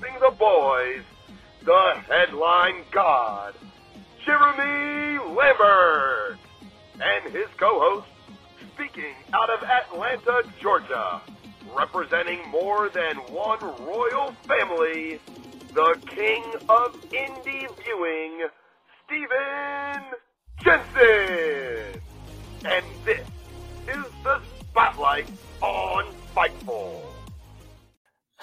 The Boys, the headline god, Jeremy Lambert, and his co-host, speaking out of Atlanta, Georgia, representing more than one royal family, the king of indie viewing, Stephen Jensen. And this is the Spotlight on Fightful.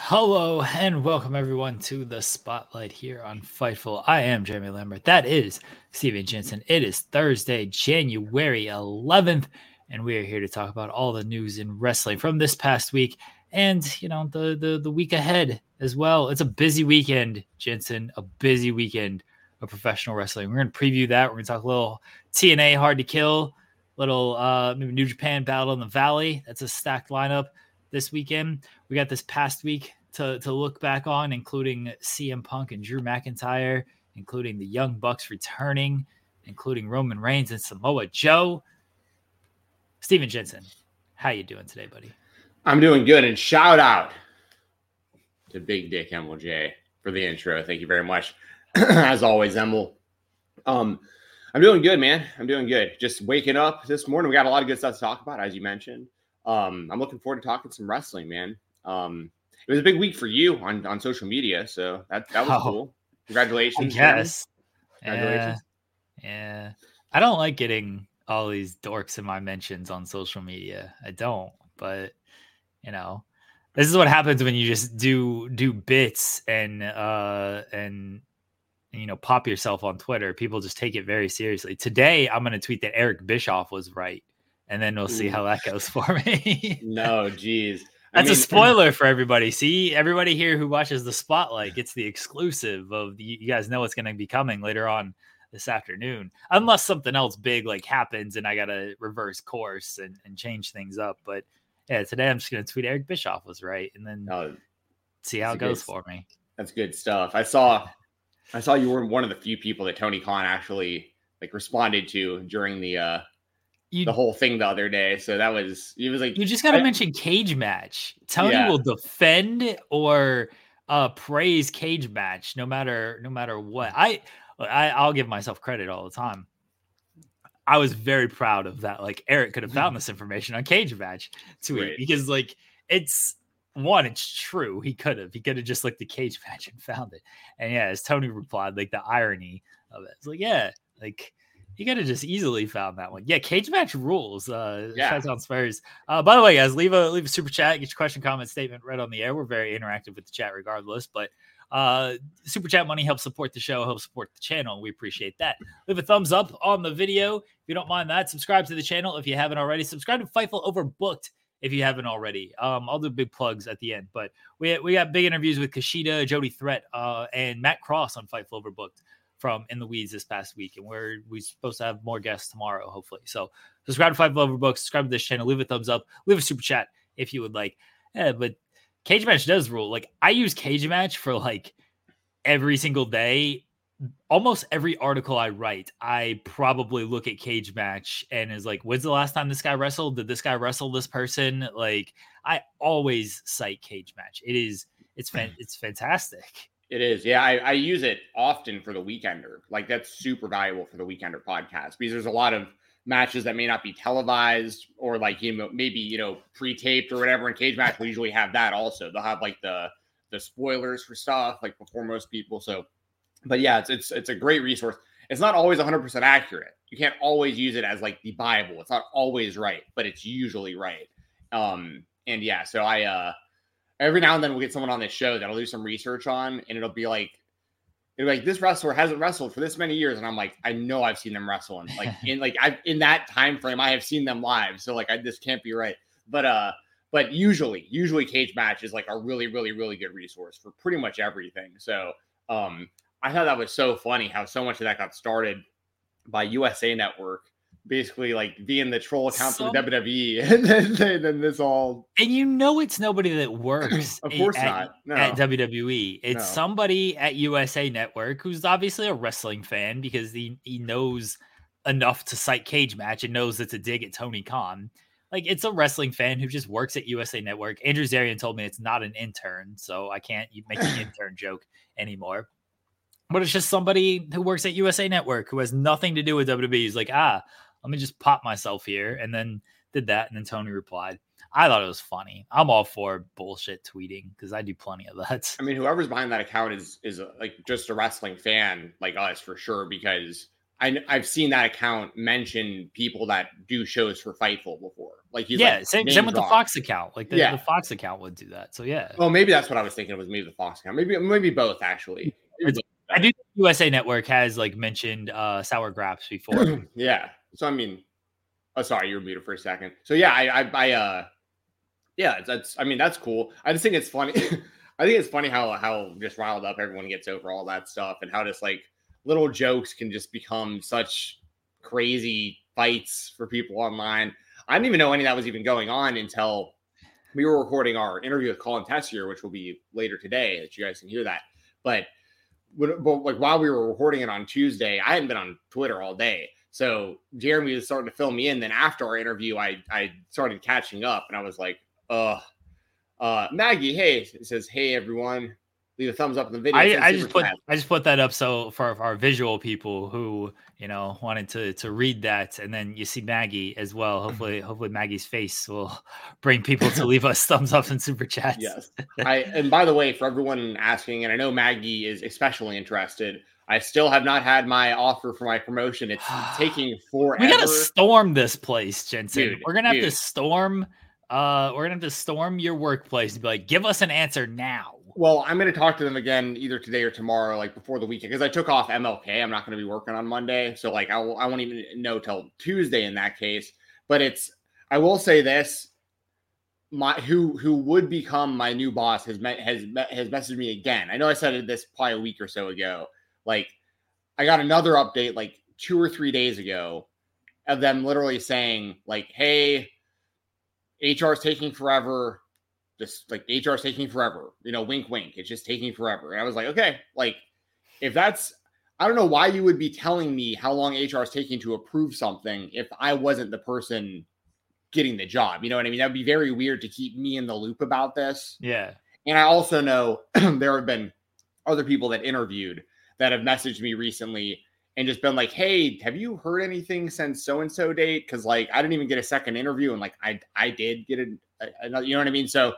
Hello and welcome everyone to the Spotlight here on Fightful. I am Jeremy Lambert. That is Stephen Jensen. It is Thursday, January 11th, and we are here to talk about all the news in wrestling from this past week and you know the the the week ahead as well. It's a busy weekend, Jensen. A busy weekend of professional wrestling. We're to preview that. We're to talk a little TNA Hard to Kill little uh maybe New Japan Battle in the Valley. That's a stacked lineup this weekend. We got this past week to to look back on, including CM Punk and Drew McIntyre, including the Young Bucks returning, including Roman Reigns and Samoa Joe. Stephen Jensen, how you doing today, buddy? I'm doing good, and shout out to Big Dick MLJ for the intro. Thank you very much, as always, Emil. Um, I'm doing good, man. I'm doing good. Just waking up this morning. We got a lot of good stuff to talk about, as you mentioned. Um, I'm looking forward to talking some wrestling, man. Um, it was a big week for you on, on social media, so that that was Oh, cool. Congratulations. Yes. Congratulations. Yeah. yeah. I don't like getting all these dorks in my mentions on social media. I don't, but you know, this is what happens when you just do do bits and uh and you know pop yourself on Twitter. People just take it very seriously. Today I'm gonna tweet that Eric Bischoff was right, and then we'll see Ooh. how that goes for me. No, geez. That's a mean, spoiler for everybody. See, everybody here who watches the spotlight gets the exclusive of the, you guys know what's going to be coming later on this afternoon, unless something else big like happens and I got to reverse course and, and change things up. But yeah, today I'm just going to tweet Eric Bischoff was right and then No, see how it a good goes for me. That's good stuff. I saw I saw you were one of the few people that Tony Khan actually like responded to during the uh You, the whole thing the other day. So that was he was like you just got to mention cage match. Tony Yeah. will defend or uh praise cage match no matter no matter what. I, I I'll give myself credit all the time. I was very proud of that. Like Eric could have found this information on cage match tweet Great. because like it's one, it's true. He could have. He could have just looked at cage match and found it. And yeah, as Tony replied, like the irony of it. It's like, yeah, like he could have just easily found that one. Yeah, cage match rules. Uh Yeah. shouts out Spurs. Uh by the way, guys, leave a leave a super chat, get your question, comment, statement read on the air. We're very interactive with the chat regardless, but uh super chat money helps support the show, helps support the channel. We appreciate that. Leave a thumbs up on the video if you don't mind that. Subscribe to the channel if you haven't already. Subscribe to Fightful Overbooked if you haven't already. Um, I'll do big plugs at the end, but we we got big interviews with Kushida, Jody Threat, uh, and Matt Cross on Fightful Overbooked from In the Weeds this past week, and we're we supposed to have more guests tomorrow, hopefully. So subscribe to Fightful Overbooked, subscribe to this channel, leave a thumbs up, leave a super chat if you would like. Yeah, but Cage Match does rule. Like I use Cage Match for like every single day almost every article I write, I probably look at Cage Match and is like, when's the last time this guy wrestled? Did this guy wrestle this person? Like, I always cite Cage Match. It is, it's fan, it's fantastic. It is. Yeah, I, I use it often for the weekender. Like that's super valuable for the weekender podcast because there's a lot of matches that may not be televised or like you know maybe you know pre-taped or whatever. And cage match will usually have that also. They'll have like the the spoilers for stuff like before most people. So, but yeah, it's it's it's a great resource. It's not always 100 percent accurate. You can't always use it as like the Bible. It's not always right, but it's usually right. Um, and yeah, so I uh every now and then we'll get someone on this show that I'll do some research on, and it'll be like, it'll be like this wrestler hasn't wrestled for this many years, and I'm like, I know I've seen them wrestle, and like in like I in that time frame, I have seen them live, so like I this can't be right, but uh, but usually, usually cage match is like a really, really, really good resource for pretty much everything. So um, I thought that was so funny how so much of that got started by USA Network. Basically, like being the troll account for the WWE, and then, then this all And you know, it's nobody that works Of course at, not. No. at WWE. It's No. somebody at USA Network who's obviously a wrestling fan because he, he knows enough to cite Cage Match and knows it's a dig at Tony Khan. Like it's a wrestling fan who just works at USA Network. Andrew Zarian told me it's not an intern, so I can't make an intern joke anymore. But it's just somebody who works at USA Network who has nothing to do with WWE. He's like, ah, let me just pop myself here, and then did that, and then Tony replied. I thought it was funny. I'm all for bullshit tweeting because I do plenty of that. I mean, whoever's behind that account is is a, like just a wrestling fan like us for sure because I I've seen that account mention people that do shows for Fightful before. Like he's yeah, like, same, same with the. Fox account. Like the, Yeah. the Fox account would do that. So yeah, Well, maybe that's what I was thinking. It was maybe the Fox account. Maybe maybe both actually. Maybe both. I do. think USA Network has like mentioned uh sour graps before. Yeah. So I mean, oh sorry, you were muted for a second. So yeah, I I, I uh, yeah, that's I mean that's cool. I just think it's funny. I think it's funny how how just riled up everyone gets over all that stuff and how just like little jokes can just become such crazy fights for people online. I didn't even know any of that was even going on until we were recording our interview with Colin Tessier, which will be later today that you guys can hear that. But but like while we were recording it on Tuesday, I hadn't been on Twitter all day. So Jeremy was starting to fill me in. Then after our interview, I I started catching up, and I was like, "Uh, uh, Maggie, hey," it says, "Hey everyone, leave a thumbs up in the video." I, I just put chat. I just put that up so for our visual people who you know wanted to to read that, and then you see Maggie as well. Hopefully, hopefully Maggie's face will bring people to leave us thumbs up and super chats. Yes. I and by the way, for everyone asking, and I know Maggie is especially interested. I still have not had my offer for my promotion. It's taking forever. We gotta storm this place, Jensen. Dude, we're gonna have to storm. Uh, we're gonna have to storm your workplace and be like, give us an answer now. Well, I'm going to talk to them again either today or tomorrow, like before the weekend, because I took off MLK. I'm not going to be working on Monday, so like I, will, I won't even know till Tuesday in that case. But it's I will say this: my who who would become my new boss has met has met, has messaged me again. I know I said this probably a week or so ago. Like I got another update like two or three days ago of them literally saying like, "Hey, HR is taking forever." just like HR is taking forever. You know, wink, wink. It's just taking forever. And I was like, okay, like if that's, I don't know why you would be telling me how long HR is taking to approve something if I wasn't the person getting the job. You know what I mean? That'd be very weird to keep me in the loop about this. Yeah. And I also know there have been other people that interviewed that have messaged me recently and just been like, "Hey, have you heard anything since so and so date?" Because like I didn't even get a second interview, and like I I did get another. You know what I mean? So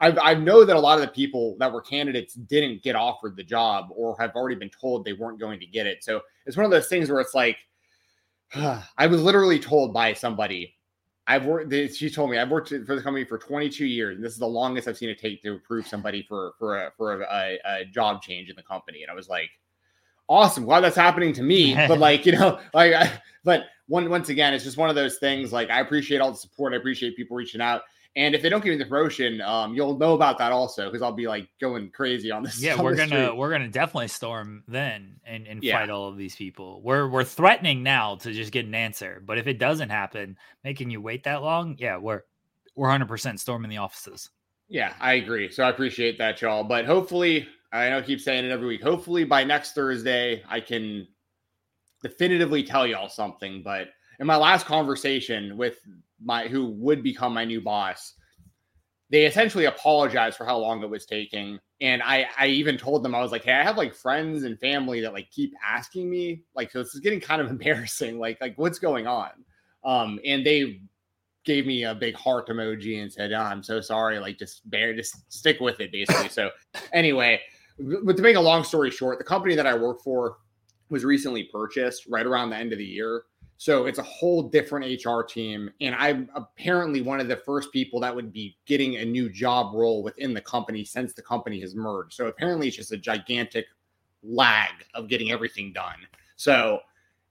I I know that a lot of the people that were candidates didn't get offered the job or have already been told they weren't going to get it. So it's one of those things where it's like I was literally told by somebody. I've worked. She told me I've worked for the company for 22 years, and this is the longest I've seen it take to approve somebody for for a for a, a job change in the company. And I was like, awesome, glad that's happening to me. but like you know, like, I, but one once again, it's just one of those things. Like I appreciate all the support. I appreciate people reaching out. And if they don't give me the promotion, um, you'll know about that also because I'll be like going crazy on this. Yeah, on we're gonna street. we're gonna definitely storm then and, and Yeah. fight all of these people. We're we're threatening now to just get an answer, but if it doesn't happen, making you wait that long, yeah, we're we're hundred percent storming the offices. Yeah, I agree. So I appreciate that, y'all. But hopefully, I know I keep saying it every week. Hopefully, by next Thursday, I can definitively tell y'all something. But in my last conversation with my who would become my new boss, they essentially apologized for how long it was taking. And I, I even told them I was like, hey, I have like friends and family that like keep asking me, like, so this is getting kind of embarrassing. Like, like what's going on? Um, and they gave me a big heart emoji and said, oh, I'm so sorry. Like, just bear, just stick with it, basically. so, anyway, but to make a long story short, the company that I work for was recently purchased right around the end of the year. So it's a whole different HR team. And I'm apparently one of the first people that would be getting a new job role within the company since the company has merged. So apparently it's just a gigantic lag of getting everything done. So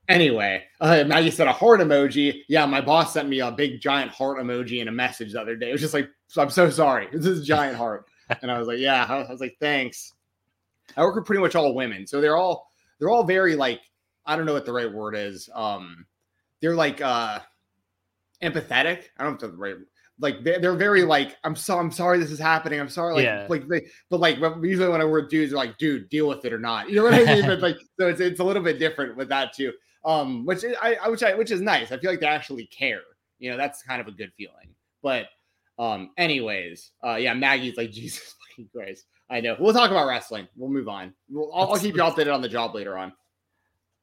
anyway, uh, Maggie said a heart emoji. Yeah, my boss sent me a big giant heart emoji in a message the other day. It was just like, I'm so sorry. This is a giant heart. And I was like, yeah. I was like, thanks. I work with pretty much all women. So they're all they're all very like I don't know what the right word is. Um they're like uh empathetic. I don't know if the right like they're, they're very like I'm so I'm sorry this is happening. I'm sorry like Yeah. like they but like usually when I work dudes are like dude deal with it or not. You know what I mean? but like so it's it's a little bit different with that too. Um which I, I which I which is nice. I feel like they actually care. You know, that's kind of a good feeling. But um anyways, uh yeah, Maggie's like Jesus fucking Christ. I know. We'll talk about wrestling. We'll move on. We'll, I'll, I'll keep you updated on the job later on.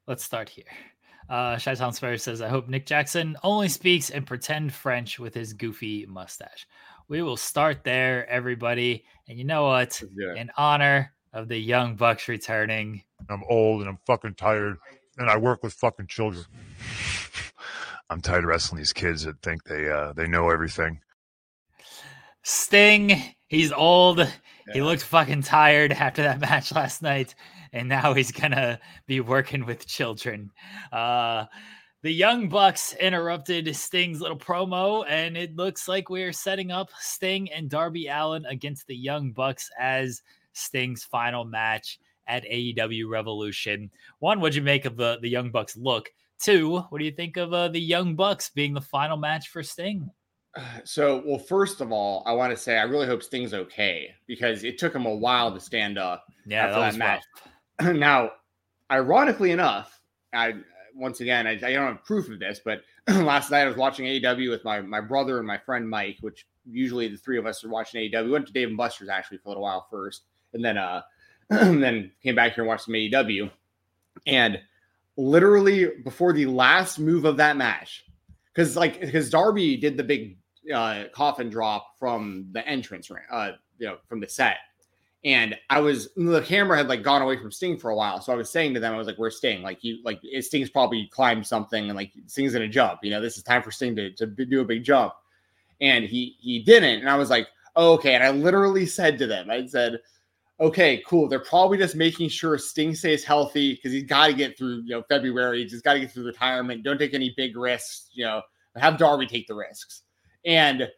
Let's start here. Uh Shy Town Spurs says, I hope Nick Jackson only speaks in pretend French with his goofy mustache. We will start there, everybody. And you know what? Let's do it. In honor of the young bucks returning, I'm old and I'm fucking tired and I work with fucking children. I'm tired of wrestling these kids that think they uh they know everything. Sting, he's old. He looked fucking tired after that match last night, and now he's gonna be working with children. Uh, the Young Bucks interrupted Sting's little promo, and it looks like we're setting up Sting and Darby Allin against the Young Bucks as Sting's final match at AEW Revolution. One, what'd you make of the, the Young Bucks look? Two, what do you think of uh, the Young Bucks being the final match for Sting? So, well, first of all, I want to say I really hope Sting's okay because it took him a while to stand up. Yeah, After that that was match. rough. now, ironically enough, I once again I, I don't have proof of this, but last night I was watching AEW with my my brother and my friend Mike, which usually the three of us are watching AEW. We went to Dave and Buster's actually for a little while first, and then uh and then came back here and watched some AEW. And literally before the last move of that match, because like because Darby did the big uh coffin drop from the entrance, ra- uh, you know, from the set. And I was the camera had like gone away from Sting for a while, so I was saying to them, I was like, "Where's Sting? Like you, like Sting's probably climbed something, and like Sting's gonna jump. You know, this is time for Sting to to do a big jump." And he he didn't, and I was like, oh, "Okay." And I literally said to them, I said, "Okay, cool. They're probably just making sure Sting stays healthy because he's got to get through you know February. He's got to get through retirement. Don't take any big risks. You know, have Darby take the risks." And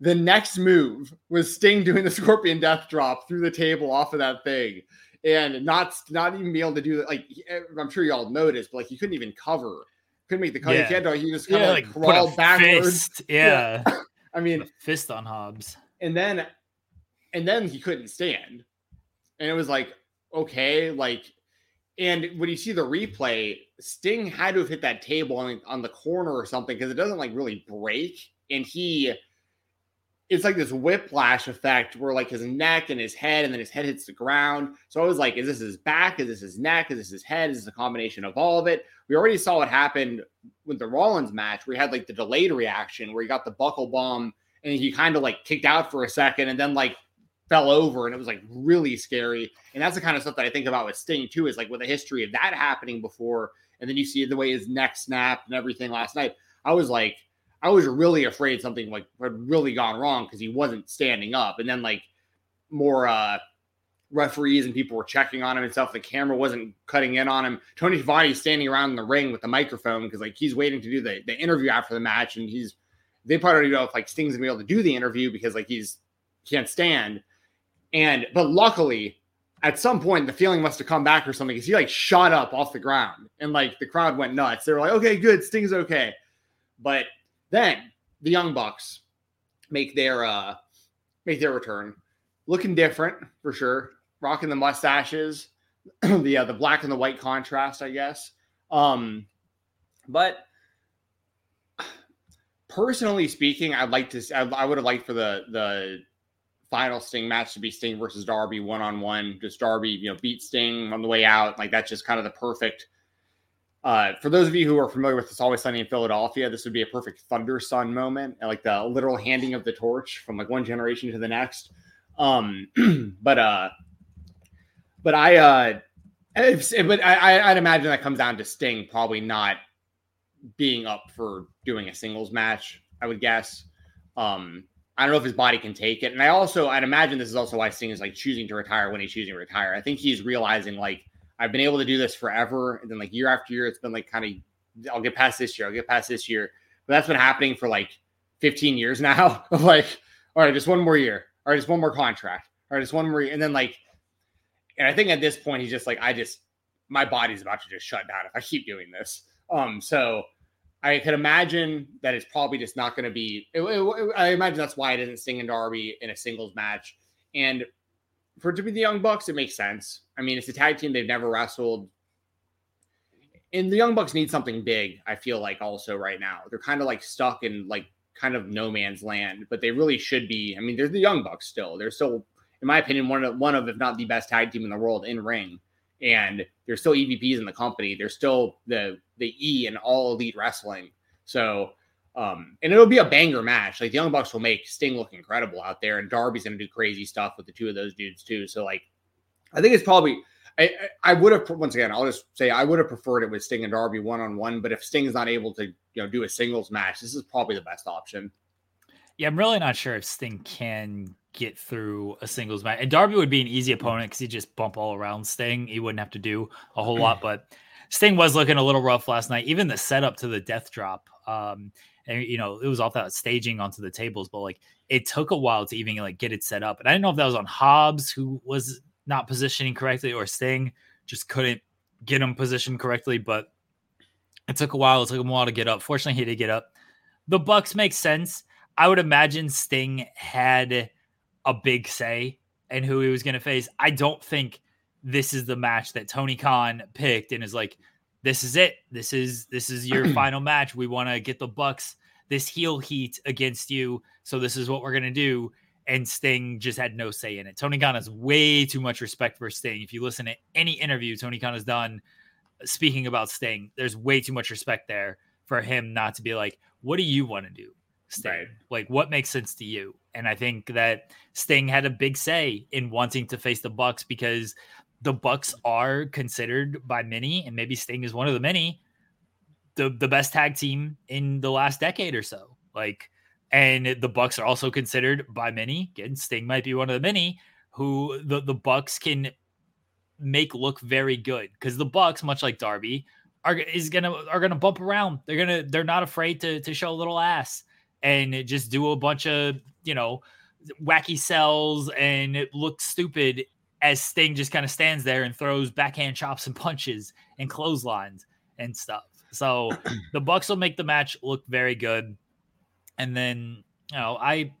the next move was Sting doing the Scorpion Death Drop through the table off of that thing, and not not even be able to do that. Like eh, I'm sure y'all noticed, but like he couldn't even cover, couldn't make the cover. Yeah. He to. He just kind Yeah, of like, like, crawled backwards. fist. Yeah. I mean, fist on Hobbs. and then and then he couldn't stand, and it was like okay, like And when you see the replay, Sting had to have hit that table on, on the corner or something because it doesn't like really break. And he, it's like this whiplash effect where like his neck and his head, and then his head hits the ground. So I was like, is this his back? Is this his neck? Is this his head? Is this a combination of all of it? We already saw what happened with the Rollins match. We had like the delayed reaction where he got the buckle bomb and he kind of like kicked out for a second and then like fell over and it was like really scary. And that's the kind of stuff that I think about with Sting too, is like with a history of that happening before. And then you see the way his neck snapped and everything last night. I was like, I was really afraid something like had really gone wrong because he wasn't standing up. And then like more uh referees and people were checking on him and stuff. The camera wasn't cutting in on him. Tony Schiavone's standing around in the ring with the microphone because like he's waiting to do the, the interview after the match and he's they probably don't know if like Sting's gonna be able to do the interview because like he's can't stand. And but luckily, at some point the feeling must have come back or something because he like shot up off the ground and like the crowd went nuts. They were like, okay, good, Sting's okay. But then the Young Bucks make their uh make their return. Looking different for sure. Rocking the mustaches, the uh, the black and the white contrast, I guess. Um but personally speaking, I'd like to I, I would have liked for the the final Sting match to be Sting versus Darby one on one. Just Darby, you know, beat Sting on the way out. Like that's just kind of the perfect. Uh, for those of you who are familiar with It's Always Sunny in Philadelphia, this would be a perfect Thunder Sun moment, like the literal handing of the torch from like one generation to the next. Um, but uh, but I uh, if, but I, I'd imagine that comes down to Sting probably not being up for doing a singles match. I would guess. Um, I don't know if his body can take it. And I also, I'd imagine this is also why Sting is like choosing to retire when he's choosing to retire. I think he's realizing like I've been able to do this forever, and then like year after year, it's been like kind of I'll get past this year, I'll get past this year, but that's been happening for like 15 years now. Like, all right, just one more year, all right, just one more contract, all right, just one more, year. and then like, and I think at this point he's just like, I just my body's about to just shut down if I keep doing this. Um, so I could imagine that it's probably just not going to be. It, it, I imagine that's why it isn't Sting and Darby in a singles match. And for it to be the Young Bucks, it makes sense. I mean, it's a tag team they've never wrestled. And the Young Bucks need something big, I feel like, also right now. They're kind of like stuck in like kind of no man's land, but they really should be. I mean, they're the Young Bucks still. They're still, in my opinion, one of one of, if not the best tag team in the world in ring and they're still EVPs in the company. They're still the the E in all elite wrestling. So um, and it'll be a banger match. Like the Young Bucks will make Sting look incredible out there, and Darby's gonna do crazy stuff with the two of those dudes too. So like, I think it's probably I I would have once again I'll just say I would have preferred it with Sting and Darby one on one. But if Sting is not able to you know do a singles match, this is probably the best option. Yeah, I'm really not sure if Sting can get through a singles match. And Darby would be an easy opponent because he'd just bump all around Sting. He wouldn't have to do a whole lot. But Sting was looking a little rough last night. Even the setup to the death drop. Um, and you know, it was off that staging onto the tables, but like it took a while to even like get it set up. And I didn't know if that was on Hobbs who was not positioning correctly or Sting just couldn't get him positioned correctly. But it took a while. It took him a while to get up. Fortunately, he did get up. The Bucks make sense. I would imagine Sting had a big say in who he was going to face. I don't think this is the match that Tony Khan picked and is like, this is it. This is this is your final match. We want to get the Bucks this heel heat against you. So this is what we're gonna do. And Sting just had no say in it. Tony Khan has way too much respect for Sting. If you listen to any interview Tony Khan has done uh, speaking about Sting, there's way too much respect there for him not to be like, what do you want to do? Sting. Right. Like what makes sense to you? And I think that Sting had a big say in wanting to face the Bucks because the Bucks are considered by many, and maybe Sting is one of the many, the the best tag team in the last decade or so. Like, and the Bucks are also considered by many. Again, Sting might be one of the many who the the Bucks can make look very good because the Bucks, much like Darby, are is gonna are gonna bump around. They're gonna they're not afraid to to show a little ass and just do a bunch of you know wacky sells and it looks stupid as Sting just kind of stands there and throws backhand chops and punches and clotheslines and stuff. So the Bucks will make the match look very good. And then, you know, I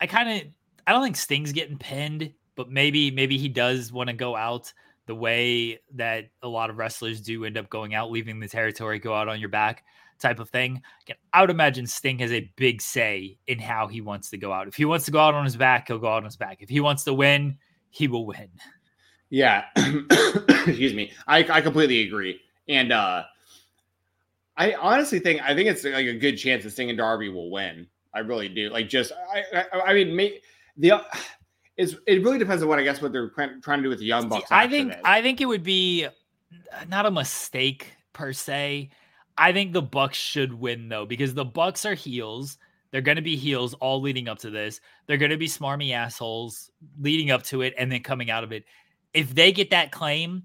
I kind of I don't think Sting's getting pinned, but maybe maybe he does want to go out. the way that a lot of wrestlers do end up going out, leaving the territory, go out on your back type of thing. Again, I would imagine Sting has a big say in how he wants to go out. If he wants to go out on his back, he'll go out on his back. If he wants to win, he will win. Yeah. Excuse me. I, I completely agree. And uh I honestly think I think it's like a good chance that Sting and Darby will win. I really do. Like just I I, I mean may, the it's it really depends on what I guess what they're trying to do with the young bucks. I think I think it would be not a mistake per se. I think the Bucks should win though because the Bucks are heels. They're going to be heels all leading up to this. They're going to be smarmy assholes leading up to it and then coming out of it. If they get that claim,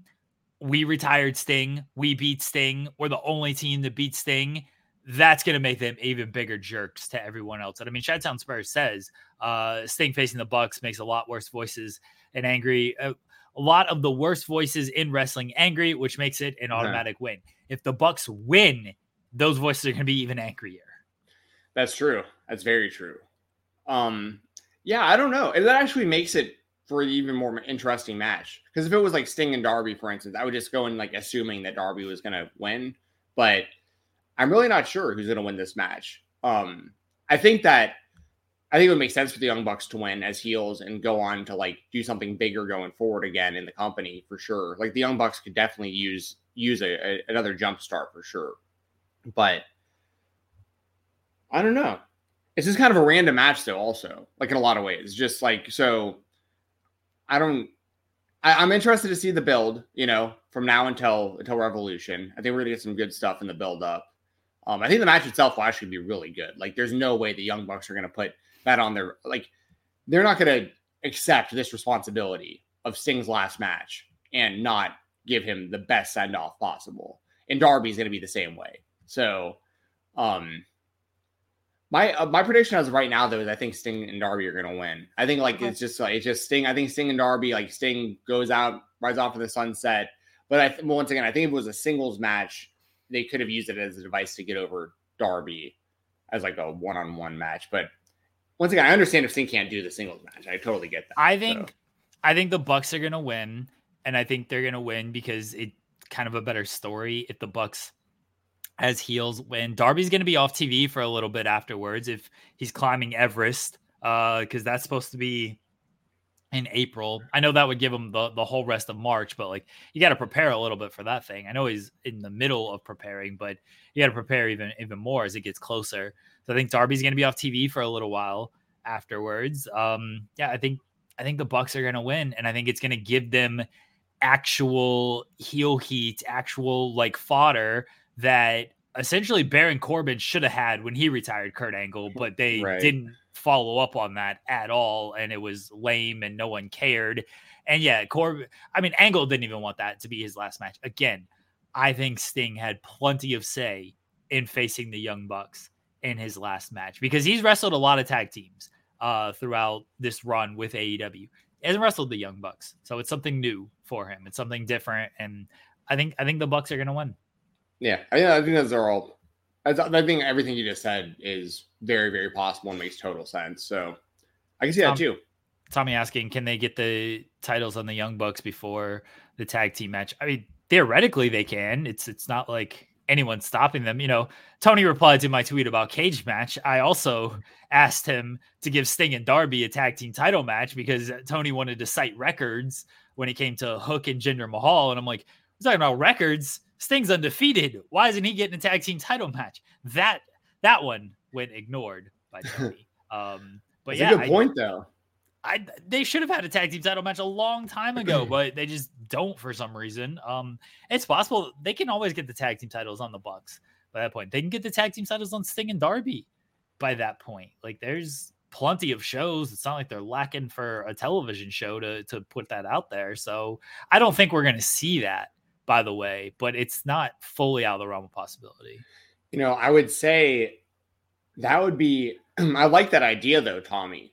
we retired Sting, we beat Sting, we're the only team that beat Sting. That's going to make them even bigger jerks to everyone else. And I mean, Shadtown Spurs says uh, Sting facing the Bucks makes a lot worse voices and angry. Uh, a lot of the worst voices in wrestling angry, which makes it an automatic win. If the Bucks win, those voices are going to be even angrier. That's true. That's very true. Um, yeah, I don't know. And that actually makes it for an even more interesting match. Because if it was like Sting and Darby, for instance, I would just go in like assuming that Darby was going to win. But I'm really not sure who's going to win this match. Um, I think that I think it would make sense for the Young Bucks to win as heels and go on to like do something bigger going forward again in the company for sure. Like the Young Bucks could definitely use use a, a another jump start for sure. But I don't know. It's just kind of a random match though, also, like in a lot of ways. Just like so I don't I, am interested to see the build, you know, from now until until Revolution. I think we're gonna get some good stuff in the build up. Um, I think the match itself will actually be really good. Like, there's no way the Young Bucks are gonna put that on their like they're not gonna accept this responsibility of Sting's last match and not give him the best send off possible. And Darby's gonna be the same way. So um my uh, my prediction as of right now though is I think Sting and Darby are gonna win. I think like okay. it's just like it's just Sting. I think Sting and Darby like Sting goes out, rides off in the sunset. But I th- once again, I think if it was a singles match, they could have used it as a device to get over Darby as like a one on one match. But once again, I understand if Sting can't do the singles match. I totally get that. I think so. I think the Bucks are gonna win, and I think they're gonna win because it kind of a better story if the Bucks as heels when Darby's going to be off TV for a little bit afterwards if he's climbing Everest uh cuz that's supposed to be in April. I know that would give him the, the whole rest of March, but like you got to prepare a little bit for that thing. I know he's in the middle of preparing, but you got to prepare even even more as it gets closer. So I think Darby's going to be off TV for a little while afterwards. Um yeah, I think I think the Bucks are going to win and I think it's going to give them actual heel heat, actual like fodder that essentially Baron Corbin should have had when he retired Kurt Angle, but they right. didn't follow up on that at all. And it was lame and no one cared. And yeah, Corbin, I mean, Angle didn't even want that to be his last match. Again, I think Sting had plenty of say in facing the Young Bucks in his last match because he's wrestled a lot of tag teams uh, throughout this run with AEW. Hasn't wrestled the Young Bucks, so it's something new for him. It's something different, and I think I think the Bucks are going to win. Yeah, I, I think those are all. I, I, think everything you just said is very, very possible and makes total sense. So I can see Tom, that too. Tommy asking, can they get the titles on the Young Bucks before the tag team match? I mean, theoretically they can. It's it's not like anyone's stopping them. You know, Tony replied to my tweet about cage match. I also asked him to give Sting and Darby a tag team title match because Tony wanted to cite records when it came to Hook and Jinder Mahal, and I'm like, we're talking about records. Sting's undefeated. Why isn't he getting a tag team title match? That that one went ignored by Tony. Um, but That's yeah, a good point I, though. I they should have had a tag team title match a long time ago, but they just don't for some reason. Um, it's possible they can always get the tag team titles on the Bucks by that point. They can get the tag team titles on Sting and Darby by that point. Like there's plenty of shows. It's not like they're lacking for a television show to to put that out there. So I don't think we're going to see that by the way, but it's not fully out of the realm of possibility. You know, I would say that would be, I like that idea though, Tommy.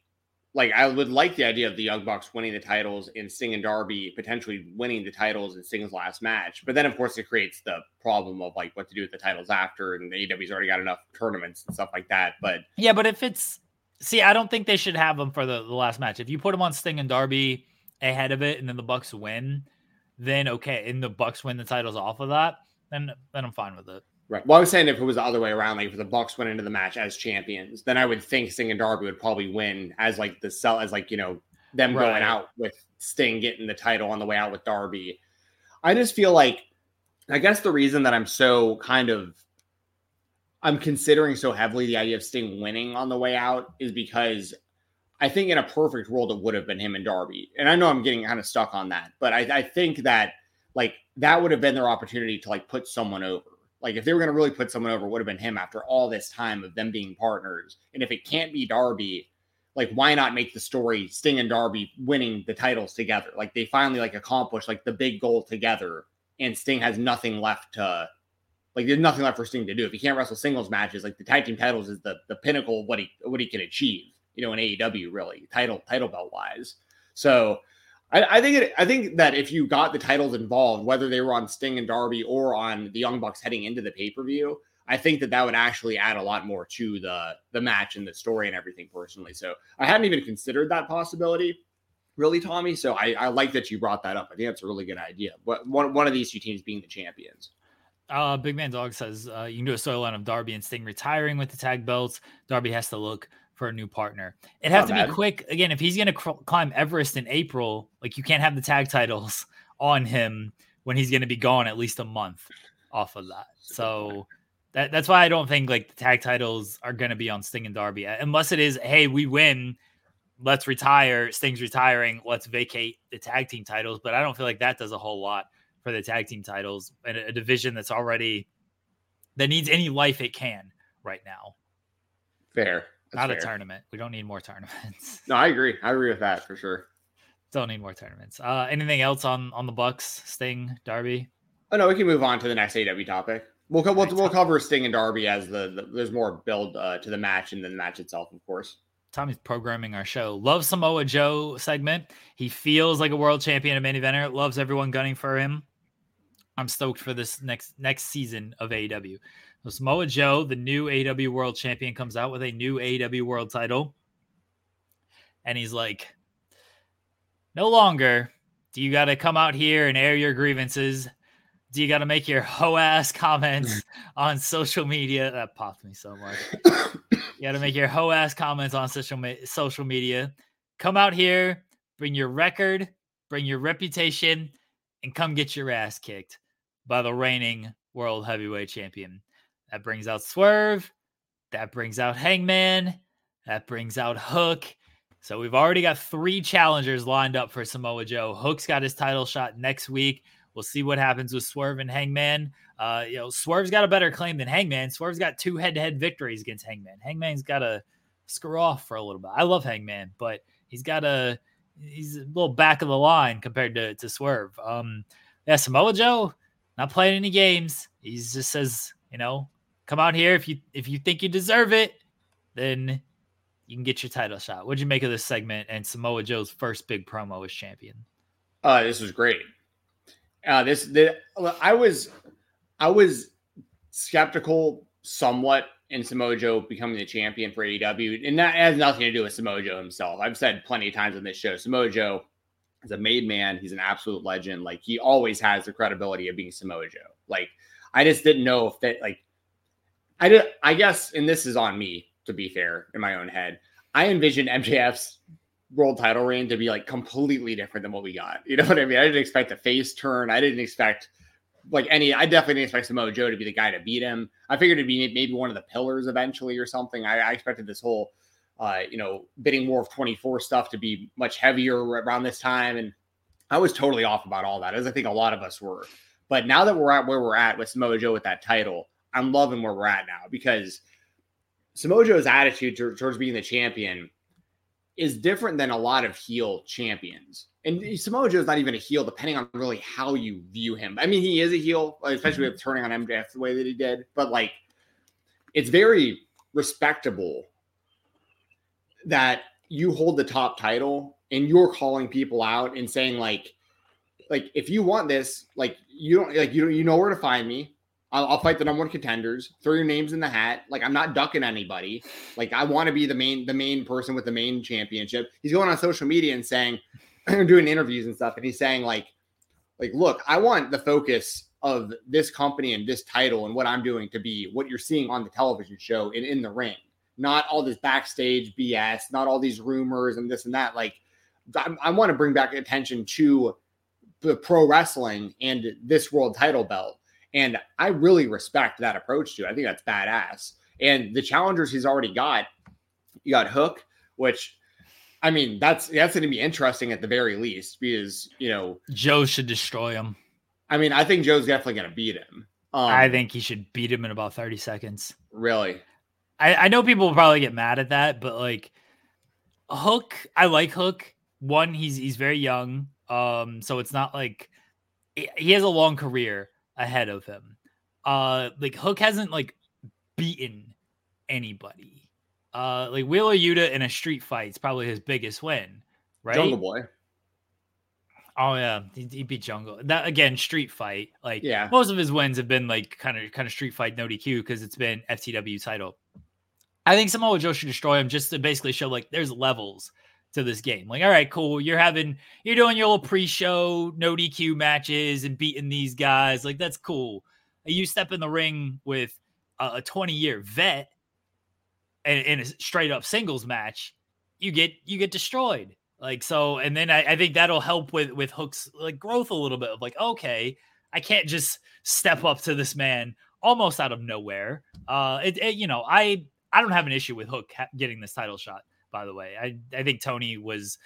Like, I would like the idea of the Young Bucks winning the titles and Sting and Darby potentially winning the titles in Sting's last match. But then, of course, it creates the problem of like what to do with the titles after. And the AEW's already got enough tournaments and stuff like that. But yeah, but if it's, see, I don't think they should have them for the, the last match. If you put them on Sting and Darby ahead of it and then the Bucks win, then okay, and the Bucks win the titles off of that, then then I'm fine with it. Right. Well, I was saying if it was the other way around, like if the Bucks went into the match as champions, then I would think Sting and Darby would probably win as like the sell as like you know them Right. going out with Sting getting the title on the way out with Darby. I just feel like I guess the reason that I'm so kind of I'm considering so heavily the idea of Sting winning on the way out is because I think in a perfect world it would have been him and Darby. And I know I'm getting kind of stuck on that, but I, I think that like that would have been their opportunity to like put someone over. Like if they were going to really put someone over, it would have been him after all this time of them being partners. And if it can't be Darby, like why not make the story Sting and Darby winning the titles together? Like they finally like accomplished like the big goal together, and Sting has nothing left to like there's nothing left for Sting to do. If he can't wrestle singles matches, like the tag team titles is the the pinnacle of what he what he can achieve, you know, in AEW really, title title belt wise. So I, I think it, I think that if you got the titles involved, whether they were on Sting and Darby or on the Young Bucks heading into the pay per view, I think that that would actually add a lot more to the the match and the story and everything. Personally, so I hadn't even considered that possibility, really, Tommy. So I, I like that you brought that up. I think that's a really good idea. But one one of these two teams being the champions. Uh, Big Man Dog says uh, you can do a storyline of Darby and Sting retiring with the tag belts. Darby has to look for a new partner. It has to Not be bad. quick. Again, if he's going to cr- climb Everest in April, like you can't have the tag titles on him when he's going to be gone at least a month off of that. So that, that's why I don't think like the tag titles are going to be on Sting and Darby unless it is, hey, we win. Let's retire. Sting's retiring. Let's vacate the tag team titles. But I don't feel like that does a whole lot for the tag team titles in a, a division that's already that needs any life it can right now. Fair. That's Not a tournament. We don't need more tournaments. No, I agree. I agree with that for sure. don't need more tournaments. Uh, anything else on on the Bucks, Sting, Darby? Oh no, we can move on to the next AW topic. We'll co- we'll, Right, we'll Tom. cover Sting and Darby as the, the there's more build uh, to the match and then the match itself, of course. Tommy's programming our show. Love Samoa Joe segment. He feels like a world champion and main eventer. Loves everyone gunning for him. I'm stoked for this next next season of AEW. Samoa Joe, the new AW World Champion, comes out with a new AW World Title, and he's like, "No longer do you got to come out here and air your grievances. Do you got to make your hoe ass comments on social media?" That popped me so much. You got to make your hoe ass comments on social me- social media. Come out here, bring your record, bring your reputation, and come get your ass kicked by the reigning world heavyweight champion. That brings out Swerve. That brings out Hangman. That brings out Hook. So we've already got three challengers lined up for Samoa Joe. Hook's got his title shot next week. We'll see what happens with Swerve and Hangman. Uh, you know, Swerve's got a better claim than Hangman. Swerve's got two head-to-head victories against Hangman. Hangman's got to screw off for a little bit. I love Hangman, but he's got a he's a little back of the line compared to to Swerve. Um, yeah, Samoa Joe not playing any games. He just says, you know, come out here if you if you think you deserve it, then you can get your title shot. What'd you make of this segment and Samoa Joe's first big promo as champion? Uh, this was great. Uh, this the I was I was skeptical somewhat in Samoa Joe becoming the champion for AEW, and that has nothing to do with Samoa Joe himself. I've said plenty of times on this show, Samoa Joe is a made man. He's an absolute legend. Like he always has the credibility of being Samoa Joe. Like I just didn't know if that like I did. I guess, and this is on me to be fair in my own head. I envisioned MJF's world title reign to be like completely different than what we got. You know what I mean? I didn't expect a face turn. I didn't expect like any. I definitely didn't expect Samoa Joe to be the guy to beat him. I figured it'd be maybe one of the pillars eventually or something. I, I expected this whole, uh, you know, bidding war of twenty four stuff to be much heavier around this time, and I was totally off about all that, as I think a lot of us were. But now that we're at where we're at with Samoa Joe with that title, I'm loving where we're at now because Samoa Joe's attitude to- towards being the champion is different than a lot of heel champions. And Samoa Joe's not even a heel, depending on really how you view him. I mean, he is a heel, especially with turning on MJF the way that he did. But like, it's very respectable that you hold the top title and you're calling people out and saying like, like if you want this, like you don't like you don't you know where to find me. I'll, I'll fight the number one contenders. Throw your names in the hat. Like I'm not ducking anybody. Like I want to be the main the main person with the main championship. He's going on social media and saying, doing interviews and stuff, and he's saying like, like, look, I want the focus of this company and this title and what I'm doing to be what you're seeing on the television show and in the ring, not all this backstage BS, not all these rumors and this and that. Like, I, I want to bring back attention to the pro wrestling and this world title belt. And I really respect that approach to it. I think that's badass. And the challengers he's already got, you got Hook, which I mean, that's that's going to be interesting at the very least because you know Joe should destroy him. I mean, I think Joe's definitely going to beat him. Um, I think he should beat him in about thirty seconds. Really? I, I know people will probably get mad at that, but like Hook, I like Hook. One, he's he's very young, um, so it's not like he has a long career ahead of him. Uh, like Hook hasn't like beaten anybody. Uh, like Wheeler Yuta in a street fight is probably his biggest win, right? Jungle Boy. Oh yeah, he, he, beat Jungle. That again, street fight. Like yeah, most of his wins have been like kind of kind of street fight, no DQ because it's been FTW title. I think Samoa Joe should destroy him just to basically show like there's levels to this game. Like, all right, cool. You're having you're doing your little pre-show no DQ matches and beating these guys. Like that's cool. You step in the ring with a 20 year vet and in a straight up singles match, you get you get destroyed. Like so, and then I, I think that'll help with with Hook's like growth a little bit of like, okay, I can't just step up to this man almost out of nowhere. Uh, it, it you know, I I don't have an issue with Hook getting this title shot. By the way, I I think Tony was,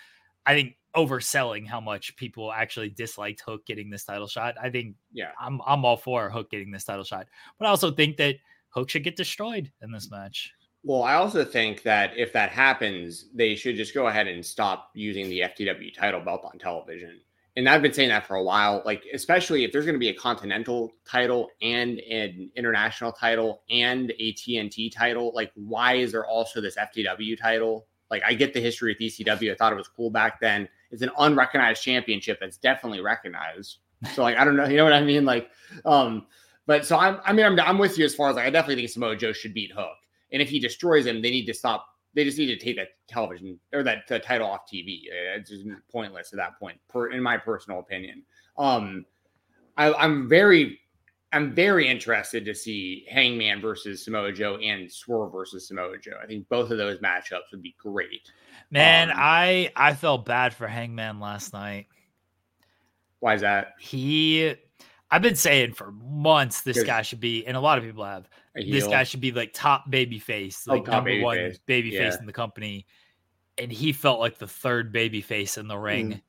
I think overselling how much people actually disliked Hook getting this title shot. I think yeah, I'm I'm all for Hook getting this title shot, but I also think that Hook should get destroyed in this match. Well, I also think that if that happens, they should just go ahead and stop using the FTW title belt on television. And I've been saying that for a while. Like, especially if there's going to be a continental title and an international title and a TNT title, like, why is there also this FTW title? Like, I get the history of ECW. I thought it was cool back then. It's an unrecognized championship that's definitely recognized. So, like, I don't know, you know what I mean? Like, um, but so I'm, I mean, I'm, I'm with you as far as like, I definitely think Samoa Joe should beat Hook. And if he destroys him, they need to stop. They just need to take that television or that uh, title off TV. It's just pointless at that point, per, in my personal opinion. Um, I, I'm very, I'm very interested to see Hangman versus Samoa Joe and Swerve versus Samoa Joe. I think both of those matchups would be great. Man, um, I I felt bad for Hangman last night. Why is that? He I've been saying for months this guy should be, and a lot of people have. This guy should be like top baby face, oh, like oh, number baby one face. baby yeah. face in the company. And he felt like the third baby face in the ring. Mm.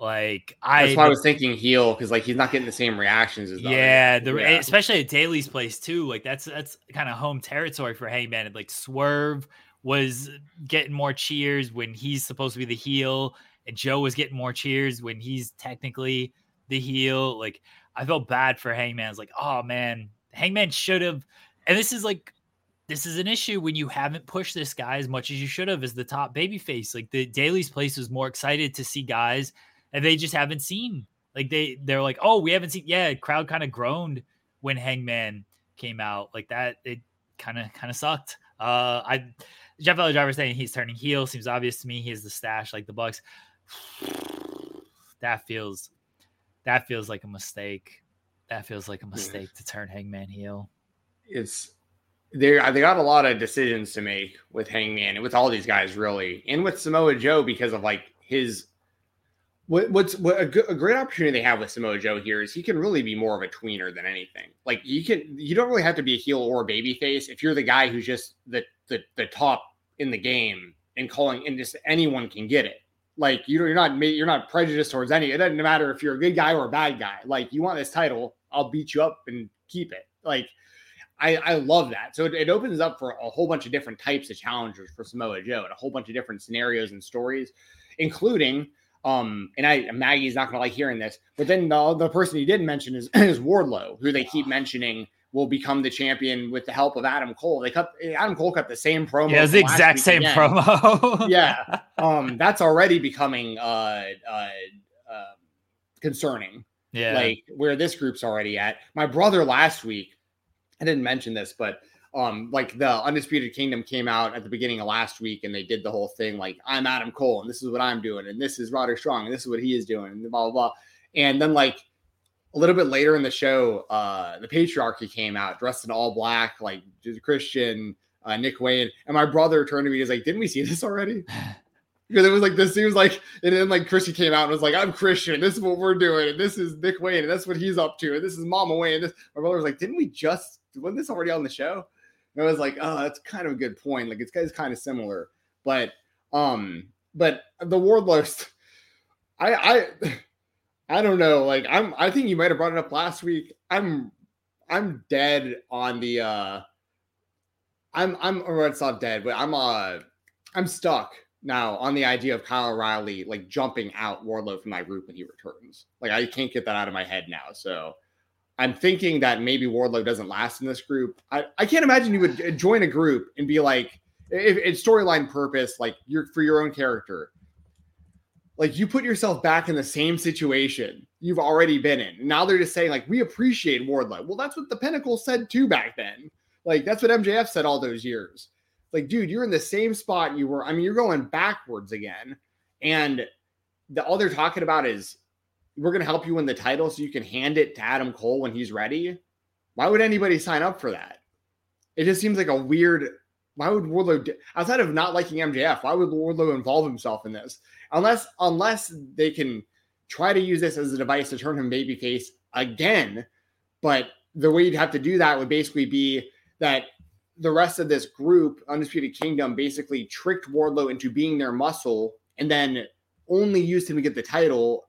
Like I, that's why I was thinking heel because like he's not getting the same reactions as yeah, the, yeah. especially at Daily's place too. Like that's that's kind of home territory for Hangman. And like Swerve was getting more cheers when he's supposed to be the heel, and Joe was getting more cheers when he's technically the heel. Like I felt bad for Hangman. I was like, oh man, Hangman should have. And this is like, this is an issue when you haven't pushed this guy as much as you should have as the top babyface. Like the Daily's place was more excited to see guys and they just haven't seen. Like they they're like, oh, we haven't seen. Yeah, crowd kind of groaned when Hangman came out. Like that, it kind of kind of sucked. Uh, I Jeff Elliott Driver saying he's turning heel seems obvious to me. He has the stash like the Bucks. That feels that feels like a mistake. That feels like a mistake to turn Hangman heel. It's they they got a lot of decisions to make with Hangman and with all these guys really, and with Samoa Joe because of like his what, what's what a, a, great opportunity they have with Samoa Joe here is he can really be more of a tweener than anything. Like you can you don't really have to be a heel or a baby face if you're the guy who's just the the the top in the game and calling and just anyone can get it. Like you you're not you're not prejudiced towards any. It doesn't matter if you're a good guy or a bad guy. Like you want this title, I'll beat you up and keep it. Like I, I love that. So it, it, opens up for a whole bunch of different types of challengers for Samoa Joe and a whole bunch of different scenarios and stories, including um, and I Maggie's not gonna like hearing this, but then the, the person he didn't mention is, is Wardlow, who they keep mentioning will become the champion with the help of Adam Cole. They cut Adam Cole cut the same promo. Yeah, the exact same again. promo. yeah. Um, that's already becoming uh, uh, uh, concerning. Yeah. Like where this group's already at. My brother last week, I didn't mention this, but um, like the Undisputed Kingdom came out at the beginning of last week and they did the whole thing like I'm Adam Cole and this is what I'm doing and this is Roderick Strong and this is what he is doing and blah blah blah. And then like a little bit later in the show, uh, the patriarchy came out dressed in all black, like Christian, uh, Nick Wayne, and my brother turned to me. He's like, "Didn't we see this already?" Because it was like this. He was like, and then like Christian came out and was like, "I'm Christian. This is what we're doing, and this is Nick Wayne, and that's what he's up to, and this is Mama Wayne." And this, my brother was like, "Didn't we just wasn't this already on the show?" And I was like, "Oh, that's kind of a good point. Like it's guys kind of similar, but um, but the Wardlow, I I I don't know. Like I'm, I think you might have brought it up last week. I'm I'm dead on the uh I'm I'm or it's not dead, but I'm uh I'm stuck now on the idea of Kyle O'Reilly like jumping out Wardlow from my group when he returns. Like I can't get that out of my head now. So I'm thinking that maybe Wardlow doesn't last in this group. I, I can't imagine you would join a group and be like, if it's storyline purpose, like you're for your own character, like you put yourself back in the same situation you've already been in. Now they're just saying, like, we appreciate Wardlow. Well, that's what the Pinnacle said too back then. Like that's what MJF said all those years. Like, dude, you're in the same spot you were. I mean, you're going backwards again. And the all they're talking about is we're gonna help you win the title so you can hand it to Adam Cole when he's ready. Why would anybody sign up for that? It just seems like a weird. Why would Wardlow, outside of not liking MJF, why would Wardlow involve himself in this? Unless, unless they can try to use this as a device to turn him babyface again. But the way you'd have to do that would basically be that the rest of this group, Undisputed Kingdom, basically tricked Wardlow into being their muscle and then only used him to get the title,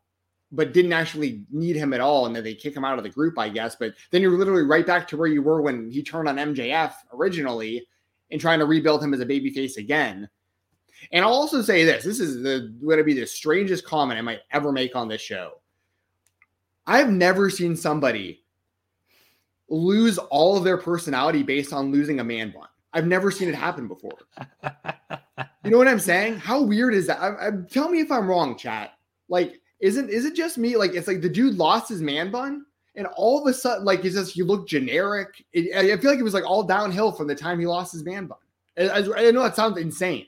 but didn't actually need him at all. And then they kick him out of the group, I guess. But then you're literally right back to where you were when he turned on MJF originally and trying to rebuild him as a babyface again. And I'll also say this this is the going to be the strangest comment I might ever make on this show. I've never seen somebody lose all of their personality based on losing a man bun. I've never seen it happen before. you know what I'm saying? How weird is that? I, I, tell me if I'm wrong, chat. Like, isn't is it just me? Like, it's like the dude lost his man bun, and all of a sudden, like, is this he looked generic? It, I feel like it was like all downhill from the time he lost his man bun. I, I, I know that sounds insane,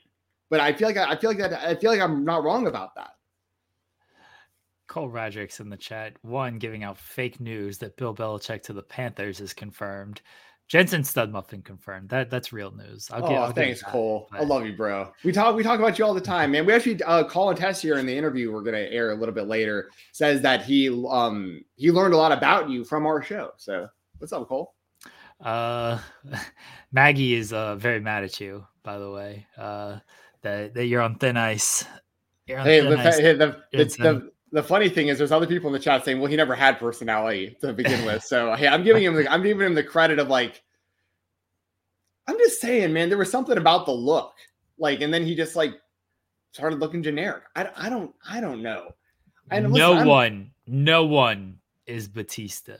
but I feel like I, I feel like that I feel like I'm not wrong about that. Cole Roderick's in the chat. One giving out fake news that Bill Belichick to the Panthers is confirmed. Jensen Studmuffin confirmed. That that's real news. I'll get, oh, I'll thanks, that, Cole. But... I love you, bro. We talk we talk about you all the time, man. We actually uh, Colin Tessier in the interview we're gonna air a little bit later says that he um he learned a lot about you from our show. So what's up, Cole? Uh, Maggie is uh very mad at you, by the way. Uh, that that you're on thin ice. On hey, thin the, ice. Hey, the, the, the, the funny thing is, there's other people in the chat saying, "Well, he never had personality to begin with." So, hey, I'm giving him, the, I'm giving him the credit of like, I'm just saying, man, there was something about the look, like, and then he just like started looking generic. I, I don't, I don't know. And no one, no one is Batista.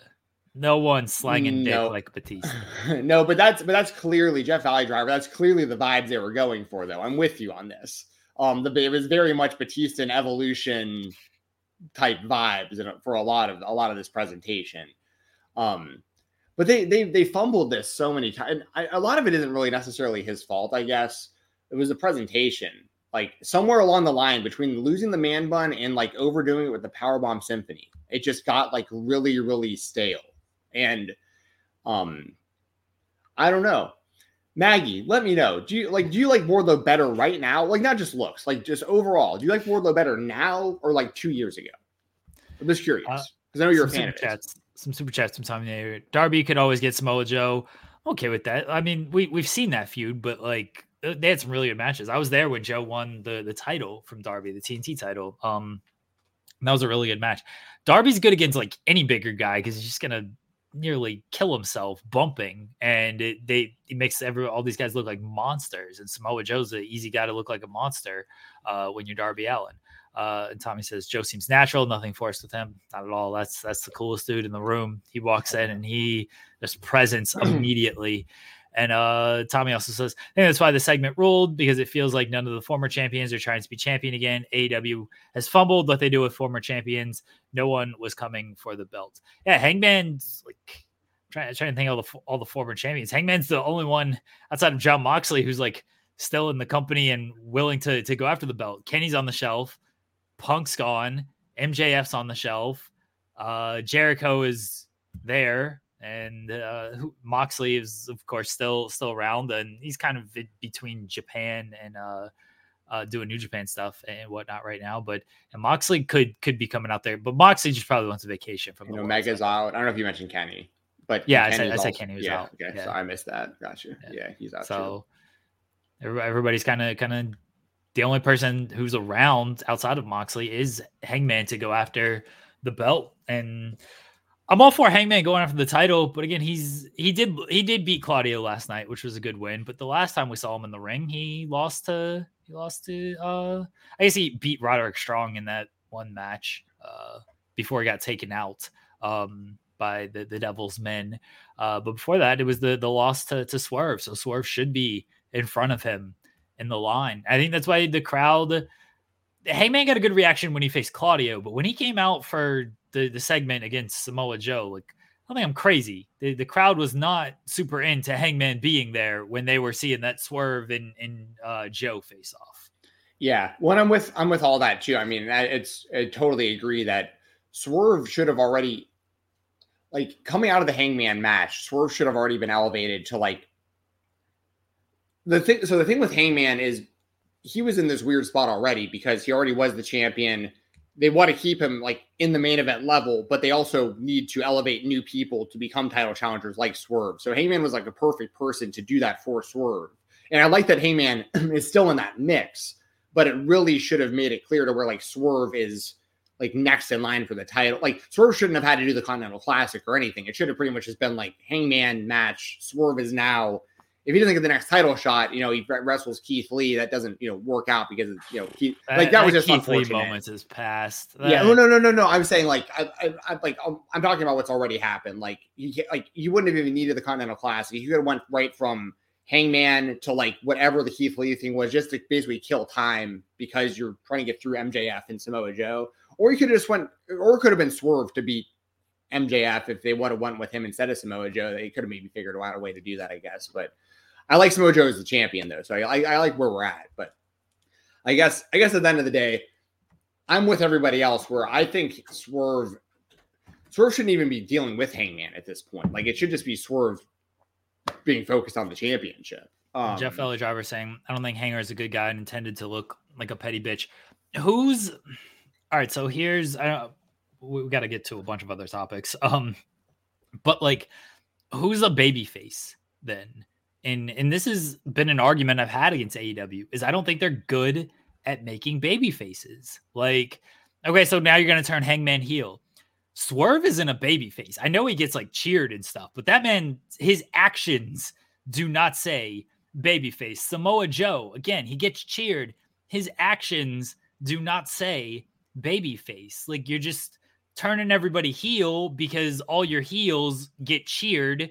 No one slanging no. dick like Batista. no, but that's but that's clearly Jeff Valley Driver. That's clearly the vibes they were going for, though. I'm with you on this. Um, the it was very much Batista and Evolution type vibes for a lot of a lot of this presentation. Um, but they they they fumbled this so many times. A lot of it isn't really necessarily his fault, I guess. It was the presentation. Like somewhere along the line between losing the man bun and like overdoing it with the powerbomb symphony, it just got like really really stale. And um, I don't know. Maggie, let me know. Do you like do you like Wardlow better right now? Like not just looks, like just overall. Do you like Wardlow better now or like two years ago? I'm just curious because uh, I know you're a fan of chats, Some super chats from Tommy there. Darby could always get Samoa Joe. Okay with that. I mean, we we've seen that feud, but like uh, they had some really good matches. I was there when Joe won the the title from Darby, the TNT title. Um, that was a really good match. Darby's good against like any bigger guy because he's just gonna nearly kill himself bumping, and it, they it makes every all these guys look like monsters. And Samoa Joe's an easy guy to look like a monster uh, when you're Darby Allin. Uh, and Tommy says Joe seems natural, nothing forced with him, not at all. That's that's the coolest dude in the room. He walks in and he just presence immediately. And uh, Tommy also says, I think that's why the segment ruled because it feels like none of the former champions are trying to be champion again. AEW has fumbled what they do with former champions. No one was coming for the belt. Yeah, Hangman's like trying, trying to think all the all the former champions. Hangman's the only one outside of John Moxley who's like still in the company and willing to to go after the belt. Kenny's on the shelf. Punk's gone. MJF's on the shelf. Uh, Jericho is there, and uh, Moxley is of course still still around, and he's kind of between Japan and uh, uh, doing New Japan stuff and whatnot right now. But and Moxley could could be coming out there, but Moxley just probably wants a vacation from. You know, Omega's out. I don't know if you mentioned Kenny, but yeah, I said, I said Kenny was yeah, out. Okay, yeah. so I missed that. Gotcha. Yeah, yeah he's out. So too. everybody's kind of kind of the only person who's around outside of Moxley is Hangman to go after the belt and. I'm all for Hangman going after the title, but again, he's he did he did beat Claudio last night, which was a good win. But the last time we saw him in the ring, he lost to he lost to uh I guess he beat Roderick Strong in that one match uh before he got taken out um by the, the Devil's Men. Uh but before that it was the the loss to, to Swerve. So Swerve should be in front of him in the line. I think that's why the crowd Hangman got a good reaction when he faced Claudio, but when he came out for the, the segment against Samoa Joe, like I think I'm crazy. The, the crowd was not super into Hangman being there when they were seeing that swerve in in uh, Joe face off. Yeah, when I'm with I'm with all that too. I mean, it's I totally agree that Swerve should have already like coming out of the Hangman match. Swerve should have already been elevated to like the thing. So the thing with Hangman is he was in this weird spot already because he already was the champion they want to keep him like in the main event level, but they also need to elevate new people to become title challengers like Swerve. So Hangman was like a perfect person to do that for Swerve. And I like that Hangman is still in that mix, but it really should have made it clear to where like Swerve is like next in line for the title. Like Swerve shouldn't have had to do the Continental Classic or anything. It should have pretty much just been like Hangman match. Swerve is now if he doesn't get the next title shot, you know, he wrestles Keith Lee. That doesn't, you know, work out because of, you know, Keith, like that, that was just Keith Lee moments is past. Yeah, no, oh, no, no, no, no. I'm saying like, I, I, I like, I'm, I'm, talking about what's already happened. Like, you like you wouldn't have even needed the Continental Classic. You could have went right from Hangman to like whatever the Keith Lee thing was, just to basically kill time because you're trying to get through MJF and Samoa Joe, or you could have just went, or it could have been Swerve to beat MJF if they would have went with him instead of Samoa Joe. They could have maybe figured out a way to do that, I guess, but. I like Samoa Joe as the champion though, so I, I, I like where we're at. But I guess I guess at the end of the day, I'm with everybody else where I think Swerve Swerve shouldn't even be dealing with Hangman at this point. Like it should just be Swerve being focused on the championship. Um, Jeff Fellow Driver saying, I don't think Hanger is a good guy and intended to look like a petty bitch. Who's all right? So here's I don't we got to get to a bunch of other topics. Um, but like, who's a baby face then? And and this has been an argument I've had against AEW is I don't think they're good at making baby faces. Like, okay, so now you're gonna turn Hangman heel. Swerve isn't a baby face. I know he gets like cheered and stuff, but that man, his actions do not say baby face. Samoa Joe, again, he gets cheered. His actions do not say baby face. Like you're just turning everybody heel because all your heels get cheered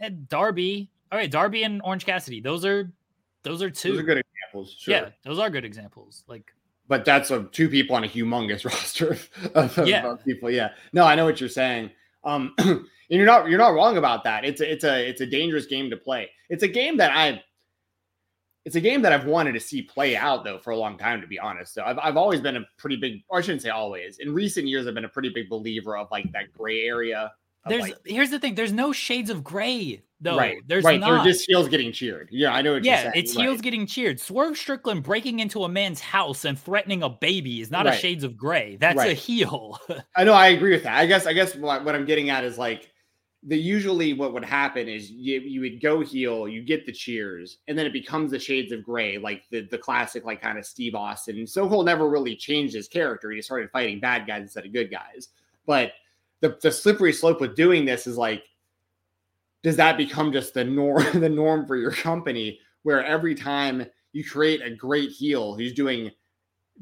and Darby. All right, Darby and Orange Cassidy. Those are those are two. Those are good examples. Sure. Yeah, those are good examples. Like but that's a, two people on a humongous roster of, of, Yeah. of people. Yeah. No, I know what you're saying. Um, and you're not you're not wrong about that. It's a, it's a it's a dangerous game to play. It's a game that I it's a game that I've wanted to see play out though for a long time, to be honest. So I've, I've always been a pretty big, or I shouldn't say always. In recent years, I've been a pretty big believer of like that gray area. There's like, here's the thing. There's no shades of gray though. right, There's right. not. They're just heels getting cheered. Yeah, I know what you're yeah, saying. it's right. heels getting cheered. Swerve Strickland breaking into a man's house and threatening a baby is not a shades of gray. That's a heel. I know I agree with that. I guess I guess what, what I'm getting at is like the usually what would happen is you you would go heel, you get the cheers, and then it becomes the shades of gray, like the the classic like kind of Steve Austin. So Cole never really changed his character. He started fighting bad guys instead of good guys. But the the slippery slope with doing this is like does that become just the norm the norm for your company where every time you create a great heel who's doing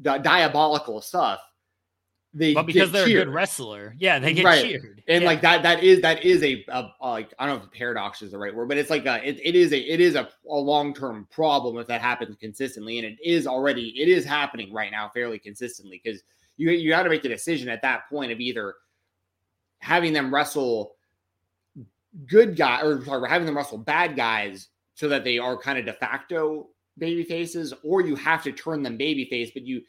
di- diabolical stuff they but because they're a good wrestler, yeah, they get Right. cheered. and Yeah. like that that is that is a, a, a, like i don't know if paradox is the right word but it's like a it, it is a it is a, a long-term problem if that happens consistently and it is already it is happening right now fairly consistently because you you got to make a decision at that point of either having them wrestle good guy or sorry, having them wrestle bad guys so that they are kind of de facto baby faces or you have to turn them baby face but you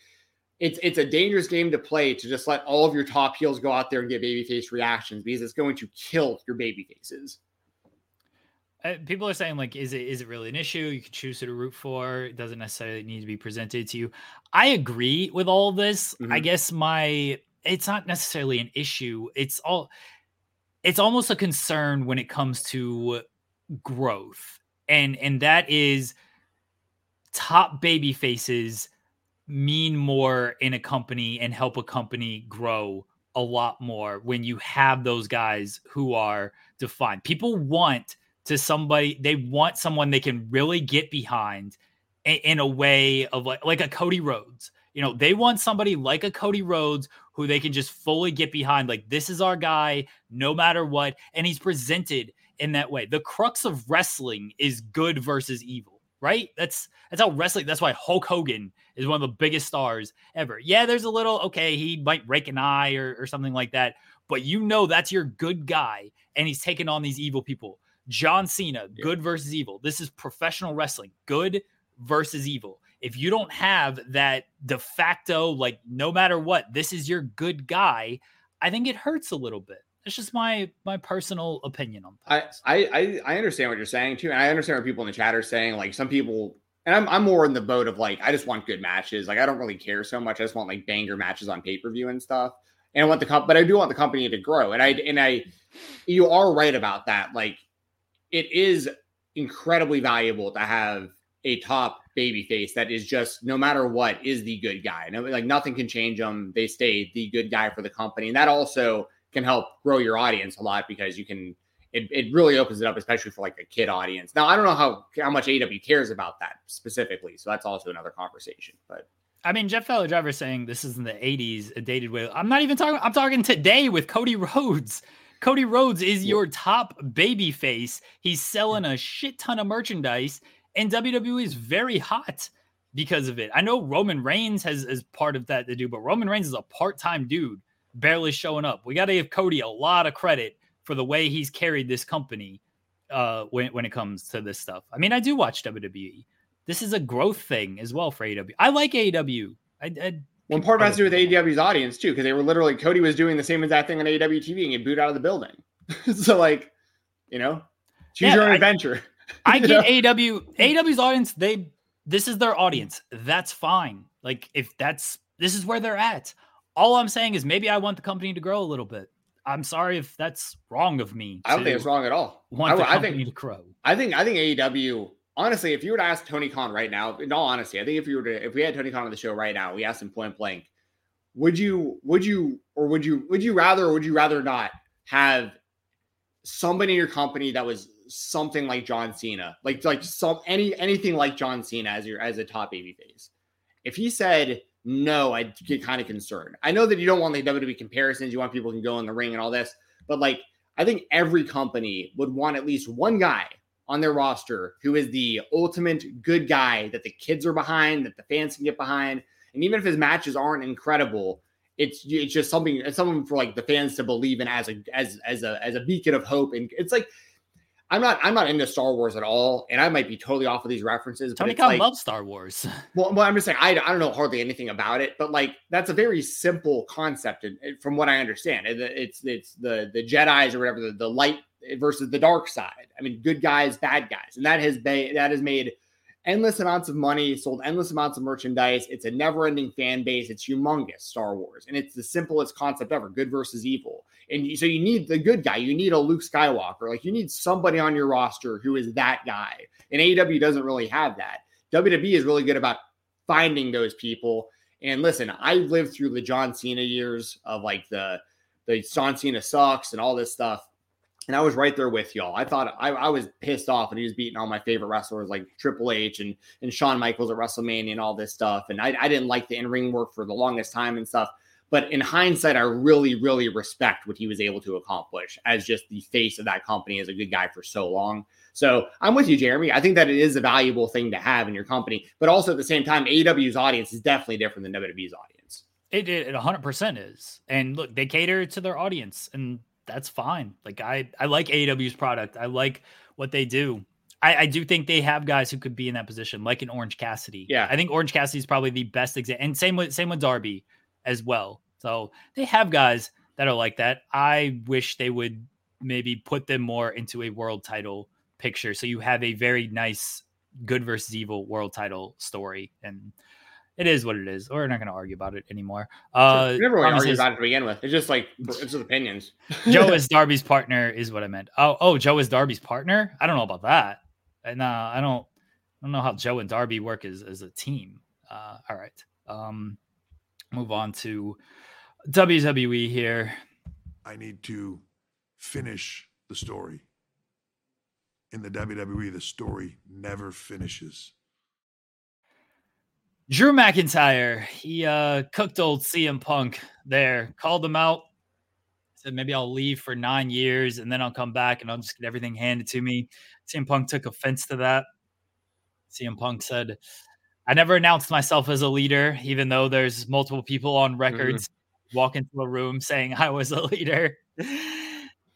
it's it's a dangerous game to play to just let all of your top heels go out there and get babyface reactions because it's going to kill your baby faces. Uh, people are saying like is it is it really an issue you can choose who to root for it doesn't necessarily need to be presented to you i agree with all this i Mhm. guess my it's not necessarily an issue it's all it's almost a concern when it comes to growth and and that is top baby faces mean more in a company and help a company grow a lot more when you have those guys who are defined people want to somebody they want someone they can really get behind in, a way of like like a Cody Rhodes. You know, they want somebody like a Cody Rhodes who they can just fully get behind like this is our guy no matter what and he's presented in that way. The crux of wrestling is good versus evil, right? That's that's how wrestling that's why Hulk Hogan is one of the biggest stars ever. Yeah, there's a little okay, he might break an eye or, or something like that, but you know that's your good guy and he's taking on these evil people. John Cena, Yeah. good versus evil. This is professional wrestling, good versus evil. If you don't have that de facto, like no matter what, this is your good guy, I think it hurts a little bit. That's just my my personal opinion on I, things. I I I understand what you're saying too, and I understand what people in the chat are saying. Like some people, and I'm I'm more in the boat of like I just want good matches. Like I don't really care so much. I just want like banger matches on pay per view and stuff. And I want the comp, but I do want the company to grow. And I and I, you are right about that. Like it is incredibly valuable to have a top baby face that is just no matter what is the good guy. No, like nothing can change them. They stay the good guy for the company, and that also can help grow your audience a lot because you can. It, it really opens it up, especially for like a kid audience. Now I don't know how how much AW cares about that specifically, so that's also another conversation. But I mean, Jeff Feller Driver saying this is in the 80s, a dated way. I'm not even talking, I'm talking today with Cody Rhodes. Cody Rhodes is your top baby face. He's selling a shit ton of merchandise, and WWE is very hot because of it. I know Roman Reigns has is part of that to do, but Roman Reigns is a part-time dude, barely showing up. We got to give Cody a lot of credit for the way he's carried this company uh, when when it comes to this stuff. I mean, I do watch WWE. This is a growth thing as well for AEW. I like AEW. I, I one part has to do with AEW's audience too, because they were literally Cody was doing the same exact thing on AEW TV and get booed out of the building. so like, you know, choose Yeah, your own I- adventure. I get? AW AW's audience. They this is their audience. That's fine. Like if that's this is where they're at. All I'm saying is maybe I want the company to grow a little bit. I'm sorry if that's wrong of me. I don't think it's wrong at all. Want I, the I company think to grow. I think I think AEW. Honestly, if you were to ask Tony Khan right now, in all honesty, I think if you were to if we had Tony Khan on the show right now, we asked him point blank, would you would you or would you would you rather or would you rather not have somebody in your company that was something like John Cena, like like some any anything like John Cena as your as a top babyface? If he said no, I'd get kind of concerned. I know that you don't want the WWE comparisons, you want people can go in the ring and all this, but like I think every company would want at least one guy on their roster who is the ultimate good guy that the kids are behind, that the fans can get behind. And even if his matches aren't incredible, it's it's just something it's something for like the fans to believe in as a as as a as a beacon of hope. And it's like I'm not I'm not into Star Wars at all, and I might be totally off of these references. Tony Khan like, loves Star Wars. well, well, I'm just saying I, I don't know hardly anything about it, but like that's a very simple concept, and from what I understand, And it's it's the the Jedi's or whatever the, the light versus the dark side. I mean, good guys, bad guys, and that has been that has made endless amounts of money, sold endless amounts of merchandise. It's a never-ending fan base. It's humongous, Star Wars, and it's the simplest concept ever: good versus evil. And so you need the good guy. You need a Luke Skywalker. Like you need somebody on your roster who is that guy. And AEW doesn't really have that. WWE is really good about finding those people. And listen, I lived through the John Cena years of like the the John Cena sucks and all this stuff. And I was right there with y'all. I thought I, I was pissed off and he was beating all my favorite wrestlers like Triple H and, and Shawn Michaels at WrestleMania and all this stuff. And I, I didn't like the in ring work for the longest time and stuff. But in hindsight, I really, really respect what he was able to accomplish as just the face of that company as a good guy for so long. So I'm with you, Jeremy. I think that it is a valuable thing to have in your company, but also at the same time, AEW's audience is definitely different than WWE's audience. It it 100% is. And look, they cater to their audience and that's fine. Like I I like AEW's product. I like what they do. I, I do think they have guys who could be in that position, like an Orange Cassidy. Yeah. I think Orange Cassidy is probably the best example. And same with same with Darby as well. So they have guys that are like that. I wish they would maybe put them more into a world title picture. So you have a very nice good versus evil world title story. And it is what it is. We're not going to argue about it anymore. Uh, we never really argue about it to begin with. It's just like it's just opinions. Joe is Darby's partner is what I meant. Oh, oh, Joe is Darby's partner. I don't know about that. And uh, I don't, I don't know how Joe and Darby work as as a team. Uh, all right. Um, move on to WWE here. I need to finish the story. In the WWE, the story never finishes. Drew McIntyre, he uh cooked old CM Punk there, called him out, said maybe I'll leave for nine years and then I'll come back and I'll just get everything handed to me. CM Punk took offense to that. CM Punk said, I never announced myself as a leader, even though there's multiple people on records walk into a room saying I was a leader.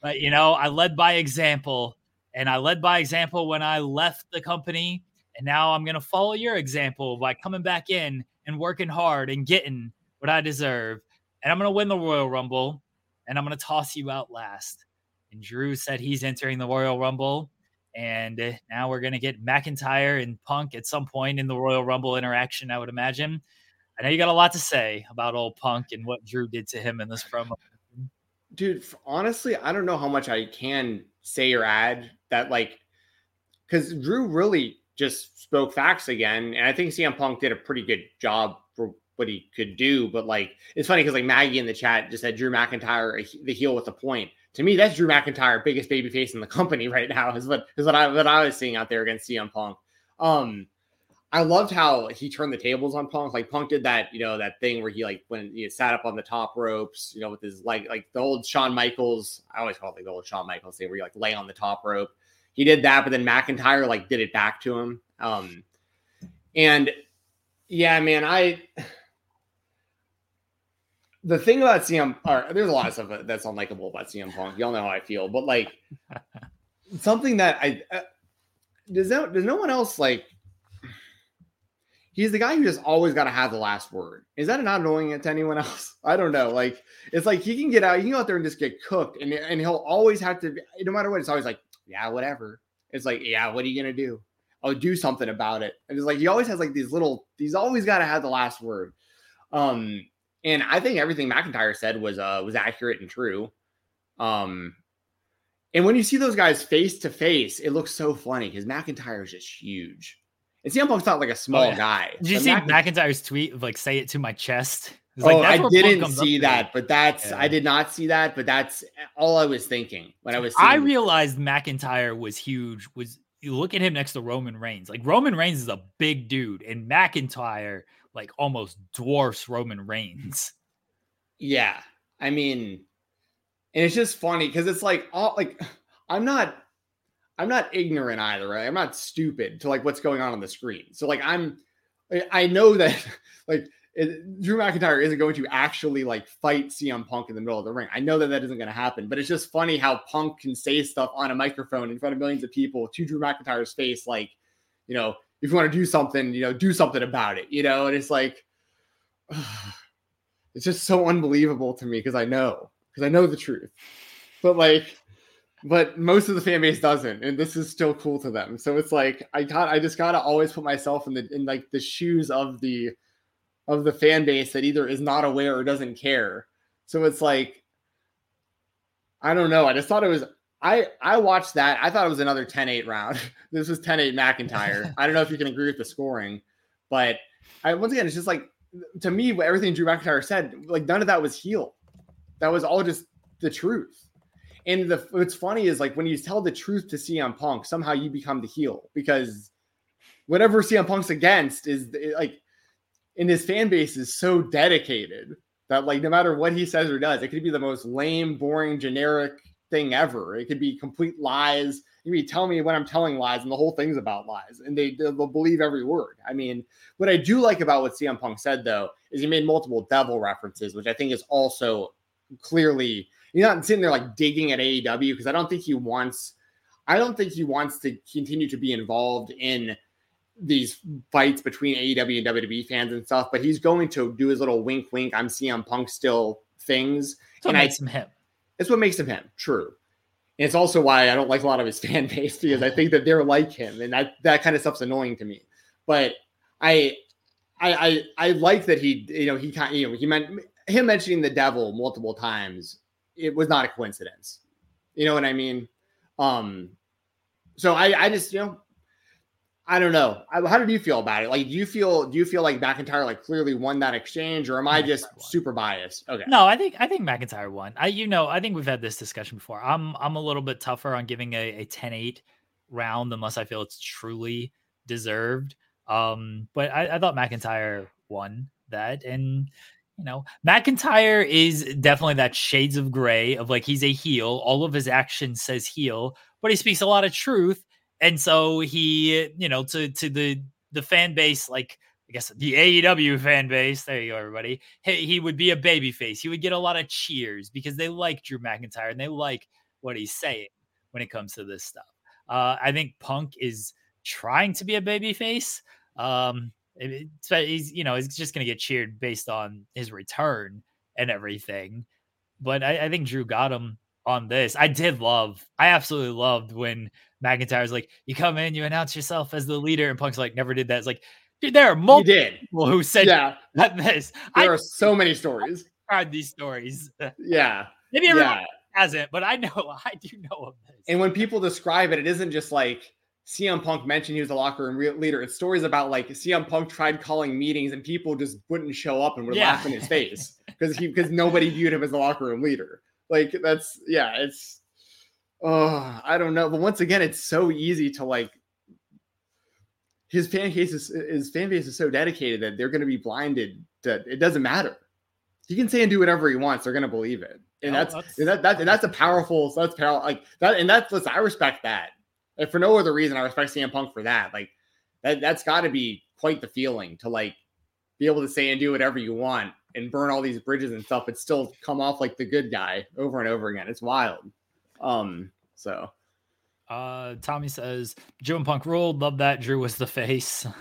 but you know, I led by example. And I led by example when I left the company. And now I'm going to follow your example by coming back in and working hard and getting what I deserve. And I'm going to win the Royal Rumble and I'm going to toss you out last. And Drew said he's entering the Royal Rumble. And now we're going to get McIntyre and Punk at some point in the Royal Rumble interaction, I would imagine. I know you got a lot to say about old Punk and what Drew did to him in this promo. dude honestly i don't know how much i can say or add that like because drew really just spoke facts again and i think cm punk did a pretty good job for what he could do but like it's funny because like maggie in the chat just said drew mcintyre the heel with the point to me that's drew mcintyre biggest baby face in the company right now is what is what i what i was seeing out there against cm punk um I loved how he turned the tables on Punk. Like Punk did that, you know, that thing where he like when he sat up on the top ropes, you know, with his like like the old Shawn Michaels. I always call it like the old Shawn Michaels thing where you like lay on the top rope. He did that, but then McIntyre like did it back to him. Um and yeah, man, I the thing about CM, or there's a lot of stuff that's unlikable about CM Punk. Y'all know how I feel, but like something that I uh, does no does no one else like. He's the guy who just always got to have the last word. Is that not annoying it to anyone else? I don't know. Like it's like he can get out, he can go out there and just get cooked, and and he'll always have to. No matter what, it's always like, yeah, whatever. It's like, yeah, what are you gonna do? Oh, do something about it. And it's like he always has like these little. He's always got to have the last word. Um, and I think everything McIntyre said was uh was accurate and true. Um, and when you see those guys face to face, it looks so funny because McIntyre is just huge. And CM Punk's not like a small oh, yeah. guy. Did you see McIntyre's tweet of like say it to my chest? Like, oh, I didn't see that, but that's yeah. I did not see that, but that's all I was thinking when I was. I realized McIntyre was huge. Was you look at him next to Roman Reigns? Like Roman Reigns is a big dude, and McIntyre like almost dwarfs Roman Reigns. Yeah, I mean, and it's just funny because it's like all like I'm not I'm not ignorant either, right? I'm not stupid to like what's going on on the screen. So like I'm I know that like it, Drew McIntyre isn't going to actually like fight CM Punk in the middle of the ring. I know that that isn't going to happen, but it's just funny how Punk can say stuff on a microphone in front of millions of people to Drew McIntyre's face, like, you know, if you want to do something, you know, do something about it, you know, and it's like, it's just so unbelievable to me because I know, because I know the truth, but like, but most of the fan base doesn't, and this is still cool to them. So it's like I got, I just gotta always put myself in the in like the shoes of the of the fan base that either is not aware or doesn't care. So it's like, I don't know. I just thought it was I I watched that. I thought it was another 10-8 round. this was 10-8 McIntyre. I don't know if you can agree with the scoring, but I once again, it's just like to me, everything Drew McIntyre said, like none of that was heel. That was all just the truth. And the what's funny is like when you tell the truth to CM Punk, somehow you become the heel because whatever CM Punk's against is like, and his fan base is so dedicated that like no matter what he says or does, it could be the most lame, boring, generic thing ever. It could be complete lies. You mean tell me when I'm telling lies, and the whole thing's about lies, and they they'll believe every word. I mean, what I do like about what CM Punk said though is he made multiple devil references, which I think is also clearly you're not sitting there like digging at AEW because I don't think he wants. I don't think he wants to continue to be involved in these fights between AEW and WWE fans and stuff, but he's going to do his little wink, wink. I'm CM Punk still things. So and makes I, him him. It's what makes him him. True. And it's also why I don't like a lot of his fan base because I think that they're like him, and that that kind of stuff's annoying to me. But I, I, I, I like that he, you know, he kind, you know, he meant him mentioning the devil multiple times. It was not a coincidence. You know what I mean? Um, so I, I just, you know, I don't know. How did you feel about it? Like, do you feel do you feel like McIntyre like clearly won that exchange, or am I just super biased? Okay. No, I think I think McIntyre won. I you know I think we've had this discussion before. I'm I'm a little bit tougher on giving a, a 10-8 round unless I feel it's truly deserved. Um, but I, I thought McIntyre won that, and you know McIntyre is definitely that shades of gray of like he's a heel. All of his action says heel, but he speaks a lot of truth and so he, you know, to to the the fan base, like I guess the AEW fan base, there you go, everybody. He, he would be a baby face. He would get a lot of cheers because they like Drew McIntyre and they like what he's saying when it comes to this stuff. Uh, I think Punk is trying to be a baby face. Um, he's you know he's just gonna get cheered based on his return and everything. But I, I think Drew got him on this. I did love, I absolutely loved when McIntyre's like, you come in, you announce yourself as the leader, and Punk's like, never did that. It's like, dude, there are multiple people who said yeah. that this. There I, are so many stories. I've these stories. Yeah. Maybe everyone yeah. hasn't, but I know, I do know of this. And when people describe it, it isn't just like CM Punk mentioned he was a locker room leader. It's stories about like CM Punk tried calling meetings and people just wouldn't show up and would yeah. laugh in his face because he because nobody viewed him as a locker room leader. Like that's yeah, it's oh, I don't know. But once again, it's so easy to like his fan base is his fan base is so dedicated that they're gonna be blinded that it doesn't matter. He can say and do whatever he wants, they're gonna believe it. And that's, that's and that, that and that's a powerful that's powerful like that and that's listen, I respect that. And for no other reason, I respect CM Punk for that. Like that that's gotta be quite the feeling to like be able to say and do whatever you want and burn all these bridges and stuff, but still come off like the good guy over and over again. It's wild. Um, so uh Tommy says Drew and Punk ruled. Love that. Drew was the face.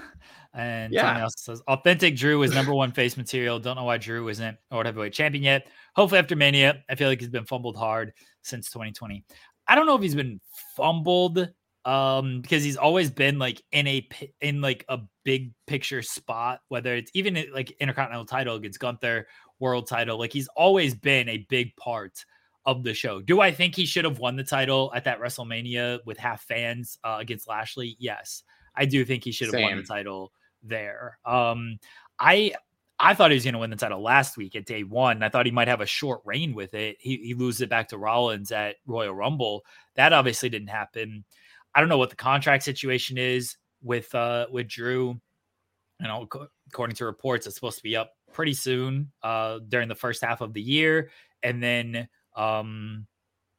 And Yeah. Tommy also says authentic Drew is number one face material. Don't know why Drew isn't World Heavyweight Champion yet. Hopefully after Mania. I feel like he's been fumbled hard since 2020. I don't know if he's been fumbled um because he's always been like in a in like a big picture spot whether it's even like intercontinental title against Gunther world title like he's always been a big part of the show. Do I think he should have won the title at that WrestleMania with half fans uh, against Lashley? Yes. I do think he should have won the title there. Um I I thought he was going to win the title last week at day one. I thought he might have a short reign with it. He, he loses it back to Rollins at Royal Rumble. That obviously didn't happen. I don't know what the contract situation is with uh with Drew. You know, according to reports, it's supposed to be up pretty soon uh during the first half of the year, and then um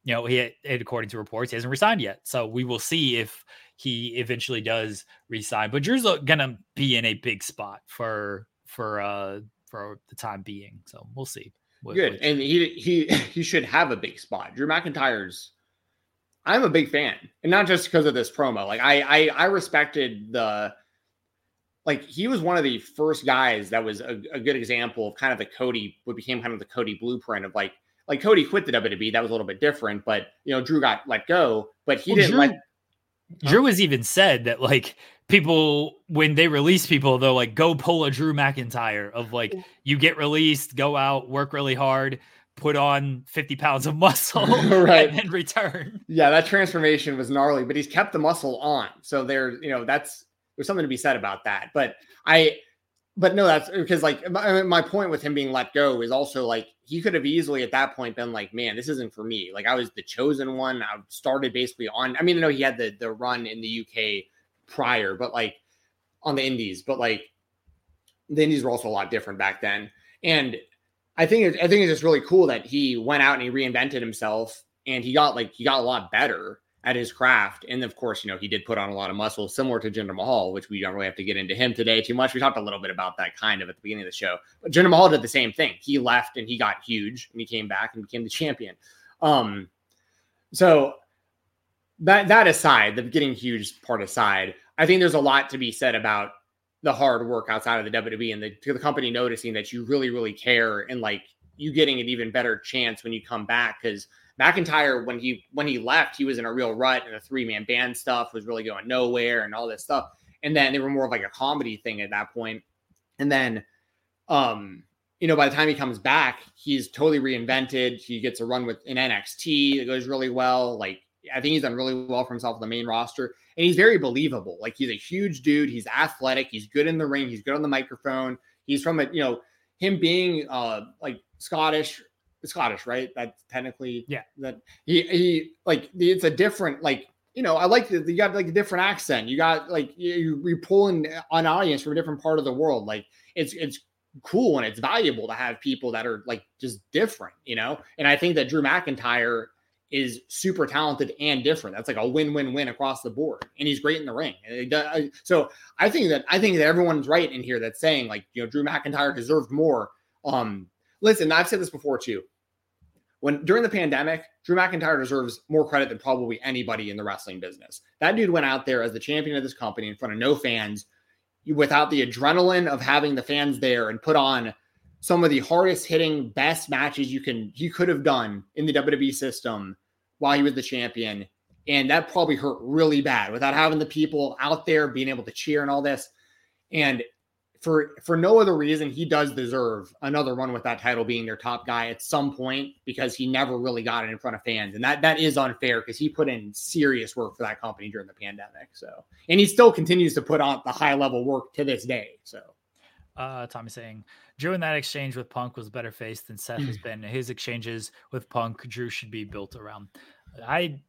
you know he and according to reports he hasn't resigned yet. So we will see if he eventually does resign. But Drew's uh, gonna be in a big spot for for uh for the time being. So we'll see. what- good, what- and he he he should have a big spot. Drew McIntyre's. I'm a big fan, and not just because of this promo. Like I I I respected the. Like he was one of the first guys that was a, a good example of kind of the Cody, what became kind of the Cody blueprint of like like Cody quit the WWE. That was a little bit different, but you know Drew got let go, but he Well, didn't Drew- let Drew has even said that like people when they release people, they're like, go pull a Drew McIntyre of like you get released, go out, work really hard, put on 50 pounds of muscle, Right. and then return. Yeah, that transformation was gnarly, but he's kept the muscle on. So there, you know, that's there's something to be said about that. But I, but no, that's because like my, my point with him being let go is also like he could have easily at that point been like, man, this isn't for me. Like I was the chosen one. I started basically on. I mean, I know he had the the run in the UK prior, but like on the Indies, but like the Indies were also a lot different back then. And I think it, I think it's just really cool that he went out and he reinvented himself and he got like he got a lot better at his craft. And of course, you know, he did put on a lot of muscle, similar to Jinder Mahal, which we don't really have to get into him today too much. We talked a little bit about that kind of at the beginning of the show. But Jinder Mahal did the same thing. He left and he got huge and he came back and became the champion. Um, so that that aside, the getting huge part aside, I think there's a lot to be said about the hard work outside of the WWE and the, the company noticing that you really, really care and like you getting an even better chance when you come back. Because McIntyre, when he when he left, he was in a real rut and the three man band stuff was really going nowhere and all this stuff. And then they were more of like a comedy thing at that point. And then, um, you know, by the time he comes back, he's totally reinvented. He gets a run with an NXT that goes really well. Like I think he's done really well for himself on the main roster, and he's very believable. Like he's a huge dude. He's athletic. He's good in the ring. He's good on the microphone. He's from a you know him being uh like Scottish, Scottish, right? That's technically Yeah. That he he like it's a different like you know I like the you got like a different accent. You got like you you're pulling an audience from a different part of the world. Like it's it's cool and it's valuable to have people that are like just different, you know. And I think that Drew McIntyre is super talented and different. That's like a win-win-win across the board, and he's great in the ring. So I think that I think that everyone's right in here that's saying like you know Drew McIntyre deserved more. Um, listen, I've said this before too. When during the pandemic, Drew McIntyre deserves more credit than probably anybody in the wrestling business. That dude went out there as the champion of this company in front of no fans, without the adrenaline of having the fans there, and put on some of the hardest hitting, best matches you can you could have done in the WWE system while he was the champion. And that probably hurt really bad without having the people out there being able to cheer and all this. And for for no other reason, he does deserve another run with that title being their top guy at some point because he never really got it in front of fans. And that that is unfair because he put in serious work for that company during the pandemic. So and he still continues to put on the high level work to this day. So Uh, Tommy saying Drew in that exchange with Punk was better faced than Seth has been. His exchanges with Punk, Drew should be built around. I,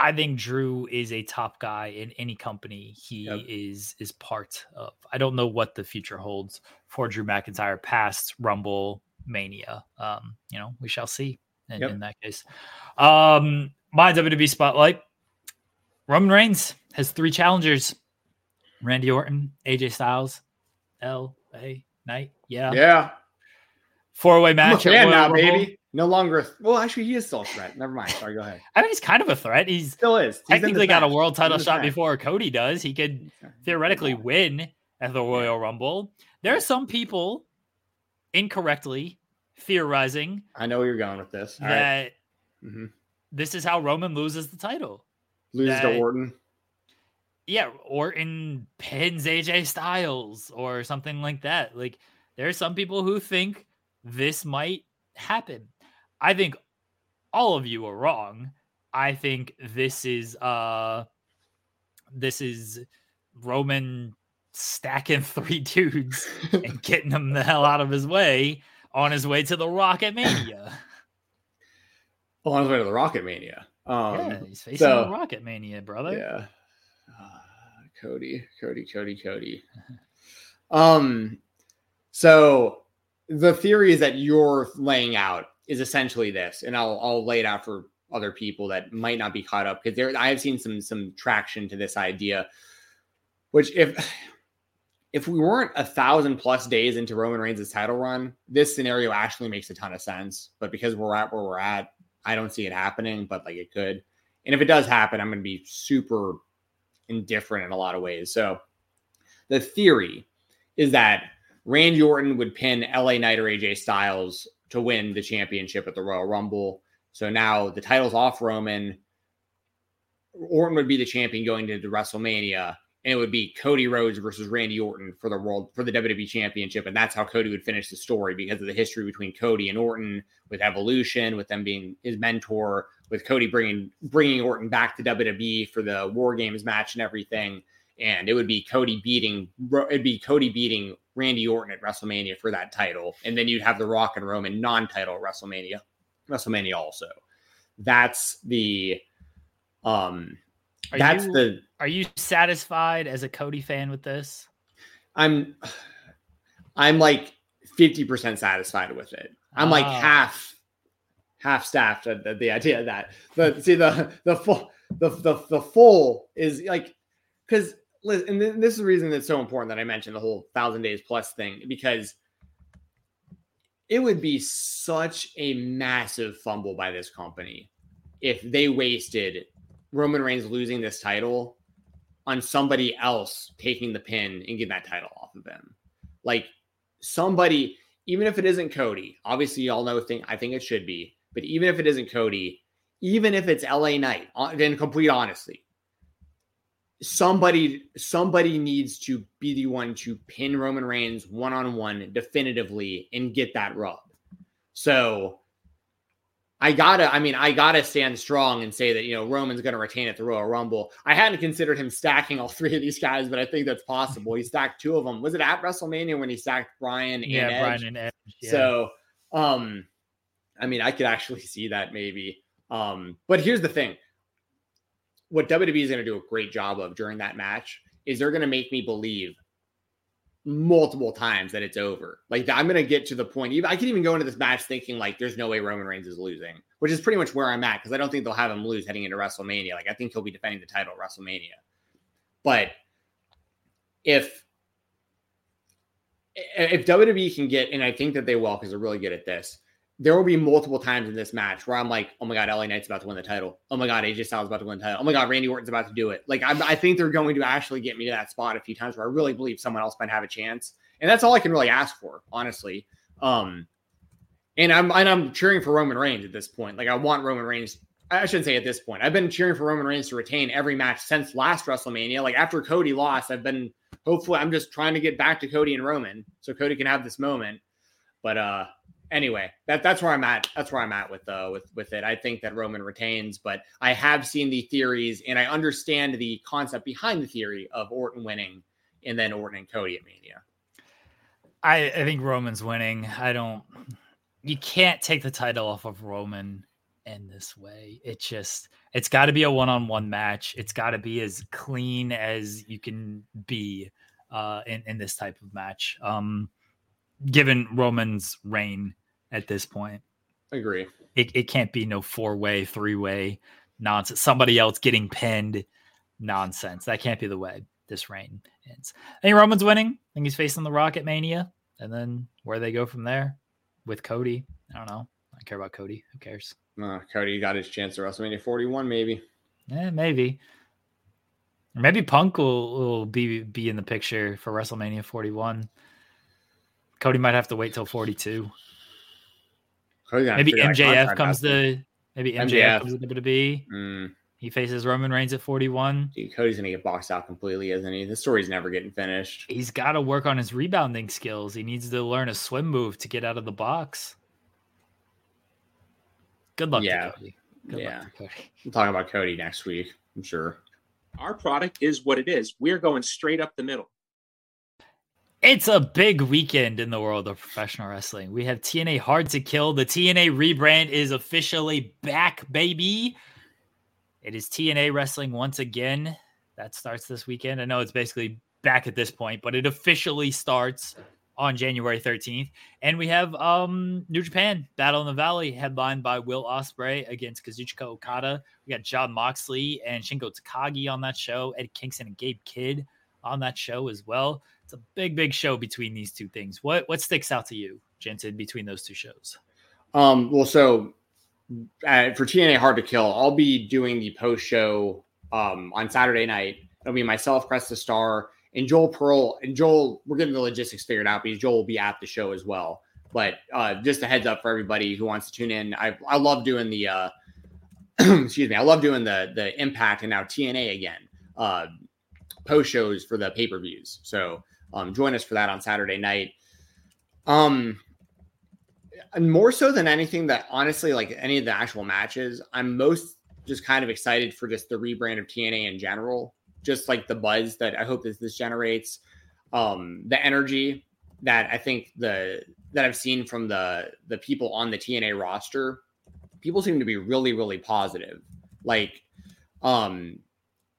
I think Drew is a top guy in any company he Yep. is is part of. I don't know what the future holds for Drew McIntyre past Rumble Mania. Um, you know, we shall see in, Yep. in that case. Um, my WWE spotlight. Roman Reigns has three challengers: Randy Orton, AJ Styles, L.A. Knight. Yeah. yeah. four way match. Royal now, baby. No longer. Well, actually, he is still a threat. Never mind. Sorry, go ahead. I mean, he's kind of a threat. He's Still is. He's technically got a world title shot match. before Cody does. He could theoretically win at the Royal Rumble. There are some people incorrectly theorizing I know where you're going with this. All right. that Mhm. this is how Roman loses the title. Loses to Orton. Yeah, Orton pins AJ Styles or something like that. Like there are some people who think this might happen. I think all of you are wrong. I think this is uh this is Roman stacking three dudes and getting them the hell out of his way on his way to the Rock at Mania. On his way to the Rock at Mania. Um, yeah, he's facing so- the Rock at Mania, brother. Yeah. Uh, Cody, Cody, Cody, Cody. Um, so the theory is that you're laying out is essentially this, and I'll I'll lay it out for other people that might not be caught up because there I have seen some some traction to this idea, which if if we weren't a thousand plus days into Roman Reigns' title run, this scenario actually makes a ton of sense. But because we're at where we're at, I don't see it happening, but like it could. And if it does happen, I'm going to be super indifferent in a lot of ways. So the theory is that Randy Orton would pin LA Knight or AJ Styles to win the championship at the Royal Rumble. So now the title's off Roman. Orton would be the champion going into WrestleMania, and it would be Cody Rhodes versus Randy Orton for the world for the WWE Championship, and that's how Cody would finish the story because of the history between Cody and Orton with Evolution, with them being his mentor, with Cody bringing bringing Orton back to WWE for the War Games match and everything, and it would be Cody beating it'd be Cody beating Randy Orton at WrestleMania for that title, and then you'd have the Rock and Roman non-title at WrestleMania, WrestleMania also. That's the um Are that's you- the Are you satisfied as a Cody fan with this? I'm I'm like 50% satisfied with it. I'm like Ah. half half staffed at the, the idea of that. But see the the full the the, the full is like because and this is the reason that's so important that I mentioned the whole thousand days plus thing because it would be such a massive fumble by this company if they wasted Roman Reigns losing this title on somebody else taking the pin and getting that title off of him. Like somebody, even if it isn't Cody, obviously y'all know thing I think it should be, but even if it isn't Cody, even if it's LA Knight, in complete honesty, somebody somebody needs to be the one to pin Roman Reigns one on one definitively and get that rub. So I gotta, I mean, I gotta stand strong and say that you know Roman's gonna retain at the Royal Rumble. I hadn't considered him stacking all three of these guys, but I think that's possible. He stacked two of them. Was it at WrestleMania when he stacked Brian and yeah, Edge? Brian and Edge. yeah. So, um, I mean, I could actually see that maybe. Um, but here's the thing: what WWE is to do a great job of during that match is they're to make me believe multiple times that it's over. Like I'm to get to the point. I can even go into this match thinking like, there's no way Roman Reigns is losing, which is pretty much where I'm at because I don't think they'll have him lose heading into WrestleMania. Like I think he'll be defending the title at WrestleMania. But if if WWE can get, and I think that they will because they're really good at this, there will be multiple times in this match where I'm like, oh my God, LA Knight's about to win the title. Oh my God, AJ Styles about to win the title. Oh my God, Randy Orton's about to do it. Like, I'm, I think they're going to actually get me to that spot a few times where I really believe someone else might have a chance. And that's all I can really ask for, honestly. Um, and I'm and I'm cheering for Roman Reigns at this point. Like, I want Roman Reigns. I shouldn't say at this point. I've been cheering for Roman Reigns to retain every match since last WrestleMania. Like after Cody lost, I've been hopefully I'm just trying to get back to Cody and Roman so Cody can have this moment. But uh anyway, that that's where I'm at. That's where I'm at with uh with with it. I think that Roman retains, but I have seen the theories and I understand the concept behind the theory of Orton winning and then Orton and Cody at Mania. I, I think Roman's winning. I don't. You can't take the title off of Roman in this way. It just it's got to be a one-on-one match. It's got to be as clean as you can be uh, in in this type of match. Um, given Roman's reign at this point, I Agree. it, it can't be no four-way, three-way nonsense. Somebody else getting pinned nonsense. That can't be the way this reign ends. I think Roman's winning. I think he's facing the Rock at Mania, and then where they go from there, with Cody. I don't know. I care about Cody. Who cares? Uh, Cody got his chance at WrestleMania 41, maybe. Yeah, maybe. Or maybe Punk will, will be be in the picture for WrestleMania 41. Cody might have to wait till 42. Maybe MJF comes to maybe MJF, MJF. comes to WWE. Mm. He faces Roman Reigns at 41. Dude, Cody's gonna get boxed out completely, isn't he? The story's never getting finished. He's got to work on his rebounding skills. He needs to learn a swim move to get out of the box. Good luck yeah. Cody. Good yeah. Cody. We'll talk about Cody next week, I'm sure. Our product is what it is. We're going straight up the middle. It's a big weekend in the world of professional wrestling. We have TNA Hard to Kill. The TNA rebrand is officially back, baby. It is TNA Wrestling once again. That starts this weekend. I know it's basically back at this point, but it officially starts on January 13th. And we have um New Japan Battle in the Valley headlined by Will Ospreay against Kazuchika Okada. We got Jon Moxley and Shingo Takagi on that show, Ed Kingston and Gabe Kidd on that show as well. It's a big, big show between these two things. What what sticks out to you, Jensen, between those two shows? Um, well, so uh, for TNA Hard to Kill, I'll be doing the post show um, on Saturday night. It'll be myself, Cresta Star, and Joel Pearl. And Joel, we're getting the logistics figured out because Joel will be at the show as well. But uh, just a heads up for everybody who wants to tune in. I I love doing the uh, excuse me. I love doing the the Impact and now TNA again uh, post shows for the pay per views. So um, join us for that on Saturday night. Um, and more so than anything, that honestly, like any of the actual matches, I'm most just kind of excited for just the rebrand of TNA in general. Just like the buzz that I hope that this generates, um, the energy that I think the that I've seen from the the people on the TNA roster, people seem to be really really positive. Like, um,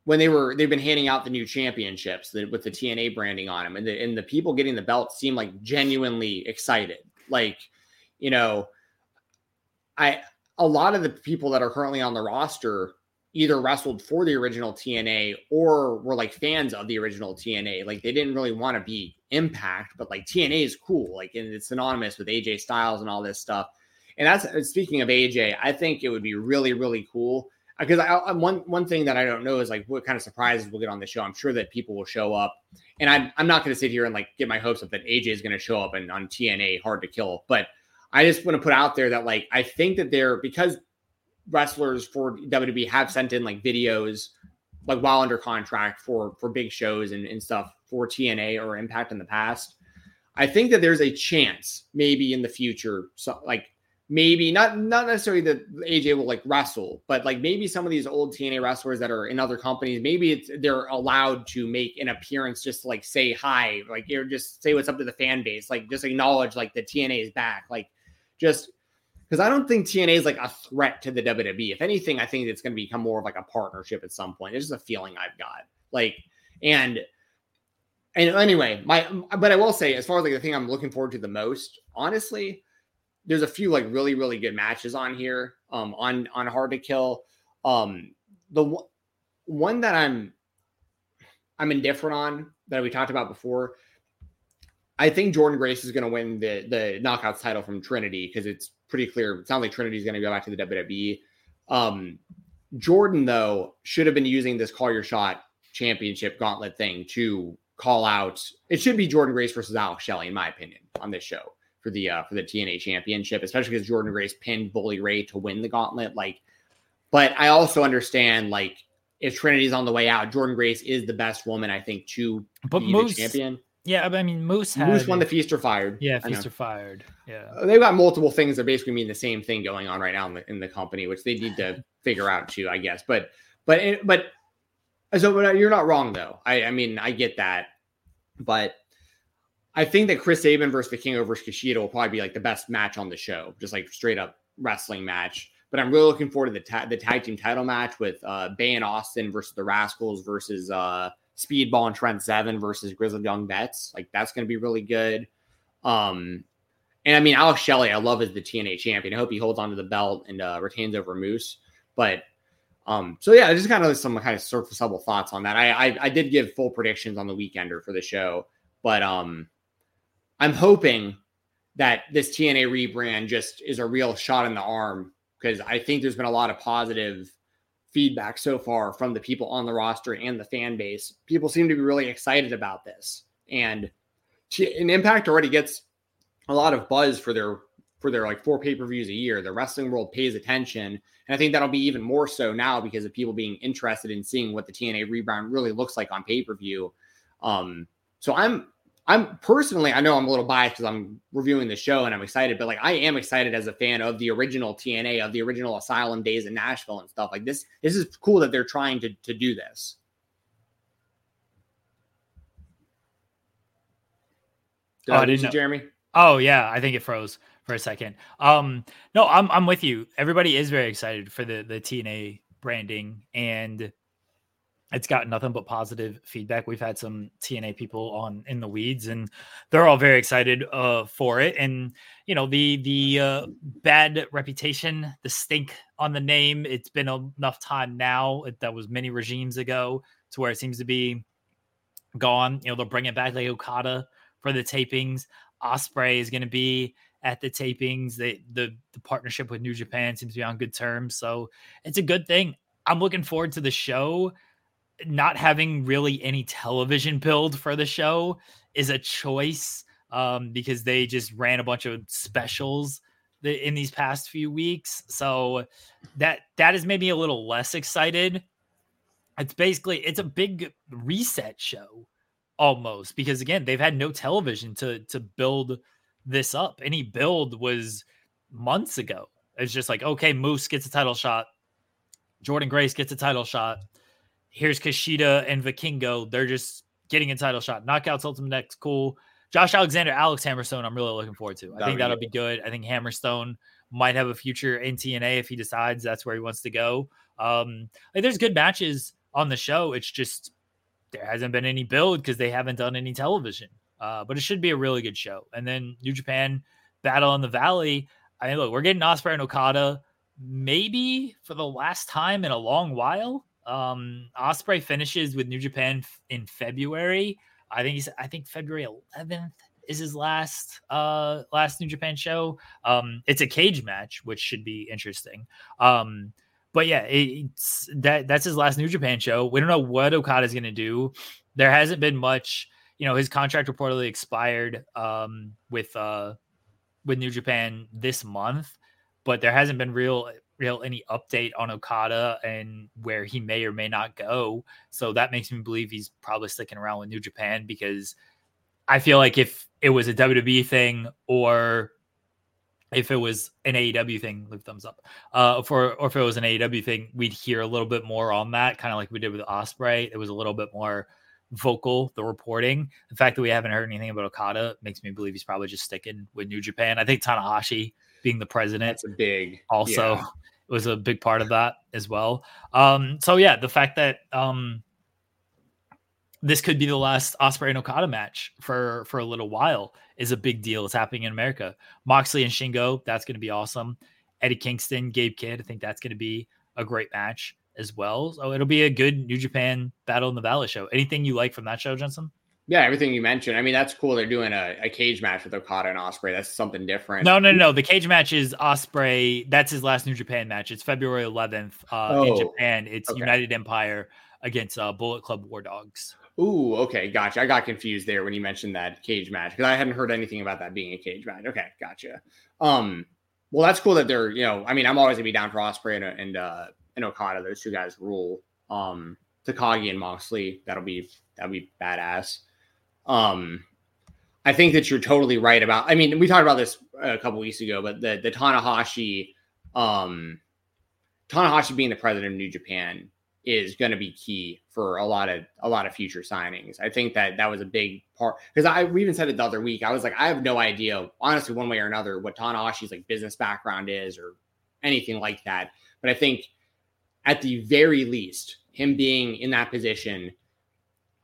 when they were they've been handing out the new championships with the TNA branding on them, and the and the people getting the belt seem like genuinely excited. Like, you know, I a lot of the people that are currently on the roster either wrestled for the original TNA or were like fans of the original TNA. Like they didn't really want to be Impact, but like TNA is cool. Like and it's synonymous with AJ Styles and all this stuff. And that's speaking of AJ, I think it would be really really cool because I, I, one one thing that I don't know is like what kind of surprises we'll get on the show. I'm sure that people will show up, and I'm I'm not going to sit here and like get my hopes up that AJ is going to show up and on TNA Hard to Kill, but I just want to put out there that like I think that they're because wrestlers for WWE have sent in like videos like while under contract for for big shows and, and stuff for TNA or Impact in the past. I think that there's a chance maybe in the future, so like maybe not not necessarily that AJ will like wrestle, but like maybe some of these old TNA wrestlers that are in other companies, maybe it's they're allowed to make an appearance just to like say hi, like you just say what's up to the fan base, like just acknowledge like the TNA is back, like just because I don't think TNA is like a threat to the WWE. If anything, I think it's going to become more of like a partnership at some point. It's just a feeling I've got. Like, and and anyway, my but I will say, as far as like the thing I'm looking forward to the most, honestly, there's a few like really really good matches on here um on on hard to kill. Um the w- one that i'm i'm indifferent on that we talked about before i think jordynne grace is going to win the the knockouts title from trinity because it's pretty clear it sounds like trinity's going to go back to the wwe um jordan though should have been using this call your shot championship gauntlet thing to call out it should be jordynne grace versus alex shelley in my opinion on this show for the uh, for the TNA championship, especially because Jordynne Grace pinned Bully Ray to win the gauntlet. Like, but I also understand like if Trinity's on the way out, Jordynne Grace is the best woman I think to but be Moose, the champion. Yeah, I mean Moose had, Moose won the feast or fired. Yeah, feast or fired. Yeah, uh, they've got multiple things that basically mean the same thing going on right now in the, in the company, which they need to figure out too, I guess. But but but so but you're not wrong though. I I mean I get that, but I think that Chris Sabin versus the Vikingo versus Kushida will probably be like the best match on the show, just like straight up wrestling match. But I'm really looking forward to the ta- the tag team title match with uh, Bey and Austin versus the Rascalz versus uh, Speedball and Trent Seven versus Grizzled Young Vets. Like that's going to be really good. Um, and I mean Alex Shelley, I love as the TNA champion. I hope he holds on to the belt and uh, retains over Moose. But um, so yeah, just kind of some kind of surface level thoughts on that. I, I I did give full predictions on the weekender for the show, but um I'm hoping that this TNA rebrand just is a real shot in the arm because I think there's been a lot of positive feedback so far from the people on the roster and the fan base. People seem to be really excited about this, and an Impact already gets a lot of buzz for their for their like four pay per views a year. The wrestling world pays attention, and I think that'll be even more so now because of people being interested in seeing what the TNA rebrand really looks like on pay per view. Um, so I'm I'm personally, I know I'm a little biased because I'm reviewing the show and I'm excited, but like I am excited as a fan of the original TNA, of the original Asylum days in Nashville and stuff like this. This is cool that they're trying to to do this. Did Oh, I didn't know. Jeremy? Oh yeah, I think it froze for a second. Um, no, I'm I'm with you. Everybody is very excited for the the TNA branding, and it's got nothing but positive feedback. We've had some TNA people on in the weeds, and they're all very excited uh, for it. And you know the the uh, bad reputation, the stink on the name. It's been enough time now. It, that was many regimes ago to where it seems to be gone. You know they'll bring it back like Okada for the tapings. Ospreay is going to be at the tapings. The the partnership with New Japan seems to be on good terms, so it's a good thing. I'm looking forward to the show. Not having really any television build for the show is a choice um, because they just ran a bunch of specials in these past few weeks. So that that has made me a little less excited. It's basically it's a big reset show almost because again they've had no television to to build this up any build was months ago it's just like okay moose gets a title shot jordynne grace gets a title shot here's kushida and vikingo they're just getting a title shot knockouts ultimate next cool josh alexander alex hammerstone i'm really looking forward to i That'll think that'll be good i think hammerstone might have a future in tna if he decides that's where he wants to go um like there's good matches on the show it's just there hasn't been any build because they haven't done any television. Uh, but it should be a really good show. And then New Japan Battle in the Valley. I mean, look, we're getting Ospreay and Okada maybe for the last time in a long while. Um, Ospreay finishes with New Japan f- in February. I think he's I think February 11th is his last uh last New Japan show. Um, it's a cage match, which should be interesting. Um, but yeah, it's that that's his last New Japan show. We don't know what Okada's to do. There hasn't been much. You know, his contract reportedly expired um, with uh, with New Japan this month, but there hasn't been real real any update on Okada and where he may or may not go. So that makes me believe he's probably sticking around with New Japan because I feel like if it was a WWE thing or if it was an AEW thing, leave thumbs up. Uh, for or if it was an AEW thing, we'd hear a little bit more on that, kind of like we did with Ospreay. It was a little bit more vocal, the reporting. The fact that we haven't heard anything about Okada makes me believe he's probably just sticking with New Japan. I think Tanahashi being the president That's a big also yeah. was a big part of that as well. Um, so yeah, the fact that um, this could be the last Ospreay and Okada match for for a little while is a big deal. It's happening in America. Moxley and Shingo, that's going to be awesome. Eddie Kingston, Gabe Kidd, I think that's going to be a great match as well. So it'll be a good New Japan Battle in the Valley show. Anything you like from that show, Jensen? Yeah, everything you mentioned. I mean, that's cool. They're doing a, a cage match with Okada and Ospreay. That's something different. No, no, no. The cage match is Ospreay. That's his last New Japan match. It's February 11th uh, in Oh, Japan. It's okay. United Empire against uh, Bullet Club War Dogs. Ooh, okay, gotcha. I got confused there when you mentioned that cage match because I hadn't heard anything about that being a cage match. Okay, gotcha. Um, well, that's cool that they're you know. I mean, I'm always gonna be down for Ospreay and and uh, and Okada. Those two guys rule. Um, Takagi and Moxley. That'll be that'll be badass. Um, I think that you're totally right about. I mean, we talked about this a couple weeks ago, but the the Tanahashi, um, Tanahashi being the president of New Japan is going to be key for a lot of a lot of future signings. I think that that was a big part because I we even said it the other week. I was like, I have no idea, honestly, one way or another, what Tanahashi's like business background is or anything like that. But I think at the very least, him being in that position,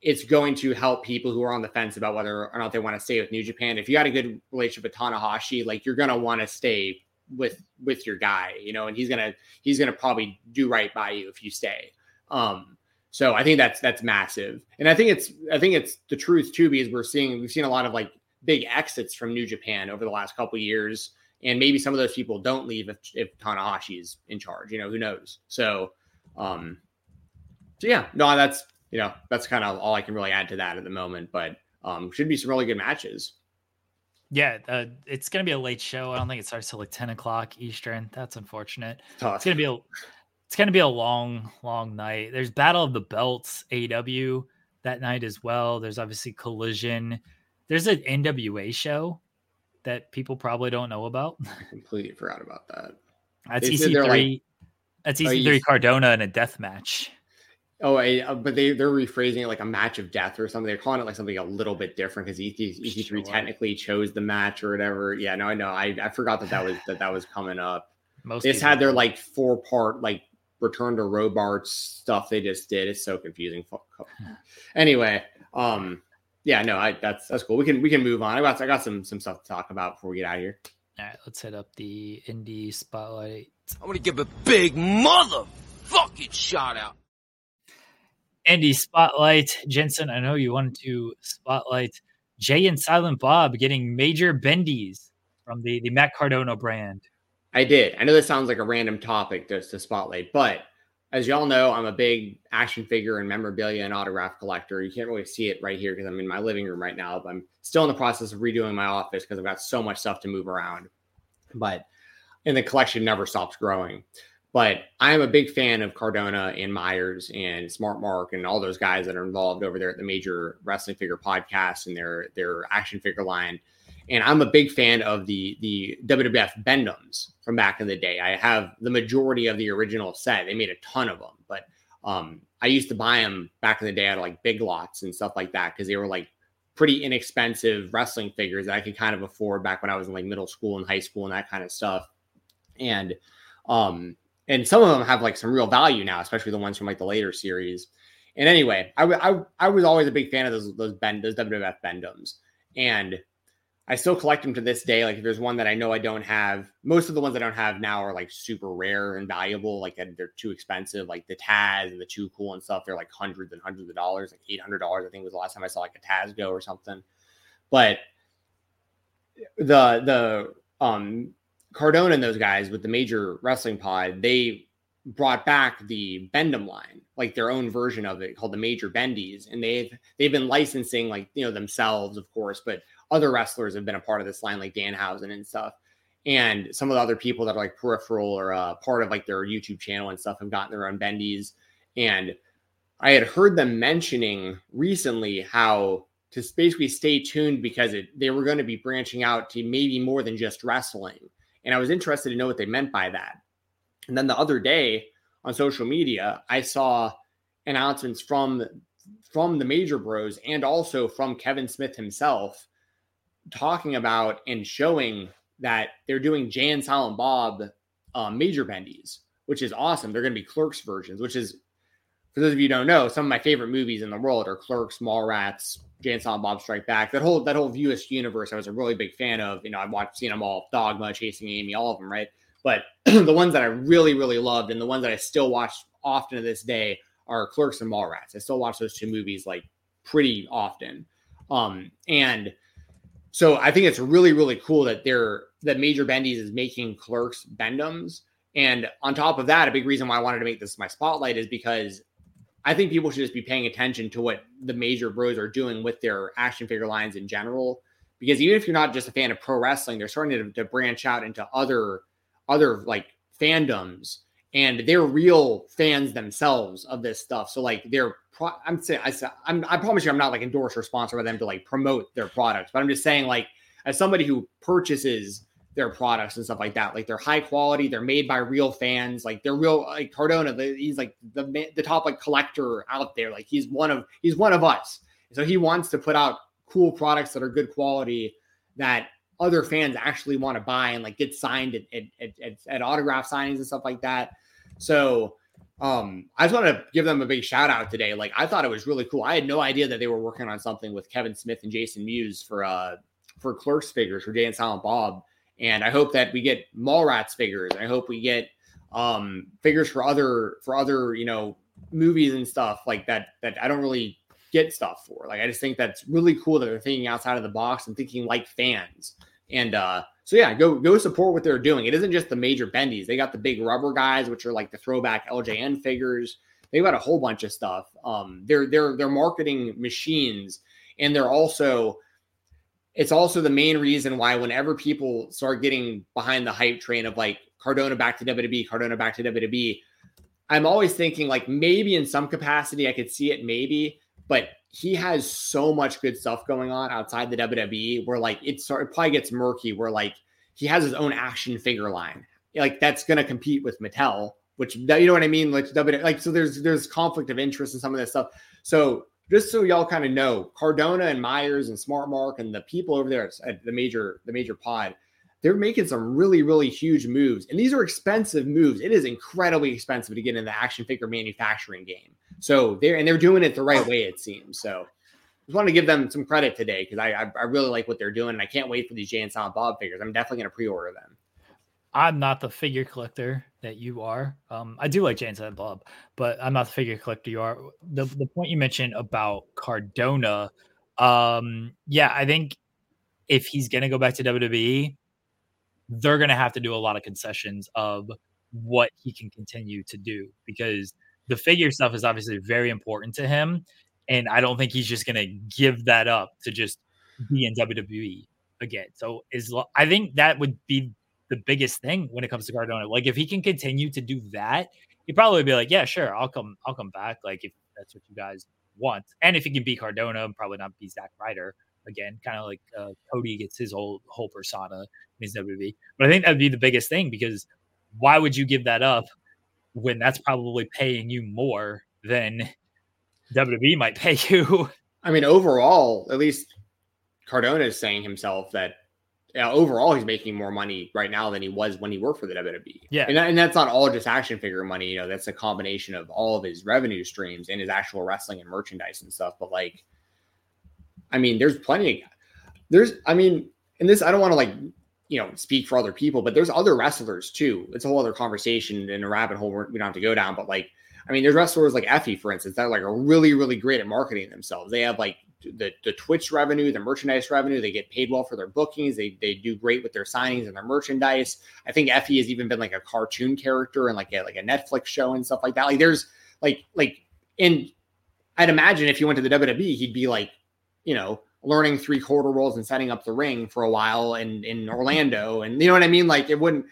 it's going to help people who are on the fence about whether or not they want to stay with New Japan. If you got a good relationship with Tanahashi, like you're gonna want to stay with with your guy, you know, and he's gonna he's gonna probably do right by you if you stay. Um, so I think that's that's massive, and I think it's I think it's the truth too because we're seeing we've seen a lot of like big exits from New Japan over the last couple years, and maybe some of those people don't leave if, if Tanahashi is in charge. You know, who knows? So, um, so yeah, no, that's you know that's kind of all I can really add to that at the moment. But um, should be some really good matches. Yeah, uh, it's gonna be a late show. I don't think it starts till like ten o'clock Eastern. That's unfortunate. Tough. It's gonna be a it's gonna be a long, long night. There's Battle of the Belts AW that night as well. There's obviously Collision. There's an NWA show that people probably don't know about. I completely forgot about that. That's They EC3. like- that's Oh, EC3 you- Cardona in a death match. Oh, I, uh, but they they're rephrasing it like a match of death or something. They're calling it like something a little bit different because EC, EC3 Sure. technically chose the match or whatever. Yeah, no, I know. I, I forgot that that was that that was coming up. Most They just had their like four part like return to Robarts stuff they just did. It's so confusing. Fuck. anyway, um, yeah, no, I that's that's cool. We can we can move on. I got I got some some stuff to talk about before we get out of here. All right, let's hit up the indie spotlight. I'm gonna give a big motherfucking shout out. Indie spotlight. Jensen, I know you wanted to spotlight Jay and Silent Bob getting major bendies from the, the Matt Cardona brand. I did. I know this sounds like a random topic to, to spotlight, but as y'all know, I'm a big action figure and memorabilia and autograph collector. You can't really see it right here because I'm in my living room right now, but I'm still in the process of redoing my office because I've got so much stuff to move around. But and the collection never stops growing. But I'm a big fan of Cardona and Myers and Smart Mark and all those guys that are involved over there at the major wrestling figure podcast and their their action figure line. And I'm a big fan of the the WWF Bendums from back in the day. I have the majority of the original set. They made a ton of them, but um, I used to buy them back in the day at like big lots and stuff like that because they were like pretty inexpensive wrestling figures that I could kind of afford back when I was in like middle school and high school and that kind of stuff. And um, and some of them have like some real value now, especially the ones from like the later series. And anyway, I, w- I, I was always a big fan of those those bend those WWF Bendums, and I still collect them to this day. Like if there's one that I know I don't have, most of the ones I don't have now are like super rare and valuable. Like they're too expensive. Like the Taz and the Too Cool and stuff, they're like hundreds and hundreds of dollars, like eight hundred dollars. I think was the last time I saw like a Taz go or something. But the the um Cardona and those guys with the major wrestling pod, they brought back the Bendham line, like their own version of it called the Major Bendies, and they've they've been licensing like you know themselves, of course, but other wrestlers have been a part of this line, like Danhausen and stuff. And some of the other people that are like peripheral or uh, part of like their YouTube channel and stuff have gotten their own bendies. And I had heard them mentioning recently how to basically stay tuned because it, they were going to be branching out to maybe more than just wrestling. And I was interested to know what they meant by that. And then the other day on social media, I saw announcements from from the major bros and also from Kevin Smith himself talking about and showing that they're doing Jay and Silent Bob uh, major bendies, which is awesome. They're going to be Clerks versions, which is for those of you who don't know, some of my favorite movies in the world are Clerks, Mallrats, and Bob Strike Back. That whole that whole View Askew universe, I was a really big fan of. You know, I've watched, seen them all, Dogma, Chasing Amy, all of them, right? But the ones that I really, really loved, and the ones that I still watch often to this day, are Clerks and Mallrats. I still watch those two movies like pretty often. Um, and so I think it's really, really cool that they're that Major Bendies is making Clerks Bendums. And on top of that, a big reason why I wanted to make this my spotlight is because I think people should just be paying attention to what the major bros are doing with their action figure lines in general. Because even if you're not just a fan of pro wrestling, they're starting to, to branch out into other other like fandoms, and they're real fans themselves of this stuff. So like they're pro- I'm saying I, I'm I promise you I'm not like endorsed or sponsored by them to like promote their products, but I'm just saying like as somebody who purchases their products and stuff like that. Like they're high quality, they're made by real fans. Like they're real. Like Cardona, he's like the the top like collector out there. Like he's one of he's one of us. So he wants to put out cool products that are good quality that other fans actually want to buy and like get signed at at, at, at, autograph signings and stuff like that. So um I just want to give them a big shout out today. Like I thought it was really cool. I had no idea that they were working on something with Kevin Smith and Jason Mewes for uh for Clerks figures for Jay and Silent Bob. And I hope that we get Mallrats figures. I hope we get um figures for other for other, you know, movies and stuff like that that I don't really get stuff for. Like I just think that's really cool that they're thinking outside of the box and thinking like fans. And uh so yeah, go go support what they're doing. It isn't just the major bendies. They got the big rubber guys, which are like the throwback LJN figures. They've got a whole bunch of stuff. Um, they're they're they're marketing machines, and they're also it's also the main reason why whenever people start getting behind the hype train of like Cardona back to WWE, Cardona back to WWE, I'm always thinking like maybe in some capacity I could see it, maybe, but he has so much good stuff going on outside the WWE where like it's it probably gets murky where like he has his own action figure line. Like that's gonna compete with Mattel, which you know what I mean? Like WWE, like so there's there's conflict of interest in some of this stuff. So just so y'all kind of know, Cardona and Myers and Smart Mark and the people over there at the major the major pod, they're making some really really huge moves, and these are expensive moves. It is incredibly expensive to get in the action figure manufacturing game. So they're and they're doing it the right way, it seems. So just want to give them some credit today because I, I, I really like what they're doing, and I can't wait for these Jay and Silent Bob figures. I'm definitely going to pre-order them. I'm not the figure collector that you are. Um, I do like Jay and Bob, but I'm not the figure collector you are. The the point you mentioned about Cardona, um, yeah, I think if he's going to go back to WWE, they're going to have to do a lot of concessions of what he can continue to do because the figure stuff is obviously very important to him. And I don't think he's just going to give that up to just be in WWE again. So is I think that would be the biggest thing when it comes to Cardona. Like if he can continue to do that, he'd probably be like, yeah, sure, I'll come, I'll come back. Like if that's what you guys want, and if he can be Cardona, probably not be Zack Ryder again, kind of like uh, Cody gets his whole whole persona in his WWE. But I think that'd be the biggest thing because why would you give that up when that's probably paying you more than WWE might pay you. I mean, overall, at least Cardona is saying himself that yeah, overall he's making more money right now than he was when he worked for the WWE. Yeah, and, that, and that's not all just action figure money. You know, that's a combination of all of his revenue streams and his actual wrestling and merchandise and stuff. But like, I mean, there's plenty. Of, there's, I mean, and this I don't want to like you know speak for other people, but there's other wrestlers too. It's a whole other conversation in a rabbit hole we don't have to go down. But like, I mean, there's wrestlers like Effy, for instance, that like are really really great at marketing themselves. They have like the the Twitch revenue, the merchandise revenue. They get paid well for their bookings. They they do great with their signings and their merchandise. I think Effy has even been like a cartoon character and like a like a Netflix show and stuff like that. Like there's like like in I'd imagine if he went to the WWE, he'd be like, you know, learning three quarter rolls and setting up the ring for a while in in Orlando, and you know what I mean. Like it wouldn't.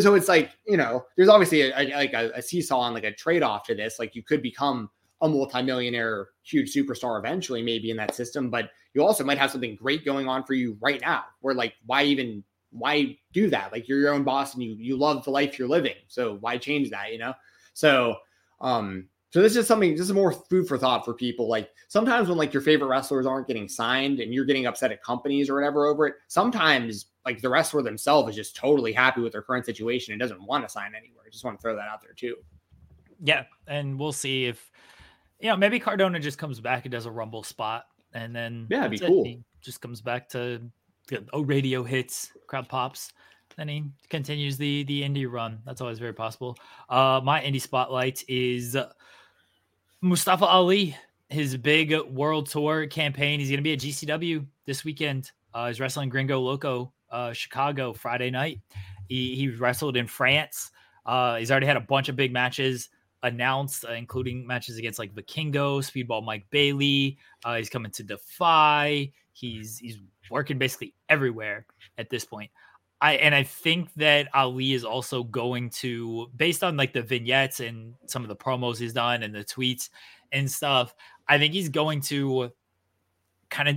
So it's like you know, there's obviously a, a like a, a seesaw and like a trade off to this. Like you could become a multimillionaire, huge superstar eventually, maybe in that system, but you also might have something great going on for you right now. Where like, why even why do that? Like you're your own boss and you you love the life you're living, so why change that? You know. So um so this is something, this is more food for thought for people. Like sometimes when like your favorite wrestlers aren't getting signed and you're getting upset at companies or whatever over it, sometimes like the wrestler themselves is just totally happy with their current situation and doesn't want to sign anywhere. I just want to throw that out there too. Yeah. And we'll see if, you know, maybe Cardona just comes back and does a rumble spot and then yeah, it'd be cool. He just comes back to oh radio hits, crowd pops then he continues the the indie run. That's always very possible. Uh, my indie spotlight is Mustafa Ali, his big world tour campaign. He's going to be at GCW this weekend. Uh, he's wrestling Gringo Loco, uh, Chicago, Friday night. He, he wrestled in France. Uh, he's already had a bunch of big matches announced, uh, including matches against like Vikingo, Speedball Mike Bailey. Uh, he's coming to Defy. He's he's working basically everywhere at this point. I and I think that Ali is also going to, based on like the vignettes and some of the promos he's done and the tweets and stuff, I think he's going to kind of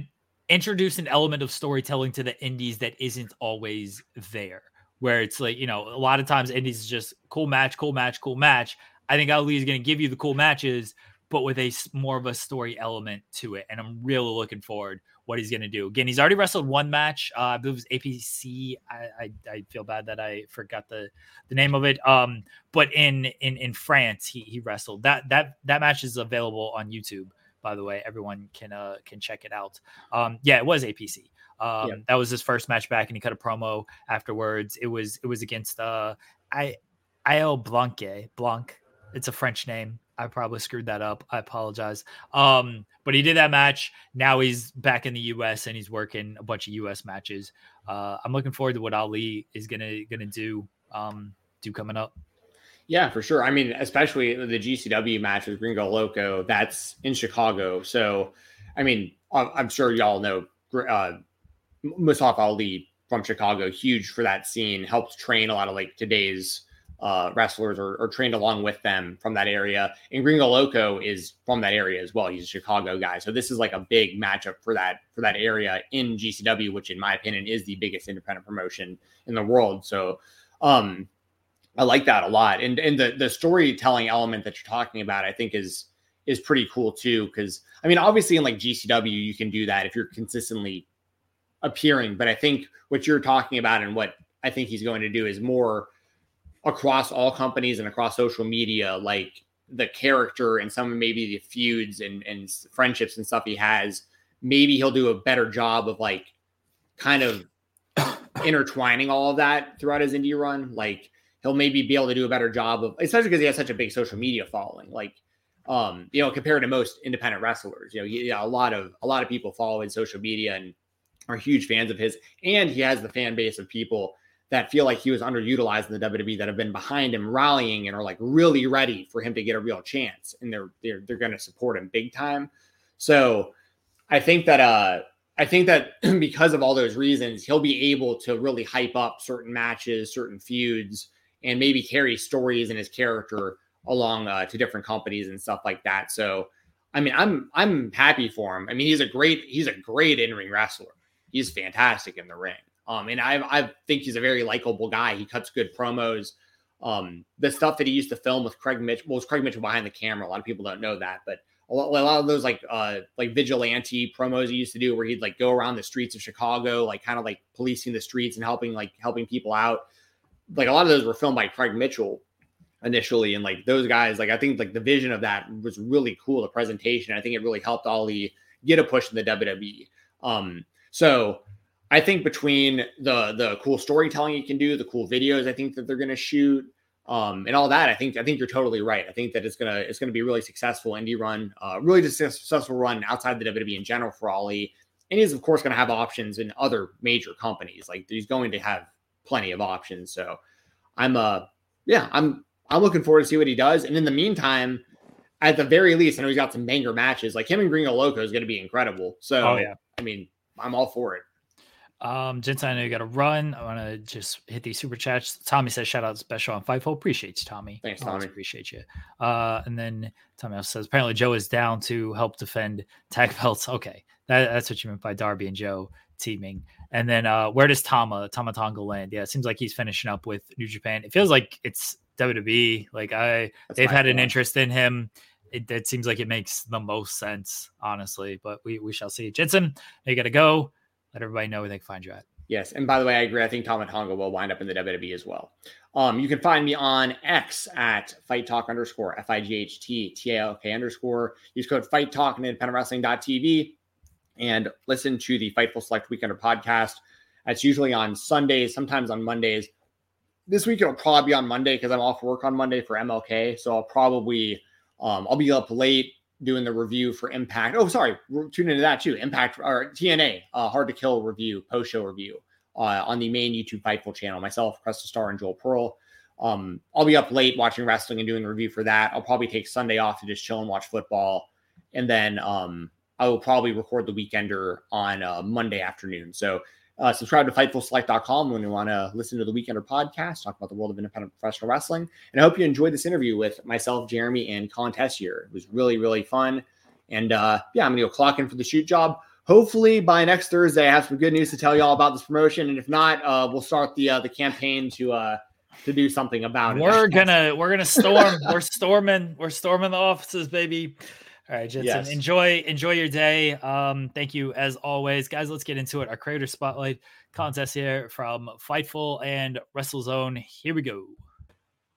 introduce an element of storytelling to the indies that isn't always there. Where it's like, you know, a lot of times indies is just cool match, cool match, cool match. I think Ali is going to give you the cool matches, but with a more of a story element to it. And I'm really looking forward what he's going to do. Again, he's already wrestled one match. Uh, I believe it was APC. I, I, I feel bad that I forgot the the name of it. Um, but in in in France, he he wrestled that that that match is available on YouTube. By the way, everyone can uh can check it out. Um, yeah, it was APC. Um, yeah. that was his first match back, and he cut a promo afterwards. It was it was against uh I Blanque Blanc. It's a French name. I probably screwed that up. I apologize. Um, but he did that match. Now he's back in the U.S. and he's working a bunch of U.S. matches. Uh, I'm looking forward to what Ali is gonna gonna do um, do coming up. Yeah, for sure. I mean, especially the GCW match with Gringo Loco. That's in Chicago. So, I mean, I'm sure y'all know uh, Mustafa Ali from Chicago, huge for that scene. Helped train a lot of like today's uh, wrestlers or, trained along with them from that area. And Gringo Loco is from that area as well. He's a Chicago guy, so this is like a big matchup for that for that area in GCW, which in my opinion is the biggest independent promotion in the world. So, um, I like that a lot. And and the the storytelling element that you're talking about, I think is is pretty cool too. Because I mean, obviously in like GCW, you can do that if you're consistently appearing. But I think what you're talking about and what I think he's going to do is more across all companies and across social media, like the character and some of maybe the feuds and, and friendships and stuff he has, maybe he'll do a better job of like kind of intertwining all of that throughout his indie run. Like he'll maybe be able to do a better job of, especially because he has such a big social media following. Like, um, you know, compared to most independent wrestlers, you know, yeah, a lot of a lot of people follow in social media and are huge fans of his, and he has the fan base of people that feel like he was underutilized in the WWE that have been behind him rallying and are like really ready for him to get a real chance and they're they're they're going to support him big time. So I think that uh I think that because of all those reasons he'll be able to really hype up certain matches, certain feuds and maybe carry stories and his character along uh, to different companies and stuff like that. So I mean I'm I'm happy for him. I mean he's a great he's a great in-ring wrestler. He's fantastic in the ring. Um, and I, I think he's a very likable guy. He cuts good promos. Um, the stuff that he used to film with Craig Mitchell well, was Craig Mitchell behind the camera. A lot of people don't know that, but a lot, a lot of those like uh like vigilante promos he used to do where he'd like go around the streets of Chicago, like kind of like policing the streets and helping like helping people out. Like a lot of those were filmed by Craig Mitchell initially, and like those guys, like I think like the vision of that was really cool. The presentation, I think it really helped Ali get a push in the WWE. Um, so I think between the the cool storytelling you can do, the cool videos I think that they're going to shoot, um, and all that, I think I think you're totally right. I think that it's gonna it's gonna be a really successful indie run, uh, really successful run outside the WWE in general for Ali. And he's of course going to have options in other major companies. Like he's going to have plenty of options. So I'm uh yeah I'm I'm looking forward to see what he does. And in the meantime, at the very least, I know he's got some banger matches. Like him and Gringo Loco is going to be incredible. So oh, yeah. I mean, I'm all for it. Um, Jensen, I know you got to run. I want to just hit these super chats. Tommy says, shout out special on Fightful. Appreciate you, Tommy. Thanks, Tommy. appreciate you. Uh, and then Tommy also says, apparently Joe is down to help defend tag belts. Okay. That, that's what you meant by Darby and Joe teaming. And then uh, where does Tama, Tama Tonga land? Yeah, it seems like he's finishing up with New Japan. It feels like it's WWE. Like I, that's they've had point. an interest in him. It, it, seems like it makes the most sense, honestly. But we we shall see. Jensen, you got to go let everybody know where they can find you at. Yes, and by the way, I agree. I think Tama Tonga will wind up in the WWE as well. Um, you can find me on X at Fight Talk underscore F I G H T T A L K underscore. Use code Fight Talk and independentwrestling.tv and listen to the Fightful Select Weekender podcast. That's usually on Sundays, sometimes on Mondays. This week it'll probably be on Monday because I'm off work on Monday for MLK. So I'll probably um, I'll be up late doing the review for Impact. Oh, sorry, tune into that too. Impact or TNA, uh, Hard to Kill review, post show review uh, on the main YouTube Fightful channel. Myself, Cresta Star, and Joel Pearl. Um, I'll be up late watching wrestling and doing the review for that. I'll probably take Sunday off to just chill and watch football, and then um, I will probably record the Weekender on uh, Monday afternoon. So uh, subscribe to FightfulSelect.com when you want to listen to the Weekender podcast, talk about the world of independent professional wrestling. And I hope you enjoyed this interview with myself, Jeremy, and Colin Tessier. It was really, really fun. And uh, yeah, I'm going to go clock in for the shoot job. Hopefully by next Thursday, I have some good news to tell you all about this promotion. And if not, uh, we'll start the uh, the campaign to uh, to do something about it. We're gonna we're gonna storm. we're storming. We're storming the offices, baby. All right, Jensen. Yes. Enjoy enjoy your day. Um, thank you as always, guys. Let's get into it. Our creator spotlight contest here from Fightful and WrestleZone. Here we go.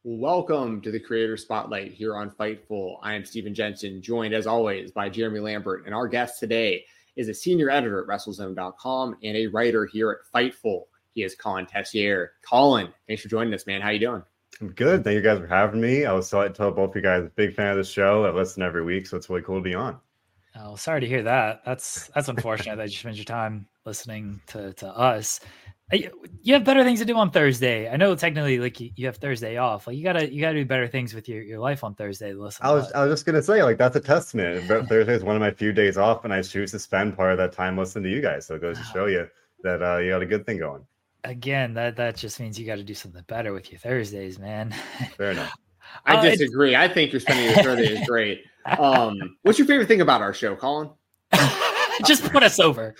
Welcome to the Creator Spotlight here on Fightful. I am Stephen Jensen, joined as always by Jeremy Lambert, and our guest today is a senior editor at WrestleZone.com and a writer here at Fightful. He is Colin Tessier. Colin, thanks for joining us, man. How you doing? I'm good. Thank you guys for having me. I was so I told both of you guys, big fan of the show. I listen every week, so it's really cool to be on. Oh, sorry to hear that. That's that's unfortunate that you spend your time listening to to us. You have better things to do on Thursday. I know technically, like you have Thursday off. Like you gotta you gotta do better things with your, your life on Thursday. Listen, I was I was just gonna say like that's a testament. Thursday is one of my few days off, and I choose to spend part of that time listening to you guys. So it goes to show you that uh, you got a good thing going. Again, that that just means you got to do something better with your Thursdays, man. Fair enough. I uh, disagree. I think your spending your Thursday is great. Um, what's your favorite thing about our show, Colin? just put us over.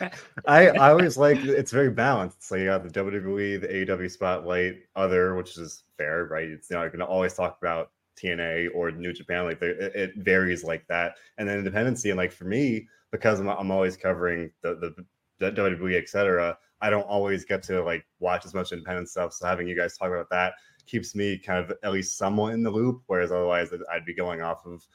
I, I always like it's very balanced. So you got the WWE, the AEW spotlight, other, which is fair, right? It's you know, you can always talk about TNA or New Japan, like it, it varies like that. And then independency, and like for me, because I'm, I'm always covering the, the, the WWE, etc. I don't always get to like watch as much independent stuff. So having you guys talk about that keeps me kind of at least somewhat in the loop. Whereas otherwise, I'd be going off of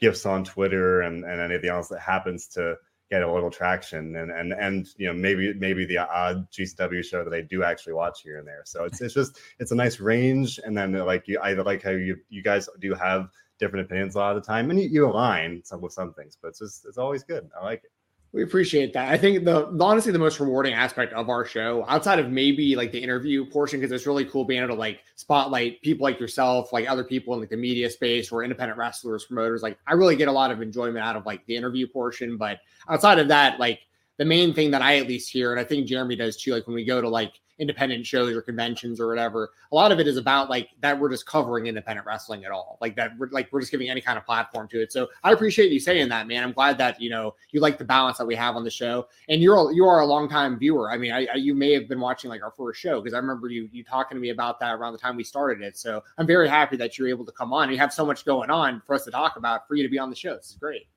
gifts on Twitter and, and anything else that happens to get a little traction and and and you know maybe maybe the odd GCW show that I do actually watch here and there. So it's it's just it's a nice range. And then like you I like how you you guys do have different opinions a lot of the time and you, you align some with some things, but it's just it's always good. I like it. We appreciate that. I think the, honestly the most rewarding aspect of our show, outside of maybe like the interview portion, because it's really cool being able to like spotlight people like yourself, like other people in like the media space or independent wrestlers, promoters. Like I really get a lot of enjoyment out of like the interview portion. But outside of that, like the main thing that I at least hear, and I think Jeremy does too, like when we go to like independent shows or conventions or whatever, a lot of it is about like that we're just covering independent wrestling at all. Like that we're like we're just giving any kind of platform to it. So I appreciate you saying that, man. I'm glad that you know you like the balance that we have on the show. And you're you are a long time viewer. I mean, I, I, you may have been watching like our first show because I remember you you talking to me about that around the time we started it. So I'm very happy that you're able to come on. You have so much going on for us to talk about for you to be on the show. This is great.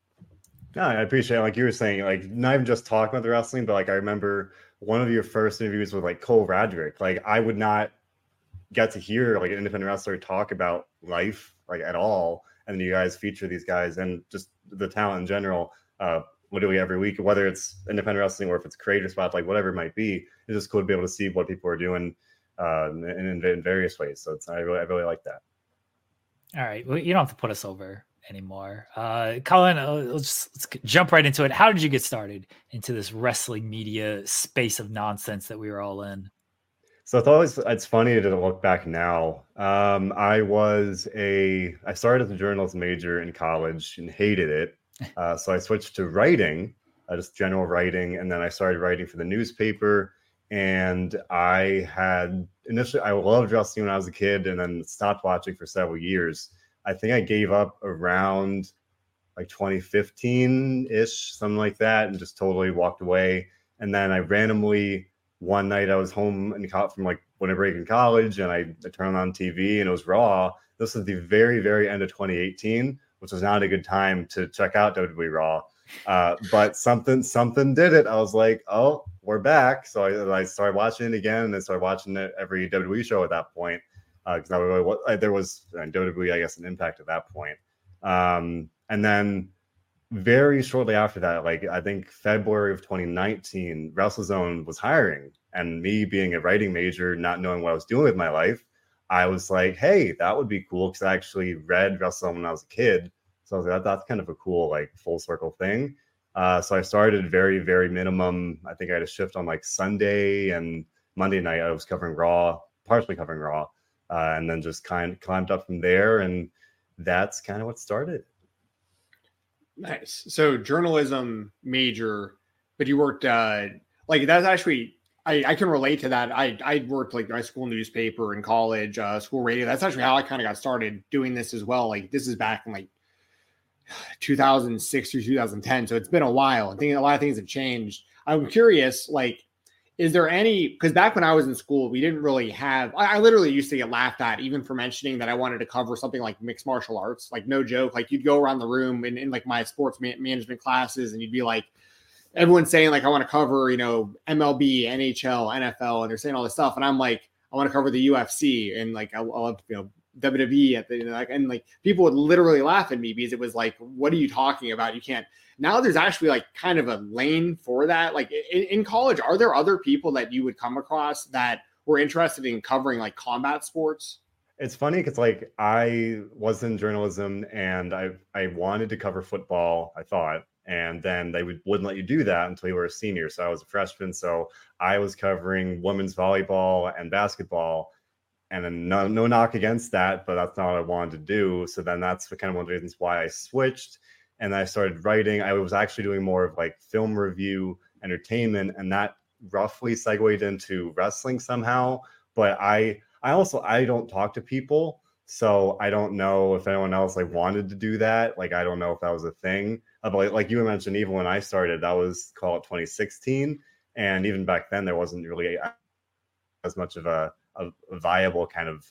No, I appreciate it. Like you were saying, like not even just talking about the wrestling, but like I remember one of your first interviews with like Cole Radrick. Like I would not get to hear like an independent wrestler talk about life like at all. And then you guys feature these guys and just the talent in general, uh, literally every week, whether it's independent wrestling or if it's creator spot, like whatever it might be, it's just cool to be able to see what people are doing uh, in, in, in various ways. So it's I really I really like that. All right, well, you don't have to put us over anymore. Uh, Colin, uh, let's, let's jump right into it. How did you get started into this wrestling media space of nonsense that we were all in? So it's always it's funny to look back now. Um, I was a I started as a journalism major in college and hated it. Uh, so I switched to writing, uh, just general writing, and then I started writing for the newspaper. And I had initially I loved wrestling when I was a kid, and then stopped watching for several years. I think I gave up around like 2015 ish, something like that, and just totally walked away. And then I randomly one night I was home and caught from like winter break in college, and I, I turned on TV and it was Raw. This is the very very end of 2018, which was not a good time to check out WWE Raw. Uh, but something something did it. I was like, oh, we're back. So I, I started watching it again, and then started watching it every WWE show at that point because uh, really uh, there was undoubtedly, I guess, an impact at that point. Um, and then very shortly after that, like I think February of 2019, WrestleZone was hiring, and me being a writing major, not knowing what I was doing with my life, I was like, hey, that would be cool because I actually read WrestleZone when I was a kid. So I was like, that, that's kind of a cool like full circle thing. Uh, so I started very, very minimum. I think I had a shift on like Sunday and Monday night. I was covering Raw, partially covering Raw uh, and then just kind of climbed up from there. And that's kind of what started. Nice. So journalism major, but you worked uh, like that's actually I, I can relate to that. I I worked like my school newspaper in college, uh, school radio. That's actually how I kind of got started doing this as well. Like this is back in like 2006 through 2010, so it's been a while. I think a lot of things have changed. I'm curious, like is there any because back when I was in school, we didn't really have I, I, literally used to get laughed at even for mentioning that I wanted to cover something like mixed martial arts. Like no joke. Like you'd go around the room in, in like my sports management classes and you'd be like, everyone's saying like I want to cover, you know, MLB, NHL, NFL, and they're saying all this stuff. And I'm like, I want to cover the UFC and like I, I love, you know, WWE at the like and like people would literally laugh at me because it was like, what are you talking about? You can't now there's actually like kind of a lane for that. Like in, in college, are there other people that you would come across that were interested in covering like combat sports? It's funny because like I was in journalism and I I wanted to cover football. I thought, and then they would, wouldn't let you do that until you were a senior. So I was a freshman, so I was covering women's volleyball and basketball, and then no no knock against that, but that's not what I wanted to do. So then that's kind of one of the reasons why I switched and I started writing. I was actually doing more of like film review, entertainment, and that roughly segued into wrestling somehow. But I I also I don't talk to people, so I don't know if anyone else like wanted to do that. Like I don't know if that was a thing. Uh, but like, you mentioned, even when I started, that was called 2016, and even back then there wasn't really as much of a, a viable kind of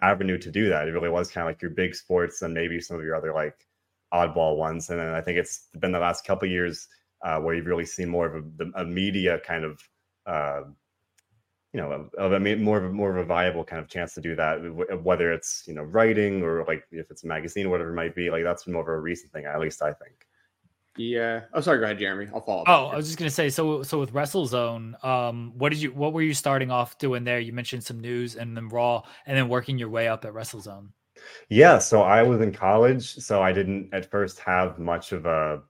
avenue to do that. It really was kind of like your big sports and maybe some of your other like oddball ones. And then I think it's been the last couple years uh, where you've really seen more of a, a media kind of, uh, you know, of a more of a more of a viable kind of chance to do that. Whether it's you know writing or like if it's a magazine or whatever it might be, like that's more of a recent thing, at least I think. Yeah. Oh, sorry. Go ahead, Jeremy. I'll follow. Up oh, I was just gonna say. So, so with WrestleZone, um, what did you? What were you starting off doing there? You mentioned some news and then Raw, and then working your way up at WrestleZone. Yeah, so I was in college, so I didn't at first have much of a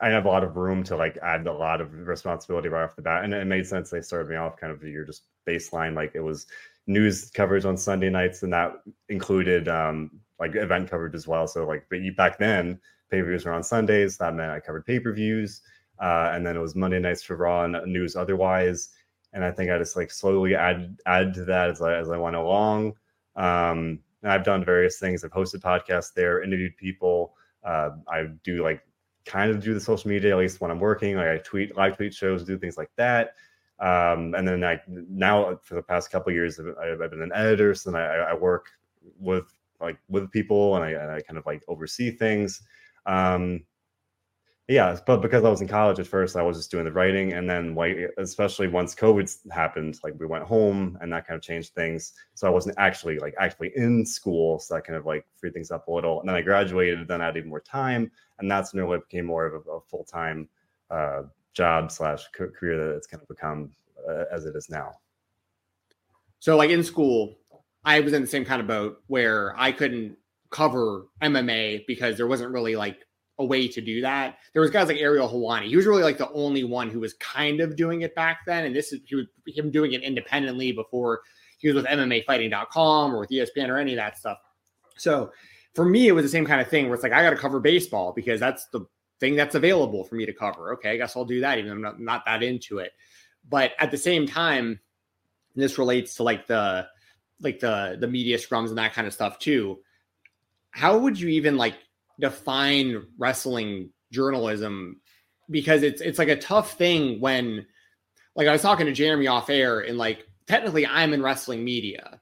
I didn't have a lot of room to like add a lot of responsibility right off the bat. And it made sense they started me off kind of your just baseline. Like it was news coverage on Sunday nights, and that included um like event coverage as well. So like but back then, pay-per-views were on Sundays. That meant I covered pay-per-views. Uh, and then it was Monday nights for Raw and news otherwise. And I think I just like slowly add add to that as I as I went along. Um, and I've done various things. I've hosted podcasts there, interviewed people. Uh, I do like kind of do the social media at least when I'm working. Like I tweet, live tweet shows, do things like that. Um, and then I now for the past couple years I've, I've, been an editor, so then I, I, work with like with people and I, and I kind of like oversee things. Um, yeah, but because I was in college at first, I was just doing the writing, and then like especially once COVID happened, like we went home, and that kind of changed things. So I wasn't actually like actually in school, so that kind of like freed things up a little. And then I graduated, then I had even more time, and that's when it became more of a, a full time uh, job slash career that it's kind of become uh, as it is now. So like in school, I was in the same kind of boat where I couldn't cover MMA because there wasn't really like a way to do that. There was guys like Ariel Helwani. He was really like the only one who was kind of doing it back then. And this is he was him doing it independently before he was with MMAfighting.com or with ESPN or any of that stuff. So for me, it was the same kind of thing where it's like I got to cover baseball because that's the thing that's available for me to cover. Okay, I guess I'll do that, even though I'm not, not that into it. But at the same time, this relates to like the like the the media scrums and that kind of stuff too. How would you even like define wrestling journalism because it's it's like a tough thing when like I was talking to Jeremy off air and like technically I'm in wrestling media,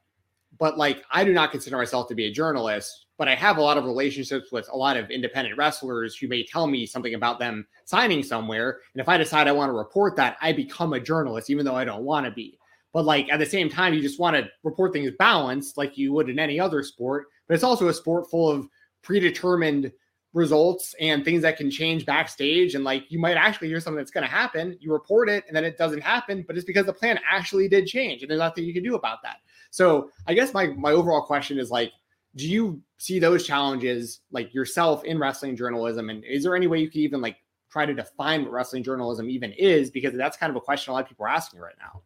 but like I do not consider myself to be a journalist, but I have a lot of relationships with a lot of independent wrestlers who may tell me something about them signing somewhere. And if I decide I want to report that, I become a journalist, even though I don't want to be. But like at the same time, you just want to report things balanced like you would in any other sport. But it's also a sport full of predetermined results and things that can change backstage. And like you might actually hear something that's going to happen, you report it, and then it doesn't happen, but it's because the plan actually did change, and there's nothing you can do about that. So I guess my my overall question is like, do you see those challenges like yourself in wrestling journalism? And is there any way you could even like try to define what wrestling journalism even is? Because that's kind of a question a lot of people are asking right now.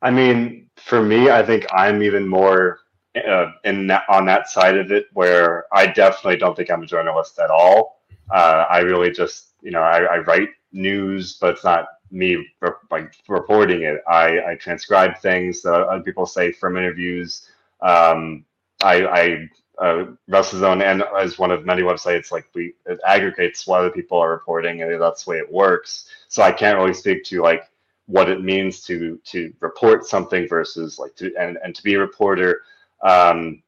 I mean, for me, I think I'm even more uh, in that, on that side of it where I definitely don't think I'm a journalist at all. Uh, I really just, you know, I, I, write news, but it's not me re- like reporting it. I, I transcribe things that other people say from interviews. Um, I, I uh, WrestleZone and as one of many websites, like we it aggregates what other people are reporting, and that's the way it works. So I can't really speak to like what it means to to report something versus like to and, and to be a reporter um,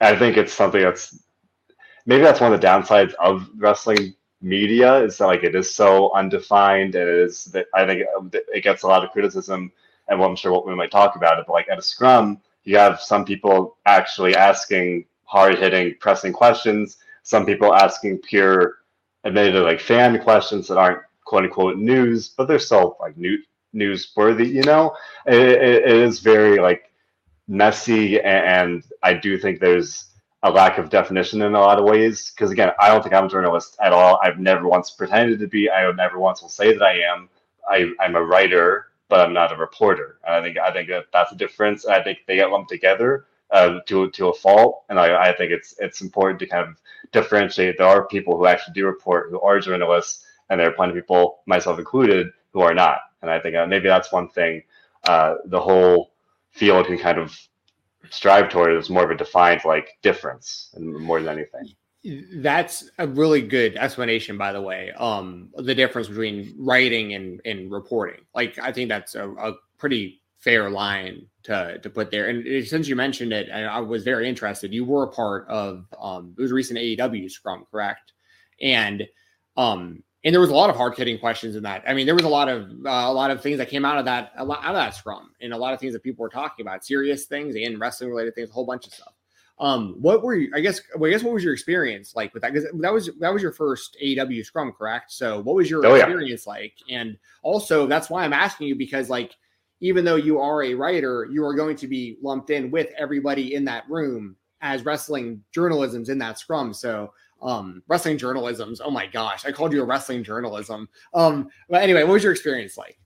I think it's something that's maybe that's one of the downsides of wrestling media is that like it is so undefined and it is that I think it gets a lot of criticism and well, I'm sure what we might talk about it, but like at a scrum, you have some people actually asking hard hitting, pressing questions, some people asking pure, admittedly like fan questions that aren't quote unquote news, but they're still like new, newsworthy, you know? It, it, it is very like messy, and, I do think there's a lack of definition in a lot of ways. Because again, I don't think I'm a journalist at all. I've never once pretended to be. I never once will say that I am. I, I'm a writer, but I'm not a reporter. And I think I think that that's a difference. I think they get lumped together uh, to to a fault, and I, I think it's it's important to kind of differentiate. There are people who actually do report who are journalists, and there are plenty of people, myself included, who are not. And I think uh, maybe that's one thing uh, the whole field can kind of strive toward is more of a defined like difference and more than anything. That's a really good explanation, by the way. Um, the difference between writing and, and reporting. Like, I think that's a, a pretty fair line to to put there. And since you mentioned it, I, I was very interested. You were a part of um, it was recent AEW scrum, correct? And um, and there was a lot of hard hitting questions in that. I mean, there was a lot of uh, a lot of things that came out of that a lot out of that scrum, and a lot of things that people were talking about, serious things and wrestling related things, a whole bunch of stuff. Um, what were you? I guess. Well, I guess what was your experience like with that? Because that was that was your first AEW scrum, correct? So, what was your oh, experience yeah. like? And also, that's why I'm asking you because, like, even though you are a writer, you are going to be lumped in with everybody in that room as wrestling journalism's in that scrum. So, um, wrestling journalism's. Oh my gosh, I called you a wrestling journalism. Um, but anyway, what was your experience like?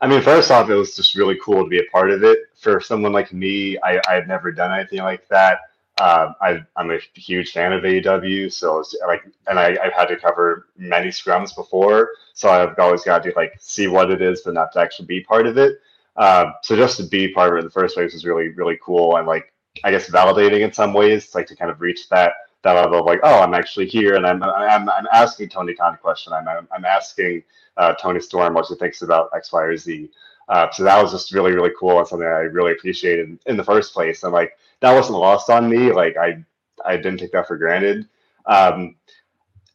I mean, first off, it was just really cool to be a part of it. For someone like me, I, I've never done anything like that. Um, I, am a huge fan of AEW, so like, and I, have had to cover many scrums before, so I've always got to like see what it is, but not to actually be part of it. Um, so just to be part of it in the first place was really, really cool, and like, I guess validating in some ways, like to kind of reach that that level of like, oh, I'm actually here, and I'm I'm, I'm asking Tony Khan a question. I'm I'm, asking uh, Toni Storm what she thinks about X, Y, or Z. Uh, so that was just really, really cool and something I really appreciated in the first place. And like that wasn't lost on me. Like I, I didn't take that for granted. Um,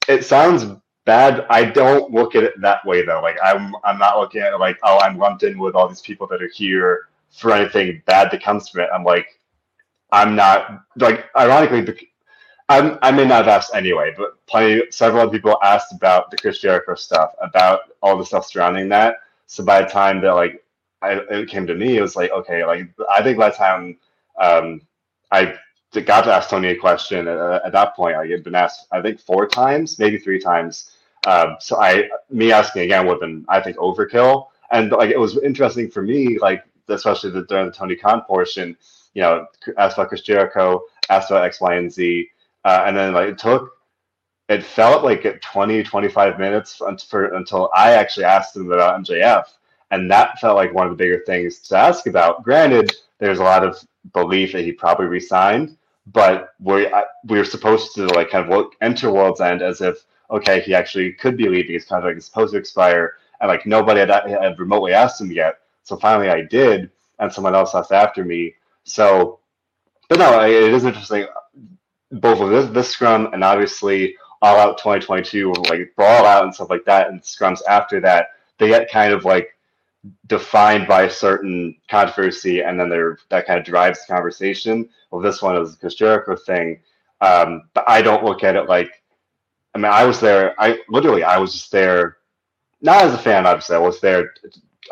it sounds bad. I don't look at it that way though. Like I'm, I'm not looking at it like, oh, I'm lumped in with all these people that are here for anything bad that comes from it. I'm like, I'm not like, ironically, I'm, I may not have asked anyway, but plenty, several people asked about the Chris Jericho stuff, about all the stuff surrounding that. So by the time that like I, it came to me, it was like, okay, like I think by the time um, I got to ask Tony a question uh, at that point, I had been asked, I think four times, maybe three times. Um, so I, me asking again would have been, I think, overkill. And like it was interesting for me, like especially the, during the Tony Khan portion, you know, asked about Chris Jericho, asked about X, Y, and Z, uh, and then like it took it felt like at 20 25 minutes for, until i actually asked him about mjf and that felt like one of the bigger things to ask about. Granted there's a lot of belief that he probably resigned but we we are supposed to like kind of look, enter world's end as if okay he actually could be leaving his contract is supposed to expire and like nobody had, had remotely asked him yet. So finally i did and someone else asked after me. So but no it is interesting both of this, this scrum and obviously all out 2022 like brawl out and stuff like that and scrums after that they get kind of like defined by a certain controversy and then they're that kind of drives the conversation. Well this one is the Jericho thing um, but I don't look at it like I mean I was there I literally I was just there not as a fan obviously I was there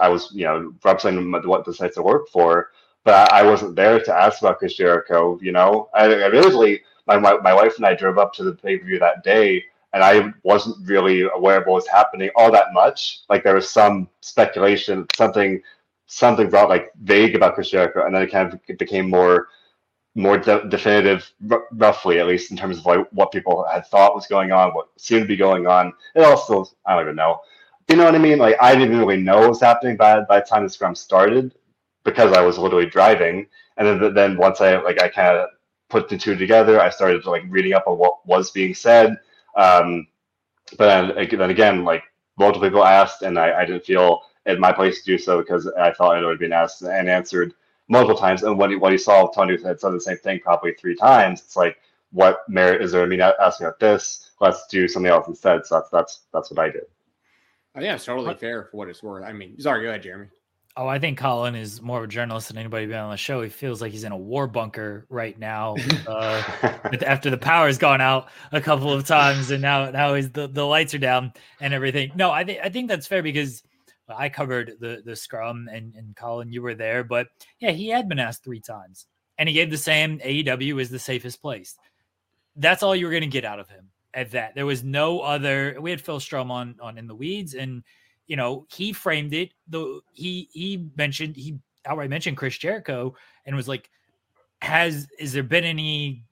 I was you know representing what the sites I work for but I, I wasn't there to ask about Chris Jericho you know I, I really my, my, wife and I drove up to the pay per view that day, and I wasn't really aware of what was happening all that much. Like there was some speculation, something something brought like vague about Chris Jericho, and then it kind of became more more de- definitive, r- roughly at least in terms of like what people had thought was going on, what seemed to be going on. It also I don't even know. You know what I mean? Like I didn't really know what was happening by by the time the scrum started because I was literally driving. And then then once I like I kind of put the two together. I started like reading up on what was being said. Um, but then, then again, like multiple people asked, and I, I didn't feel it my place to do so because I thought it would have been asked and answered multiple times. And when he, when he saw Tony had said the same thing probably three times, it's like, what merit is there I mean asking about this? Let's do something else instead. So that's that's that's what I did. I think it's totally fair for what it's worth. I mean, sorry, go ahead, Jeremy. Oh, I think Colin is more of a journalist than anybody been on the show. He feels like he's in a war bunker right now. Uh, after the power's gone out a couple of times, and now now is the, the lights are down and everything. No, I think I think that's fair because I covered the the scrum, and and Colin, you were there, but yeah, he had been asked three times, and he gave the same. AEW is the safest place. That's all you were going to get out of him at that. There was no other. We had Phil Strom on on in the weeds, and you know he framed it. The he he mentioned he outright mentioned Chris Jericho and was like, "Has is there been any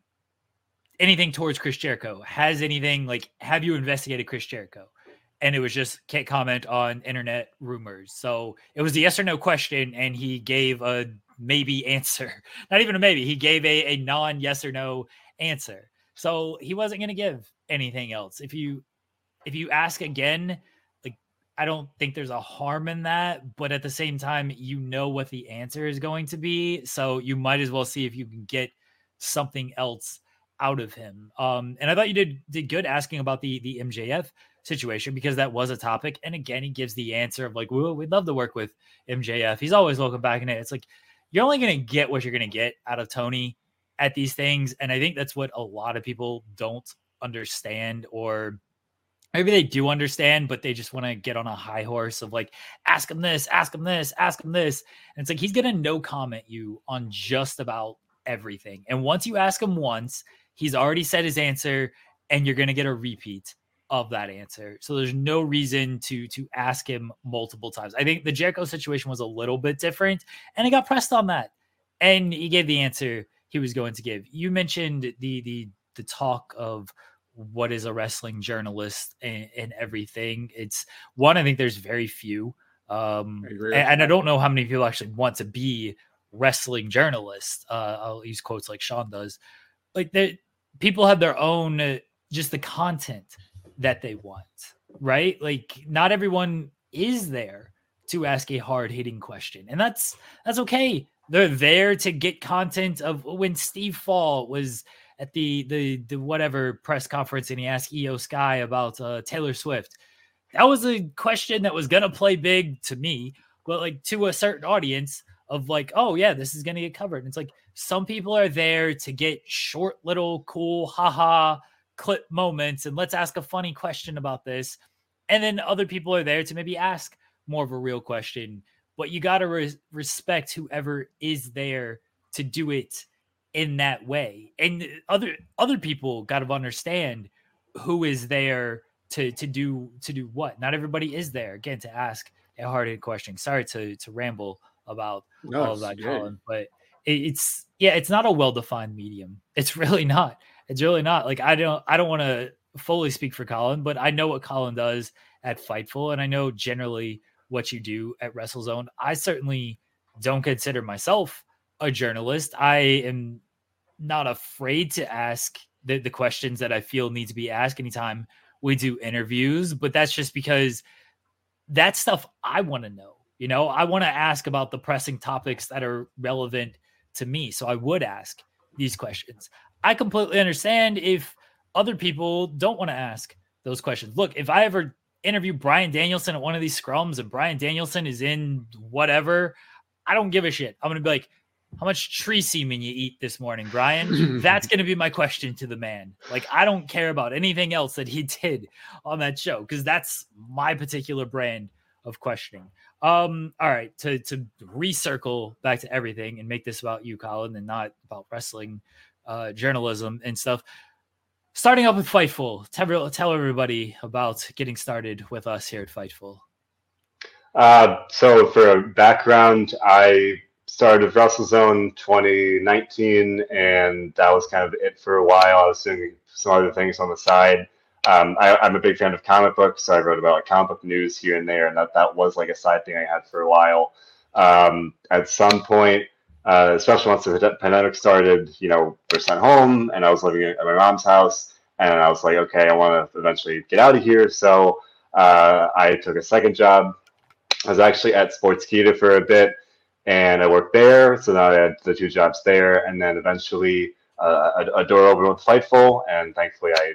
anything towards Chris Jericho? Has anything like have you investigated Chris Jericho?" And it was just can't comment on internet rumors. So it was a yes or no question, and he gave a maybe answer. Not even a maybe. He gave a, a non yes or no answer. So he wasn't going to give anything else. If you if you ask again, I don't think there's a harm in that, but at the same time, you know what the answer is going to be, so you might as well see if you can get something else out of him. Um, and I thought you did did good asking about the the MJF situation because that was a topic. And again, he gives the answer of like, well, we'd love to work with MJF. He's always welcome back in it. It's like you're only going to get what you're going to get out of Tony at these things. And I think that's what a lot of people don't understand or maybe they do understand, but they just want to get on a high horse of like, ask him this, ask him this, ask him this. And it's like he's gonna no comment you on just about everything. And once you ask him once, he's already said his answer, and you're gonna get a repeat of that answer. So there's no reason to to ask him multiple times. I think the Jericho situation was a little bit different, and he got pressed on that, and he gave the answer he was going to give. You mentioned the the the talk of what is a wrestling journalist and, and everything. It's one, I think there's very few. Um, I and, and, I don't know how many people actually want to be wrestling journalists. Uh, I'll use quotes like Sean does. Like that, people have their own, uh, just the content that they want, right? Like not everyone is there to ask a hard hitting question, and that's that's okay. They're there to get content of when Steve Fall was at the the the whatever press conference and he asked Iyo Sky about uh, Taylor Swift. That was a question that was gonna play big to me, but like to a certain audience of like, oh yeah, this is gonna get covered. And it's like some people are there to get short little cool haha clip moments and let's ask a funny question about this. And then other people are there to maybe ask more of a real question. But you got to re- respect whoever is there to do it in that way. And other other people got to understand who is there to to do to do what. Not everybody is there again to ask a hard question. Sorry to to ramble about no, all of that, Colin, but it, it's yeah, it's not a well defined medium. It's really not. It's really not. Like I don't I don't want to fully speak for Colin, but I know what Colin does at Fightful, and I know generally what you do at WrestleZone. I certainly don't consider myself a journalist. I am not afraid to ask the, the questions that I feel need to be asked anytime we do interviews, but that's just because that stuff I want to know. You know, I want to ask about the pressing topics that are relevant to me. So I would ask these questions. I completely understand if other people don't want to ask those questions. Look, if I ever interview Bryan Danielson at one of these scrums and Bryan Danielson is in whatever, I don't give a shit. I'm going to be like, how much tree semen you eat this morning, Bryan? That's going to be my question to the man. Like, I don't care about anything else that he did on that show because that's my particular brand of questioning. Um, all right, to to recircle back to everything and make this about you, Colin, and not about wrestling, uh, journalism and stuff. Starting up with Fightful, tell, tell everybody about getting started with us here at Fightful. Uh, so, for a background, I started WrestleZone 2019, and that was kind of it for a while. I was doing some other things on the side. Um, I, am a big fan of comic books, so I wrote about like, comic book news here and there, and that that was like a side thing I had for a while. Um, at some point, uh, especially once the pandemic started, you know, we're sent home, and I was living at my mom's house, and I was like, okay, I want to eventually get out of here. So uh, I took a second job. I was actually at Sportskeeda for a bit and I worked there. So now I had the two jobs there, and then eventually uh, a, a, door opened with Fightful, and thankfully I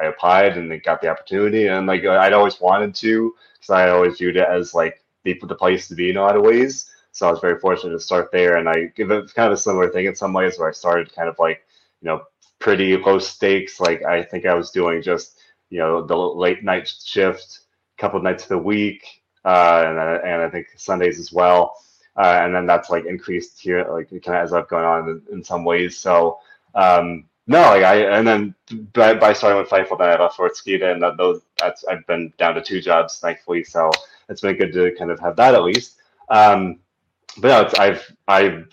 I applied and got the opportunity. And like I'd always wanted to, because I always viewed it as like the the place to be in a lot of ways. So I was very fortunate to start there, and I give it kind of a similar thing in some ways, where I started kind of like you know pretty low stakes. Like I think I was doing just you know the late night shift, couple nights of the week uh, and and I think Sundays as well. Uh, and then that's like increased here, like it kind of ends up going on in, in some ways. So um, no, like I and then by, by starting with Fightful, then I left Sportskeeda, and that, those that's I've been down to two jobs thankfully. So it's been good to kind of have that at least. Um, but no, it's, I've I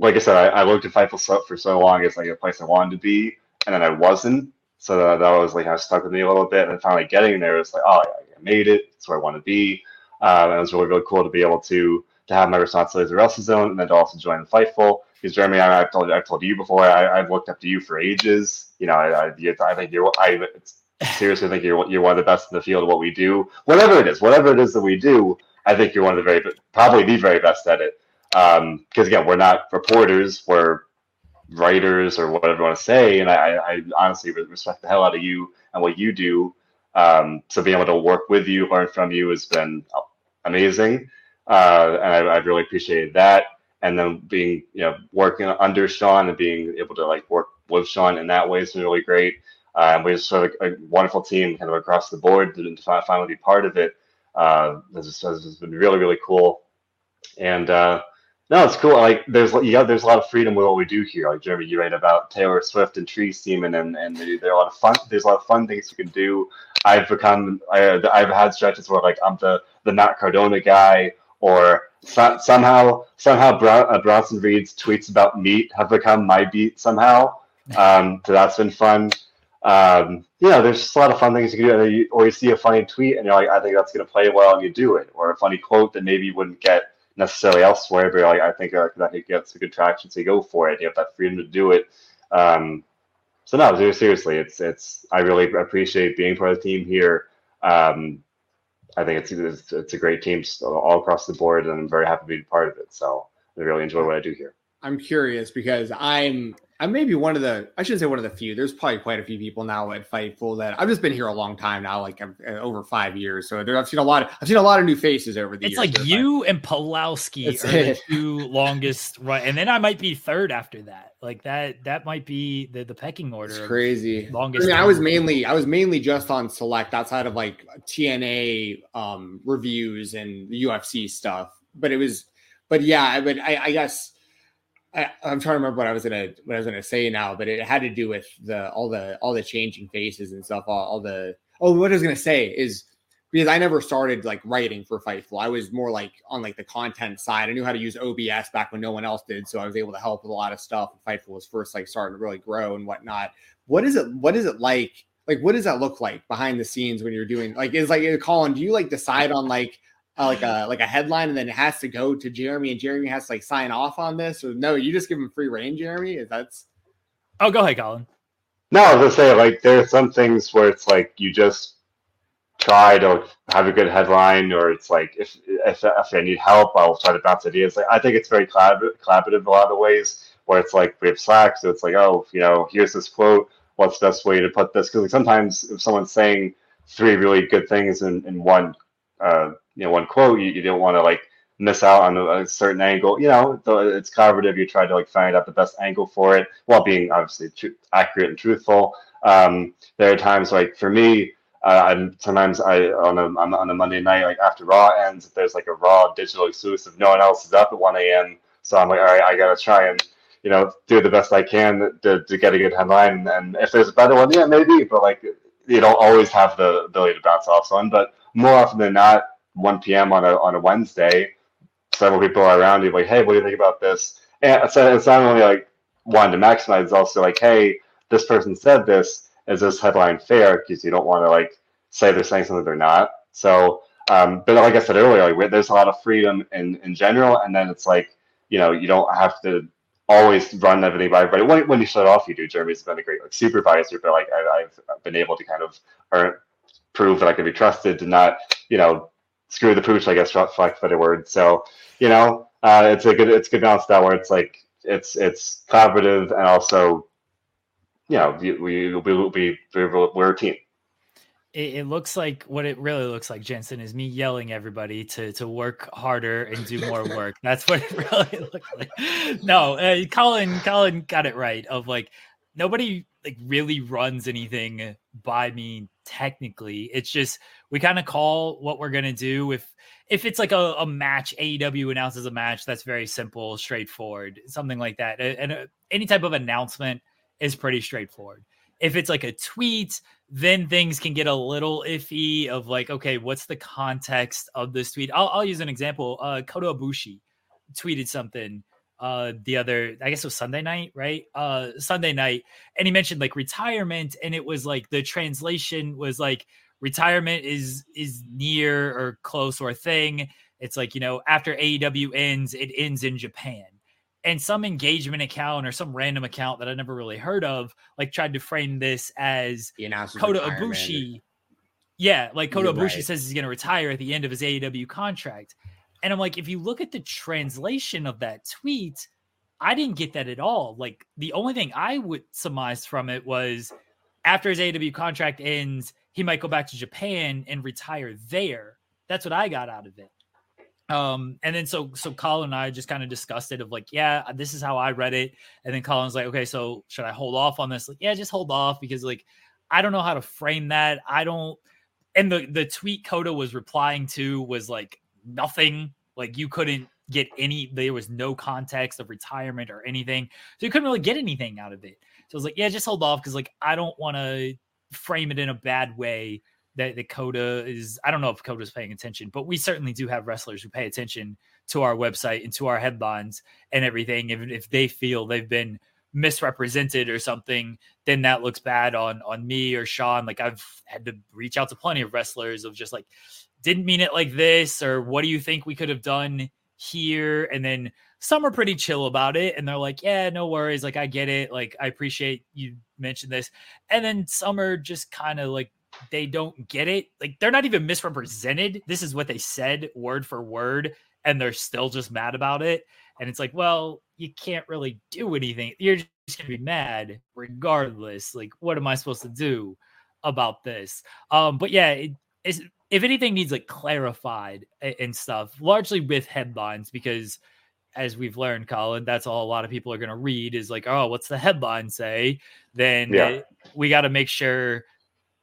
like I said, I, I looked at Fightful so, for so long as like a place I wanted to be, and then I wasn't. So that, that was like I stuck with me a little bit, and finally getting there was like, oh, I made it. It's where I want to be. Um, and it was really really cool to be able to to have my responsibilities at WrestleZone and then to also join the Fightful. Because Jeremy, I, have told you, I've told you before, I, have looked up to you for ages. You know, I, I, I think you're, I seriously think you're you're one of the best in the field of what we do. Whatever it is, whatever it is that we do, I think you're one of the very, probably the very best at it. Because um, again, we're not reporters, we're writers or whatever you want to say, and I, I honestly respect the hell out of you and what you do. Um, so being able to work with you, learn from you, has been amazing uh, and I, I really appreciated that. And then being, you know, working under Sean and being able to like work with Sean in that way has been really great. Uh, we just sort of a wonderful team kind of across the board to, finally be part of it. Uh, this, is, this has been really, really cool. And uh, no, it's cool. Like there's yeah, there's a lot of freedom with what we do here. Like Jeremy, you write about Taylor Swift and tree steaming, and and there are a lot of fun. There's a lot of fun things you can do. I've become I, I've had stretches where like I'm the the Matt Cardona guy, or so, somehow somehow uh, Bronson Reed's tweets about meat have become my beat somehow. Um, so that's been fun. Um, yeah, there's just a lot of fun things you can do. Or you see a funny tweet and you're like, I think that's going to play well, and you do it. Or a funny quote that maybe you wouldn't get necessarily elsewhere, but like, I think uh, that could get good traction, so you go for it. You have that freedom to do it. Um, so no, seriously, it's it's. I really appreciate being part of the team here. Um, I think it's, it's, it's a great team all across the board, and I'm very happy to be part of it. So I really enjoy what I do here. I'm curious because I'm I'm maybe one of the I shouldn't say one of the few. There's probably quite a few people now at Fightful that I've just been here a long time now, like I'm, uh, over five years. So there, I've seen a lot. Of, I've seen a lot of new faces over the it's years. It's like you and Pulowski are the two longest right, and then I might be third after that. Like that that might be the, the pecking order. It's crazy. Longest. I mean, I was mainly I was mainly just on select outside of like TNA um, reviews and UFC stuff, but it was, but yeah, but I, I guess I, am trying to remember what I was gonna what I was gonna say now, but it had to do with the all the all the changing faces and stuff. All, all the oh, what I was gonna say is because I never started like writing for Fightful. I was more like on like the content side. I knew how to use OBS back when no one else did, so I was able to help with a lot of stuff. Fightful was first like starting to really grow and whatnot. What is it? What is it like? Like, what does that look like behind the scenes when you're doing like? Is like Colin? Do you like decide on like uh, like a like a headline and then it has to go to Jeremy and Jeremy has to like sign off on this or no you just give him free reign Jeremy? Is that's oh go ahead Colin. No I was gonna say like there are some things where it's like you just try to have a good headline or it's like if if, if I need help I'll try to bounce ideas. Like I think it's very collaborative, collaborative a lot of ways where it's like we have Slack so it's like oh you know here's this quote what's the best way to put this? Because like sometimes if someone's saying three really good things in, in one uh, you know one quote, you, you don't want to like miss out on a, a, certain angle. You know, it's collaborative. You try to like find out the best angle for it while being obviously tr- accurate and truthful. Um, there are times like for me, uh, I'm sometimes I on a on a Monday night like after Raw ends, if there's like a Raw digital exclusive, no one else is up at 1 a.m. So I'm like, all right, I gotta try and you know do the best I can to, to get a good headline. And if there's a better one, yeah, maybe. But like you don't always have the ability to bounce off someone. But more often than not, 1 p.m. on a on a Wednesday, several people are around you like, hey, what do you think about this? And so it's not only like wanting to maximize, it's also like, hey, this person said this. Is this headline fair? Because you don't want to like say they're saying something they're not. So, um, but like I said earlier, like there's a lot of freedom in in general, and then it's like you know you don't have to always run everything by everybody. When, when you shut off, you do. Jeremy's been a great like supervisor, but like I, have been able to kind of earn, prove that I can be trusted to not, you know, screw the pooch, I guess, for lack of better word. So, you know, uh, it's a good, it's a good balance that where it's like, it's, it's collaborative and also, you know, we, we, we, we, we're a team. It, it, looks like what it really looks like, Jensen, is me yelling everybody to to work harder and do more work. That's what it really looks like. No, uh, Colin, Colin got it right. Of like nobody like really runs anything by me technically. It's just we kind of call what we're gonna do if if it's like a, a match, AEW announces a match, that's very simple, straightforward, something like that. And uh, any type of announcement is pretty straightforward. If it's like a tweet, then things can get a little iffy of like, okay, what's the context of this tweet? I'll, I'll use an example. Uh, Kota Ibushi tweeted something uh the other i guess it was sunday night right uh sunday night and he mentioned like retirement and it was like the translation was like retirement is is near or close or a thing. It's like, you know, after AEW ends, it ends in Japan. And some engagement account or some random account that I never really heard of, like tried to frame this as Kota Ibushi. Yeah, like Kota Ibushi right. says he's going to retire at the end of his AEW contract. And I'm like, if you look at the translation of that tweet, I didn't get that at all. Like the only thing I would surmise from it was after his AW contract ends, he might go back to Japan and retire there. That's what I got out of it. Um, and then so so Colin and I just kind of discussed it of like, yeah, this is how I read it. And then Colin's like, okay, so should I hold off on this? Like, yeah, just hold off because like I don't know how to frame that. I don't and the the tweet Kota was replying to was like nothing. Like you couldn't get any there was no context of retirement or anything. So you couldn't really get anything out of it. So I was like, yeah, just hold off because like I don't want to frame it in a bad way that the Kota is I don't know if Kota's paying attention, but we certainly do have wrestlers who pay attention to our website and to our headlines and everything. If if they feel they've been misrepresented or something, then that looks bad on on me or Sean. Like I've had to reach out to plenty of wrestlers of just like didn't mean it like this or what do you think we could have done here? And then some are pretty chill about it and they're like yeah no worries like i get it like i appreciate you mentioned this. And then some are just kind of like they don't get it like they're not even misrepresented this is what they said word for word and they're still just mad about it. And it's like well you can't really do anything you're just gonna be mad regardless like what am i supposed to do about this? Um but yeah it, it's if anything needs like clarified and stuff, largely with headlines, because as we've learned, Colin, that's all a lot of people are going to read is like, oh, what's the headline say? Then yeah. it, we got to make sure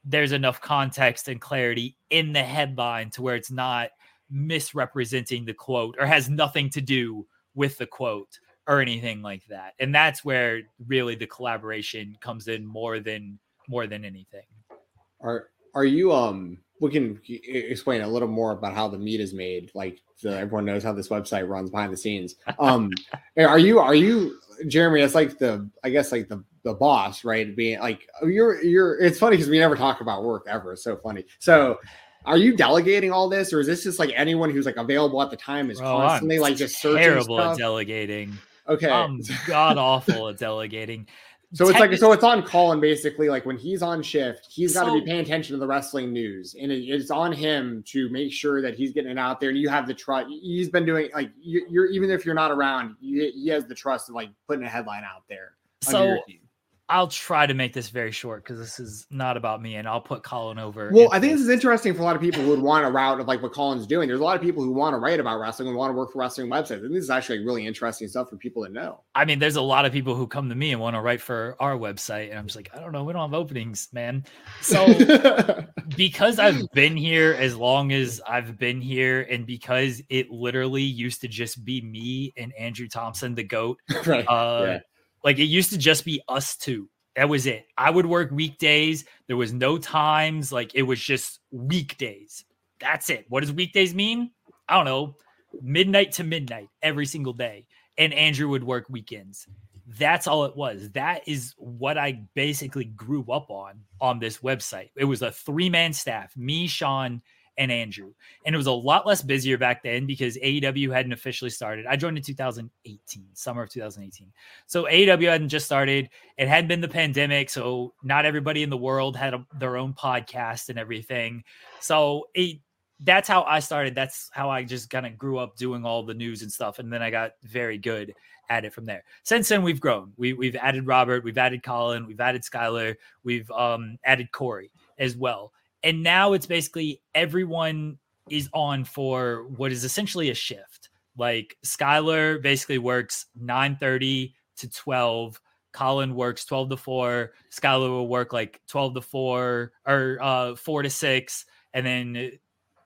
there's enough context and clarity in the headline to where it's not misrepresenting the quote or has nothing to do with the quote or anything like that. And that's where really the collaboration comes in more than more than anything. Are are you um we can explain a little more about how the meat is made. Like the, everyone knows how this website runs behind the scenes. Um, are you are you Jeremy? It's like the I guess like the the boss, right? Being like you're you're. It's funny because we never talk about work ever. It's so funny. So. Are you delegating all this, or is this just like anyone who's like available at the time is Bro, constantly I'm like just searching? Terrible stuff? at delegating. Okay, I'm god awful at delegating. So it's like so it's on Colin basically. Like when he's on shift, he's got to be paying attention to the wrestling news, and it, it's on him to make sure that he's getting it out there. And you have the trust. He's been doing like you, are even if you're not around, you, he has the trust of like putting a headline out there. So I'll try to make this very short because this is not about me, and I'll put Colin over. Well, I think this is interesting for a lot of people who would want a route of like what Colin's doing. There's a lot of people who want to write about wrestling and want to work for wrestling websites. And this is actually really interesting stuff for people to know. I mean, there's a lot of people who come to me and want to write for our website, and I'm just like, I don't know, we don't have openings, man. So because I've been here as long as I've been here, and because it literally used to just be me and Andrew Thompson, the goat, right? Uh, yeah like it used to just be us two. That was it. I would work weekdays. There was no times. Like it was just weekdays. That's it. What does weekdays mean? I don't know. Midnight to midnight every single day. And Andrew would work weekends. That's all it was. That is what I basically grew up on on this website. It was a three man staff me, Sean, and Andrew. And it was a lot less busier back then because AEW hadn't officially started. I joined in 2018, summer of 2018. So AEW hadn't just started. It hadn't been the pandemic. So not everybody in the world had a, their own podcast and everything. So it, that's how I started. That's how I just kind of grew up doing all the news and stuff. And then I got very good at it from there. Since then, we've grown. We, we've added Robert, we've added Colin, we've added Skylar, we've um, added Corey as well and now it's basically everyone is on for what is essentially a shift. Like Skylar basically works 9:30 to 12. Colin works 12 to 4. Skylar will work like 12 to 4 or uh 4 to 6 and then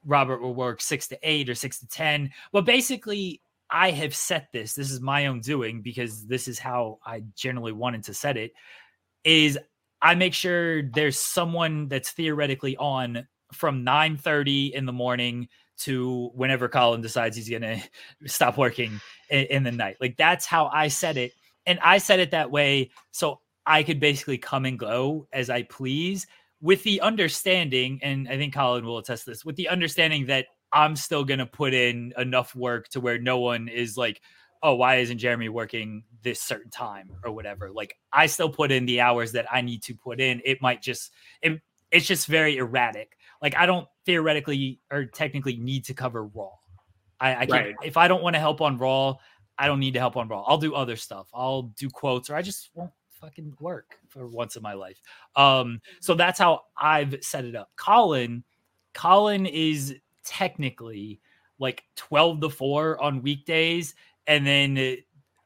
Robert will work six to eight or six to 10. But basically, I have set this. This is my own doing because this is how I generally wanted to set it. Is I make sure there's someone that's theoretically on from 9 30 in the morning to whenever Colin decides he's going to stop working in, in the night. Like that's how I set it. And I set it that way. So I could basically come and go as I please with the understanding, and I think Colin will attest this, with the understanding that I'm still going to put in enough work to where no one is like, oh, why isn't Jeremy working this certain time or whatever? Like I still put in the hours that I need to put in. It might just, it, it's just very erratic. Like I don't theoretically or technically need to cover Raw. I, I right. if I don't want to help on Raw, I don't need to help on Raw. I'll do other stuff. I'll do quotes or I just won't fucking work for once in my life. Um, so that's how I've set it up. Colin, Colin is technically like 12 to 4 on weekdays and then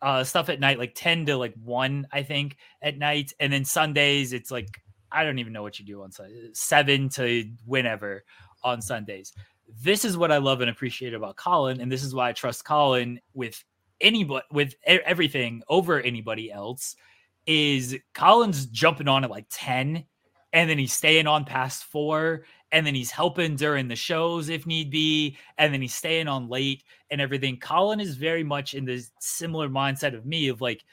uh, stuff at night like 10 to like 1 I think at night and then Sundays it's like I don't even know what you do on Sunday 7 to whenever on Sundays. This is what I love and appreciate about Colin and this is why I trust Colin with anybody with everything over anybody else is Colin's jumping on at like 10 and then he's staying on past four and then he's helping during the shows if need be and then he's staying on late and everything. Colin is very much in the similar mindset of me of like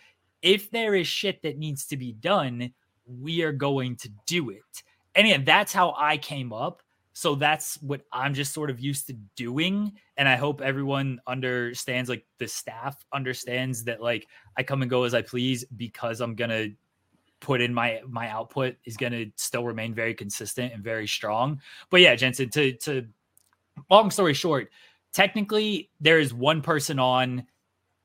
if there is shit that needs to be done we are going to do it. And yeah that's how i came up. So that's what I'm just sort of used to doing. And I hope everyone understands, like the staff understands that like I come and go as I please because I'm gonna put in my my output is gonna still remain very consistent and very strong. But yeah, Jensen, to to long story short, technically there is one person on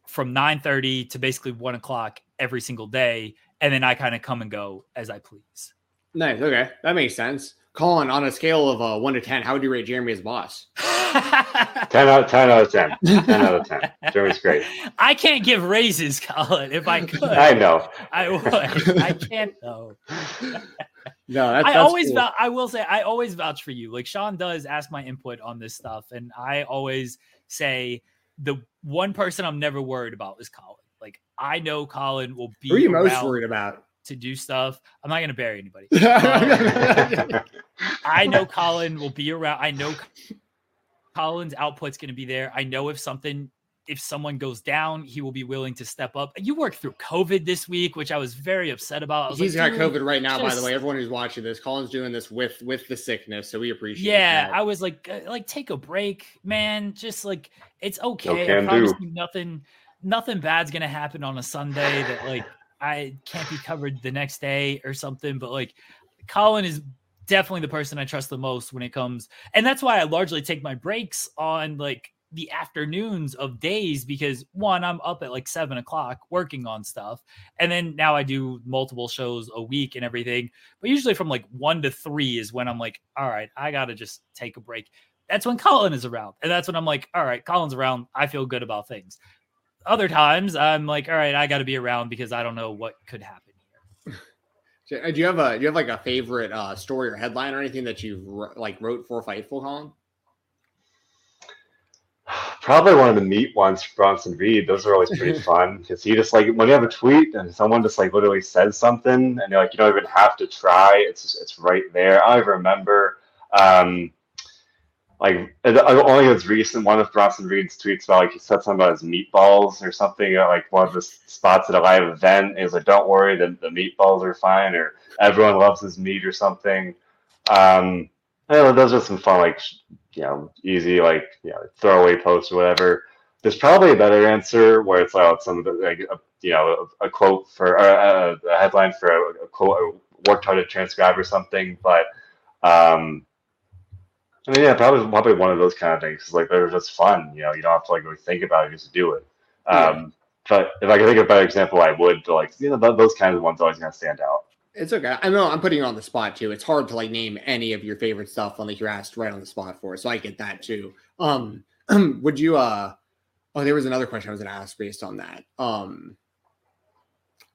from 9 30 to basically one o'clock every single day, and then I kind of come and go as I please. Nice. Okay. That makes sense. Colin, on a scale of uh, one to ten, how would you rate Jeremy as boss? 10 out, 10 out of 10. 10 out of 10. Jeremy's great. I can't give raises, Colin. If I could, I know. I would. I can't though. no, that's, I that's always, cool. vou- I will say, I always vouch for you. Like Sean does ask my input on this stuff, and I always say the one person I'm never worried about is Colin. Like I know Colin will be. Who are you most worried about? To do stuff. I'm not going to bury anybody. Um, I know Colin will be around. I know Colin's output's going to be there. I know if something, if someone goes down, he will be willing to step up. You worked through COVID this week, which I was very upset about. I was He's like, got COVID right now, by the way. Everyone who's watching this, Collins doing this with with the sickness, so we appreciate. Yeah, that. I was like, uh, like take a break, man. Just like it's okay. I can promise do. you nothing, nothing bad's gonna happen on a Sunday that like I can't be covered the next day or something. But like, Colin is definitely the person I trust the most when it comes, and that's why I largely take my breaks on like the afternoons of days because one, I'm up at like seven o'clock working on stuff, and then now I do multiple shows a week and everything. But usually from like one to three is when I'm like, all right, I gotta just take a break. That's when Colin is around, and that's when I'm like, all right, Colin's around. I feel good about things. Other times I'm like, all right, I got to be around because I don't know what could happen. Do uh, do you have a do you have like a favorite uh, story or headline or anything that you've like wrote for Fightful, Colin? Probably one of the meat ones, Bronson Reed. Those are always pretty fun because he just like when you have a tweet and someone just like literally says something and you're like you don't even have to try. It's just, it's right there. I don't even remember. Um, like it- I only was recent one of Bronson Reed's tweets about like he said something about his meatballs or something at like one of the spots at a live event. And he was like, "Don't worry, the, the meatballs are fine," or "Everyone loves his meat" or something. Um, know, those are some fun like you know easy like you know throwaway posts or whatever. There's probably a better answer where it's like some of the like a, you know a, a quote for uh, a, a headline for a, a quote worked hard to transcribe or something, but. Um, I mean, yeah, probably probably one of those kind of things. like they're just fun, you know. You don't have to like really think about it; you just do it. Um, But if I could think of a better example, I would. But like, you know, th- those kinds of ones always gonna stand out. It's okay. I know I'm putting you on the spot too. It's hard to like name any of your favorite stuff when like you're asked right on the spot for. It, so I get that too. Um, would you? uh Oh, there was another question I was going to ask based on that. Um,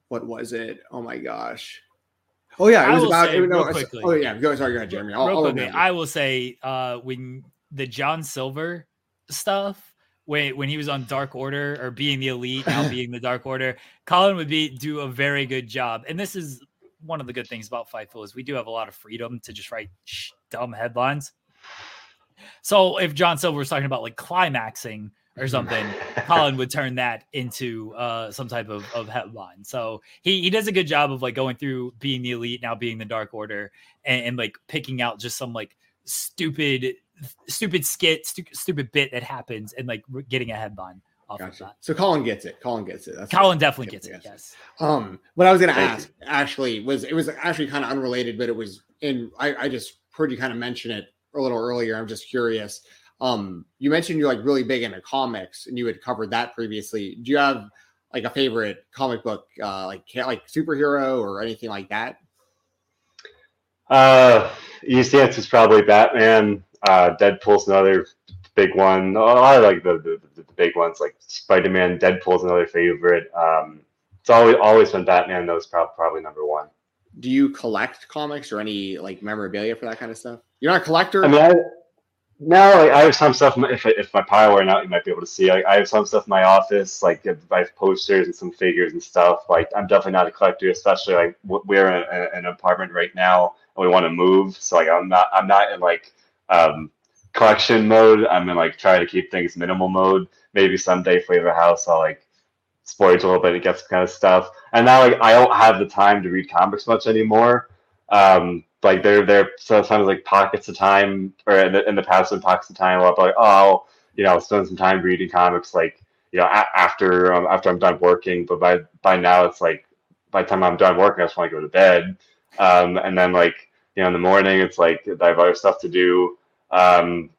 what was it? Oh my gosh. Oh yeah, it was about. say no, quickly- oh yeah, go sorry, go ahead, Jeremy. I'll, I'll quickly. I will say uh, when the John Silver stuff when when he was on Dark Order or being the elite, now being the Dark Order, Colin would be do a very good job. And this is one of the good things about Fightful is we do have a lot of freedom to just write sh- dumb headlines. So if John Silver was talking about like climaxing or something, Colin would turn that into uh, some type of, of headline. So he, he does a good job of like going through being the elite, now being the Dark Order, and, and like picking out just some like stupid, stupid skit, stu- stupid bit that happens, and like re- getting a headline off of that. So Colin gets it. Colin gets it. That's Colin definitely gets it. Yes. Um, what I was gonna ask actually was it was actually kind of unrelated, but it was in I, I just heard you kind of mention it a little earlier. I'm just curious. Um, you mentioned you're like really big into comics and you had covered that previously. Do you have like a favorite comic book, uh, like like superhero or anything like that? Uh, easy answer is probably Batman. Uh, Deadpool's another big one. A lot of like the, the, the big ones, like Spider Man. Deadpool's another favorite. Um, it's always always been Batman. Though is prob- probably number one. Do you collect comics or any like memorabilia for that kind of stuff? You're not a collector. I mean, I, no, like, I have some stuff. If if my pile were out, you might be able to see. Like, I have some stuff in my office, like I have posters and some figures and stuff. Like I'm definitely not a collector, especially like we're in a, an apartment right now and we want to move. So like I'm not I'm not in like um, collection mode. I'm in like try to keep things minimal mode. Maybe someday a house, I'll like splurge a little bit and get some kind of stuff. And now like I don't have the time to read comics much anymore. Um, like there there sometimes like pockets of time or in the, in the past in pockets of time I'll like oh I'll, you know spend some time reading comics like you know a- after um, after I'm done working. But by by now it's like by the time I'm done working I just want to go to bed. Um, and then like you know in the morning it's like I have other stuff to do. Um,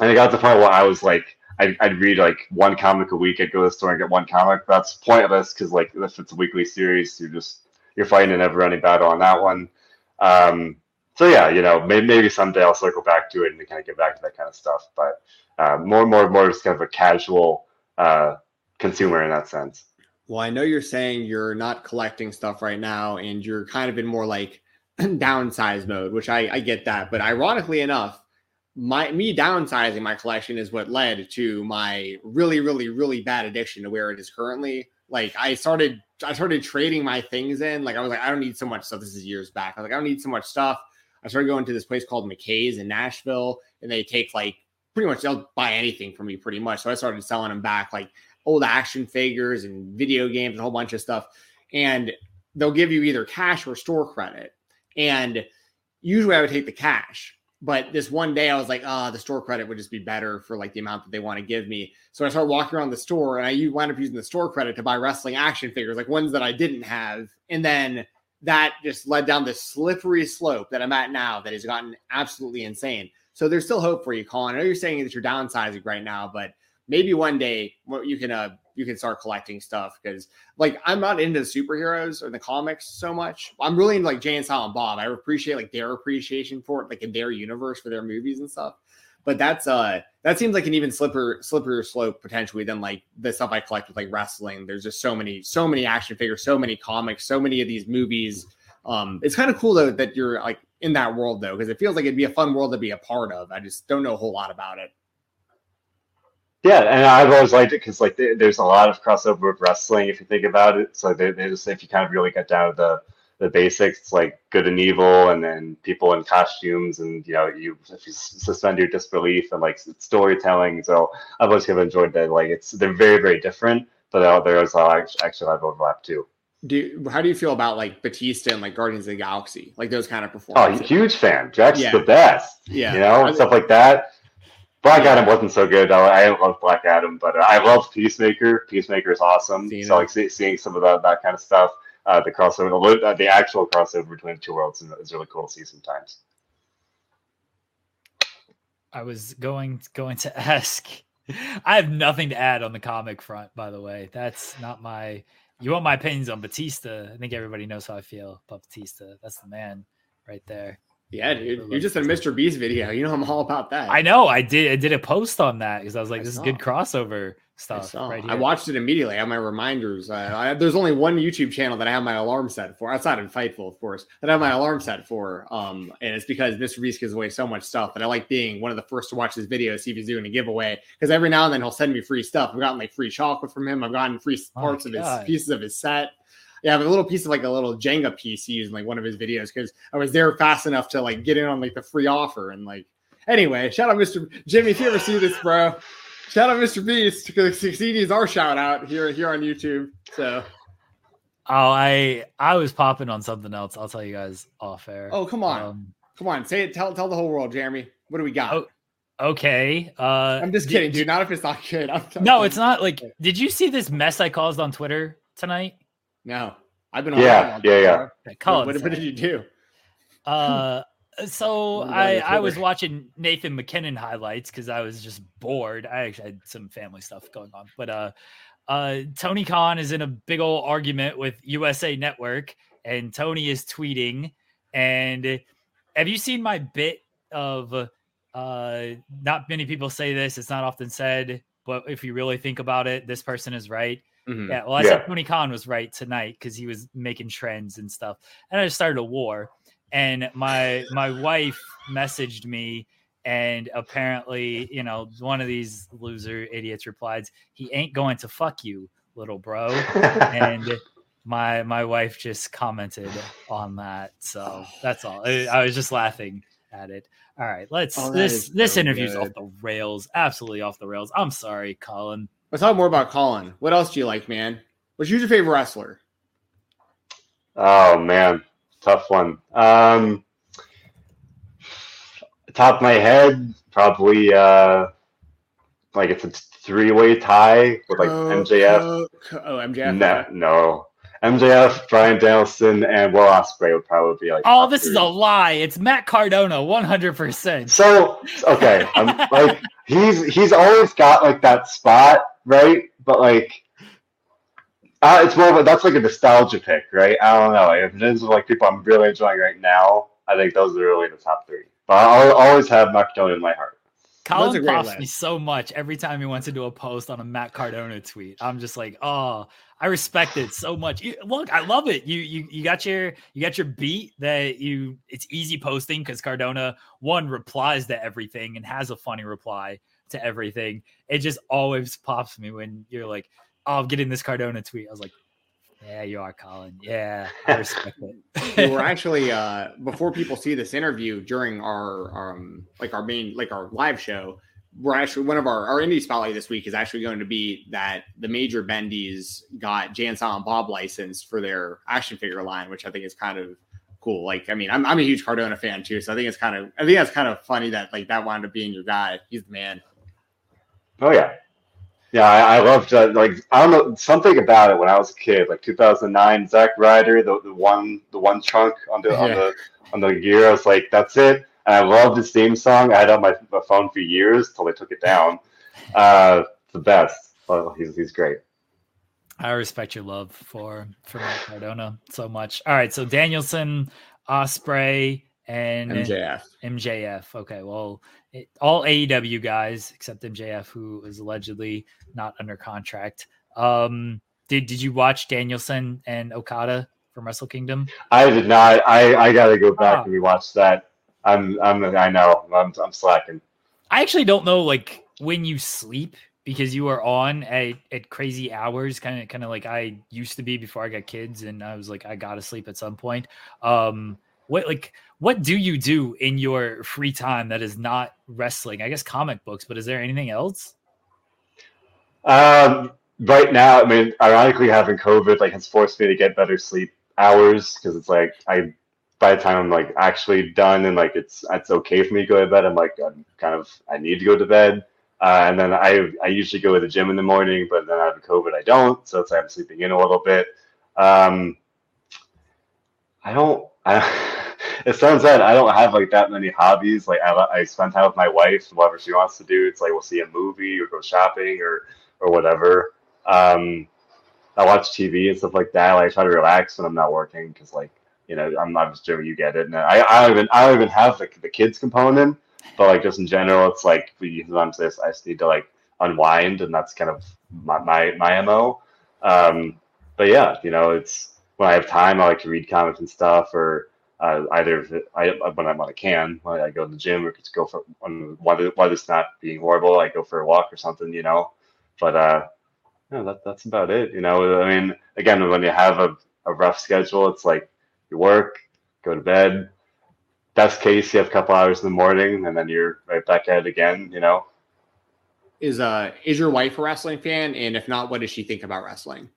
and it got to the point where I was like, I'd, I'd read like one comic a week. I'd go to the store and get one comic. That's pointless because like if it's a weekly series, you're just you're fighting a never-ending battle on that one. So yeah, you know, maybe, maybe someday I'll circle back to it and kind of get back to that kind of stuff. But uh, more, more, more just kind of a casual uh, consumer in that sense. Well, I know you're saying you're not collecting stuff right now, and you're kind of in more like downsize mode, which I, I get that. But ironically enough, my me downsizing my collection is what led to my really, really, really bad addiction to where it is currently. Like I started, I started trading my things in. Like I was like, I don't need so much stuff. This is years back. I was like, I don't need so much stuff. I started going to this place called McKay's in Nashville, and they take like pretty much they'll buy anything from me pretty much. So I started selling them back like old action figures and video games and a whole bunch of stuff. And they'll give you either cash or store credit. And usually I would take the cash. But this one day I was like, ah, the store credit would just be better for like the amount that they want to give me. So I started walking around the store and I wound up using the store credit to buy wrestling action figures, like ones that I didn't have. And then that just led down this slippery slope that I'm at now that has gotten absolutely insane. So there's still hope for you, Colin. I know you're saying that you're downsizing right now, but maybe one day you can uh you can start collecting stuff because like I'm not into the superheroes or the comics so much. I'm really into like Jay and Silent Bob. I appreciate like their appreciation for it, like in their universe for their movies and stuff. But that's uh that seems like an even slipper slipperier slope potentially than like the stuff I collect with like wrestling. There's just so many so many action figures, so many comics, so many of these movies. Um, it's kind of cool though that you're like in that world though because it feels like it'd be a fun world to be a part of. I just don't know a whole lot about it. Yeah, and I've always liked it because like there's a lot of crossover with wrestling if you think about it. So they, they just if you kind of really get down to the the basics, like good and evil, and then people in costumes, and you know you if you suspend your disbelief and like storytelling. So I've always kind of enjoyed that. Like it's they're very very different, but there's uh, actually a lot of overlap too. Do you, how do you feel about like Batista and like Guardians of the Galaxy, like those kind of performances? Oh, huge fan. Jack's Yeah. the best. Yeah. you know I- stuff like that. Black Adam wasn't so good. I, I love Black Adam, but uh, I love Peacemaker. Peacemaker is awesome. Seen so like see, seeing some of that that kind of stuff, uh, the crossover, the, uh, the actual crossover between the two worlds is, is really cool to see sometimes. I was going going to ask. I have nothing to add on the comic front, by the way. That's not my. You want my opinions on Batista? I think everybody knows how I feel about Batista. That's the man right there. Yeah, dude. You're just in a Mr. Beast video. You know I'm all about that. I know. I did. I did a post on that because I was like, I "This saw. is good crossover stuff saw. right here. I watched it immediately. I have my reminders. Uh, I, there's only one YouTube channel that I have my alarm set for. Outside of Fightful, of course, that I have my alarm set for. Um, and it's because Mr. Beast gives away so much stuff, and I like being one of the first to watch his videos, see if he's doing a giveaway. Because every now and then he'll send me free stuff. I've gotten like free chocolate from him. I've gotten free Oh parts my of his pieces of his set. Yeah, I have a little piece of like a little Jenga piece he used in like one of his videos because I was there fast enough to like get in on like the free offer and like. Anyway, shout out Mr. Jimmy if you ever see this, bro. Shout out Mr. Beast because CD is our shout out here here on YouTube. So Oh, I I was popping on something else. I'll tell you guys off air. oh come on, Um, come on, say it. Tell tell the whole world, Jeremy. What do we got? Oh, okay. Uh, I'm just did- kidding, dude. Not if it's not good. I'm, I'm No, kidding. it's not. Like, did you see this mess I caused on Twitter tonight? No, I've been on. Yeah, yeah, yeah. Okay, What, Colin what, what did you do? Uh, so I I was watching Nathan MacKinnon highlights because I was just bored. I actually had some family stuff going on, but uh, uh, Tony Khan is in a big old argument with USA Network, and Tony is tweeting. And have you seen my bit of? Uh, not many people say this. It's not often said, but if you really think about it, this person is right. Mhm. Yeah, well, I Yeah. said Tony Khan was right tonight because he was making trends and stuff, and I just started a war. And my my wife messaged me, and apparently, you know, one of these loser idiots replied, "He ain't going to fuck you, little bro." and my my wife just commented on that, so that's all. I, I was just laughing at it. All right, let's Oh, this is this so interview's good. off the rails, absolutely off the rails. I'm sorry, Colin. Let's talk more about Colin. What else do you like, man? What's your favorite wrestler? Oh man, tough one. Um, top of my head, probably uh, like it's a three-way tie with like Co- MJF. Co- Co- oh, MJF. No, okay. no, MJF, Bryan Danielson, and Will Ospreay would probably be like. Oh, top this is a lie. It's Matt Cardona, 100%. So okay, I'm like he's he's always got like that spot, right? But like, uh, it's more of a that's like a nostalgia pick, right? I don't know. If it is like people I'm really enjoying right now, I think those are really the top three. But I'll always have Macedonia in my heart. That's a Colin great pops list. me so much every time he wants to do a post on a Matt Cardona tweet. I'm just like, oh, I respect it so much. You, look, I love it. You you you got your you got your beat that you it's easy posting because Cardona one replies to everything and has a funny reply to everything. It just always pops me when you're like, oh, I'm getting this Cardona tweet. I was like, yeah, you are, Colin. Yeah, I respect it. we it. were actually uh before people see this interview during our um like our main like our live show we're actually one of our our indie spotlight this week is actually going to be that the major bendies got Jay and Silent Bob licensed for their action figure line which i think is kind of cool like i mean i'm, I'm a huge cardona fan too so i think it's kind of i think that's kind of funny that like that wound up being your guy he's the man Oh yeah, yeah. I, I loved uh, like I don't know something about it when I was a kid, like 2009. Zack Ryder, the, the one the one chunk on the on Yeah. the on the gear. I was like, that's it. And I loved his theme song. I had on my, my phone for years till they took it down. Uh, the best. Oh, he's he's great. I respect your love for for Cardona so much. All right, so Danielson, Ospreay, and mjf MJF. Okay, well, it, all AEW guys except MJF, who is allegedly not under contract. Um, did did you watch Danielson and Okada from Wrestle Kingdom? I did not. I I gotta go back Ah. and rewatch that. I'm I'm I know I'm I'm slacking. I actually don't know like when you sleep because you are on at, at crazy hours, kind of kind of like I used to be before I got kids, and I was like I gotta sleep at some point. Um, what like what do you do in your free time that is not wrestling? I guess comic books, but is there anything else? Um, right now, I mean, ironically, having COVID like has forced me to get better sleep hours because it's like I, by the time I'm like actually done and like it's it's okay for me to go to bed, I'm like I'm kind of I need to go to bed. Uh, and then I I usually go to the gym in the morning, but then having COVID, I don't, so it's like I'm sleeping in a little bit. Um, I don't. I, it sounds bad. I don't have like that many hobbies. Like I, I spend time with my wife, whatever she wants to do. It's like we'll see a movie or go shopping or or whatever. Um, I watch TV and stuff like that. Like I try to relax when I'm not working because like you know I'm not just Jimmy. You get it. And I I don't even I don't even have the the kids component, but like just in general, it's like we sometimes this I just need to like unwind, and that's kind of my my, my mo. Um, but yeah, you know, it's when I have time, I like to read comics and stuff, or uh, either if it, I when I when I can, I go to the gym or just go for when weather weather's not being horrible, I go for a walk or something, you know. But uh, that that's about it. You know, I mean, again, when you have a, a rough schedule, it's like you work, go to bed. Best case, you have a couple hours in the morning, and then you're right back at it again. You know. Is uh is your wife a wrestling fan? And if not, what does she think about wrestling?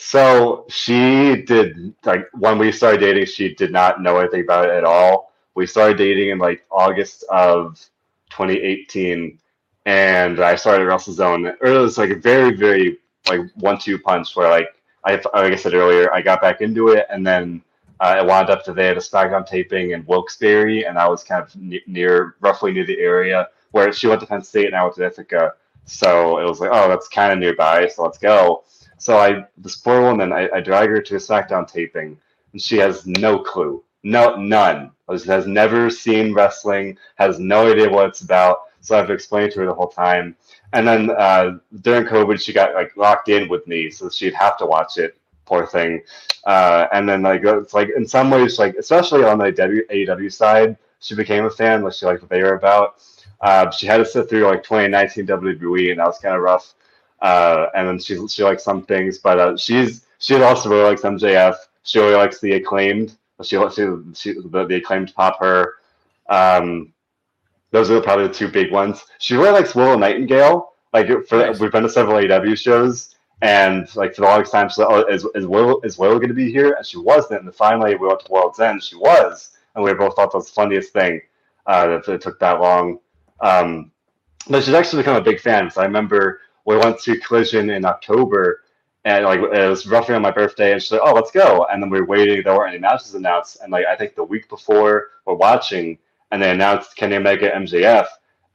So she did like when we started dating, she did not know anything about it at all. We started dating in like August of 2018, and I started WrestleZone. Or it was like a very, very like one-two punch where like I like I said earlier, I got back into it, and then uh, it wound up they had a SmackDown taping in Wilkes-Barre, and I was kind of ne- near, roughly near the area where she went to Penn State and I went to Ithaca. So it was like, oh, that's kind of nearby, so let's go. So I, this poor woman, I, I drag her to a SmackDown taping, and she has no clue, no, none. She has never seen wrestling, has no idea what it's about. So I have to her the whole time. And then uh, during COVID, she got like locked in with me, so she'd have to watch it. Poor thing. Uh, and then like it's like in some ways, like especially on the AEW side, she became a fan. Like she liked what they were about. Uh, she had to sit through like 2019 WWE, and that was kind of rough. Uh, and then she she likes some things, but uh, she's she also really likes MJF. She really likes the acclaimed. She she, she the, the acclaimed pop her. Um, those are probably the two big ones. She really likes Willow Nightingale. Like for Nice. we've been to several AW shows, and like for the longest time, she's like, "Oh, is is Willow is Willow going to be here?" And she wasn't. And finally, we went to World's End. She was, and we both thought that was the funniest thing uh, that it took that long. Um, but she's actually become a big fan. So I remember we went to Collision in October, and like it was roughly on my birthday, and she's like, "Oh, let's go!" And then we were waiting; there weren't any matches announced. And like I think the week before, we're watching, and they announced Kenny Omega MJF,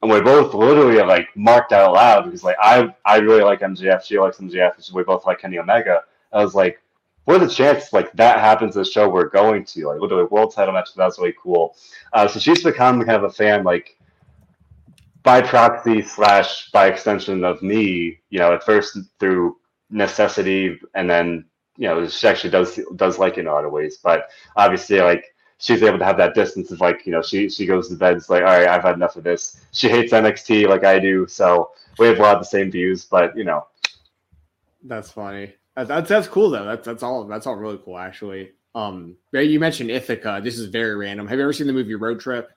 and we both literally like marked out loud because like I I really like MJF, she likes MJF, so we both like Kenny Omega. I was like, what are the chances like that happens at the show we're going to? Like literally world title match, that's really cool. Uh, so she's become kind of a fan like by proxy slash by extension of me, you know, at first through necessity and then you know she actually does does like in a lot of ways but obviously like she's able to have that distance of like you know she she goes to bed it's like all right i've had enough of this she hates nxt like i do so we have a lot of the same views but you know That's funny. That- That's that's cool though. That's that's all that's all really cool actually. Um, you mentioned Ithaca. This is very random. Have you ever seen the movie Road Trip?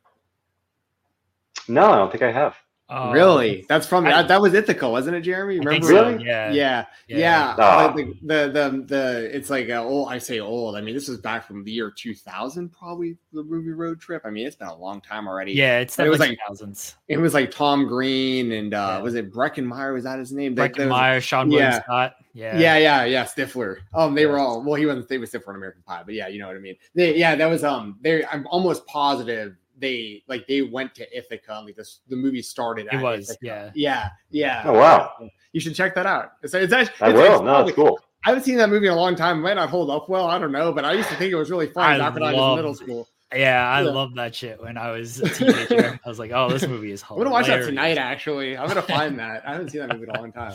No i don't think i have Oh, really? That's from I- that, that was Ithaca, wasn't it, Jeremy? Remember? so, Really? Yeah. Yeah, Yeah. yeah. Ah. Like the, the the the it's like uh, old. I say old. I mean, this is back from the year two thousand, probably the Ruby Road Trip. I mean, it's been a long time already. Yeah, it's But it was like- thousands. it was like Tom Green and uh Yeah. was it Breckin Meyer? Was that his name? Like, there Breckin was- Meyer, Seann William yeah. Scott. Yeah. Yeah, yeah, yeah. Stifler. Um, they were all well. He wasn't. They were Stifler in American Pie, but yeah, you know what I mean. They, yeah, that was um. They, I'm almost positive they like they went to Ithaca. And, Like this, the movie started. It was, Ithaca. yeah. yeah, yeah. Oh, wow. You should check that out. It's, it's actually. i it's, will it's no it's cool I haven't seen that movie in a long time. It might not hold up well. I don't know, but I used to think it was really fun I back when I was in middle school. Yeah, I Yeah. love that shit when I was a teenager. I was like, oh, this movie is hilarious." I'm gonna watch that tonight. Actually, I'm gonna find that. I haven't seen that movie in a long time.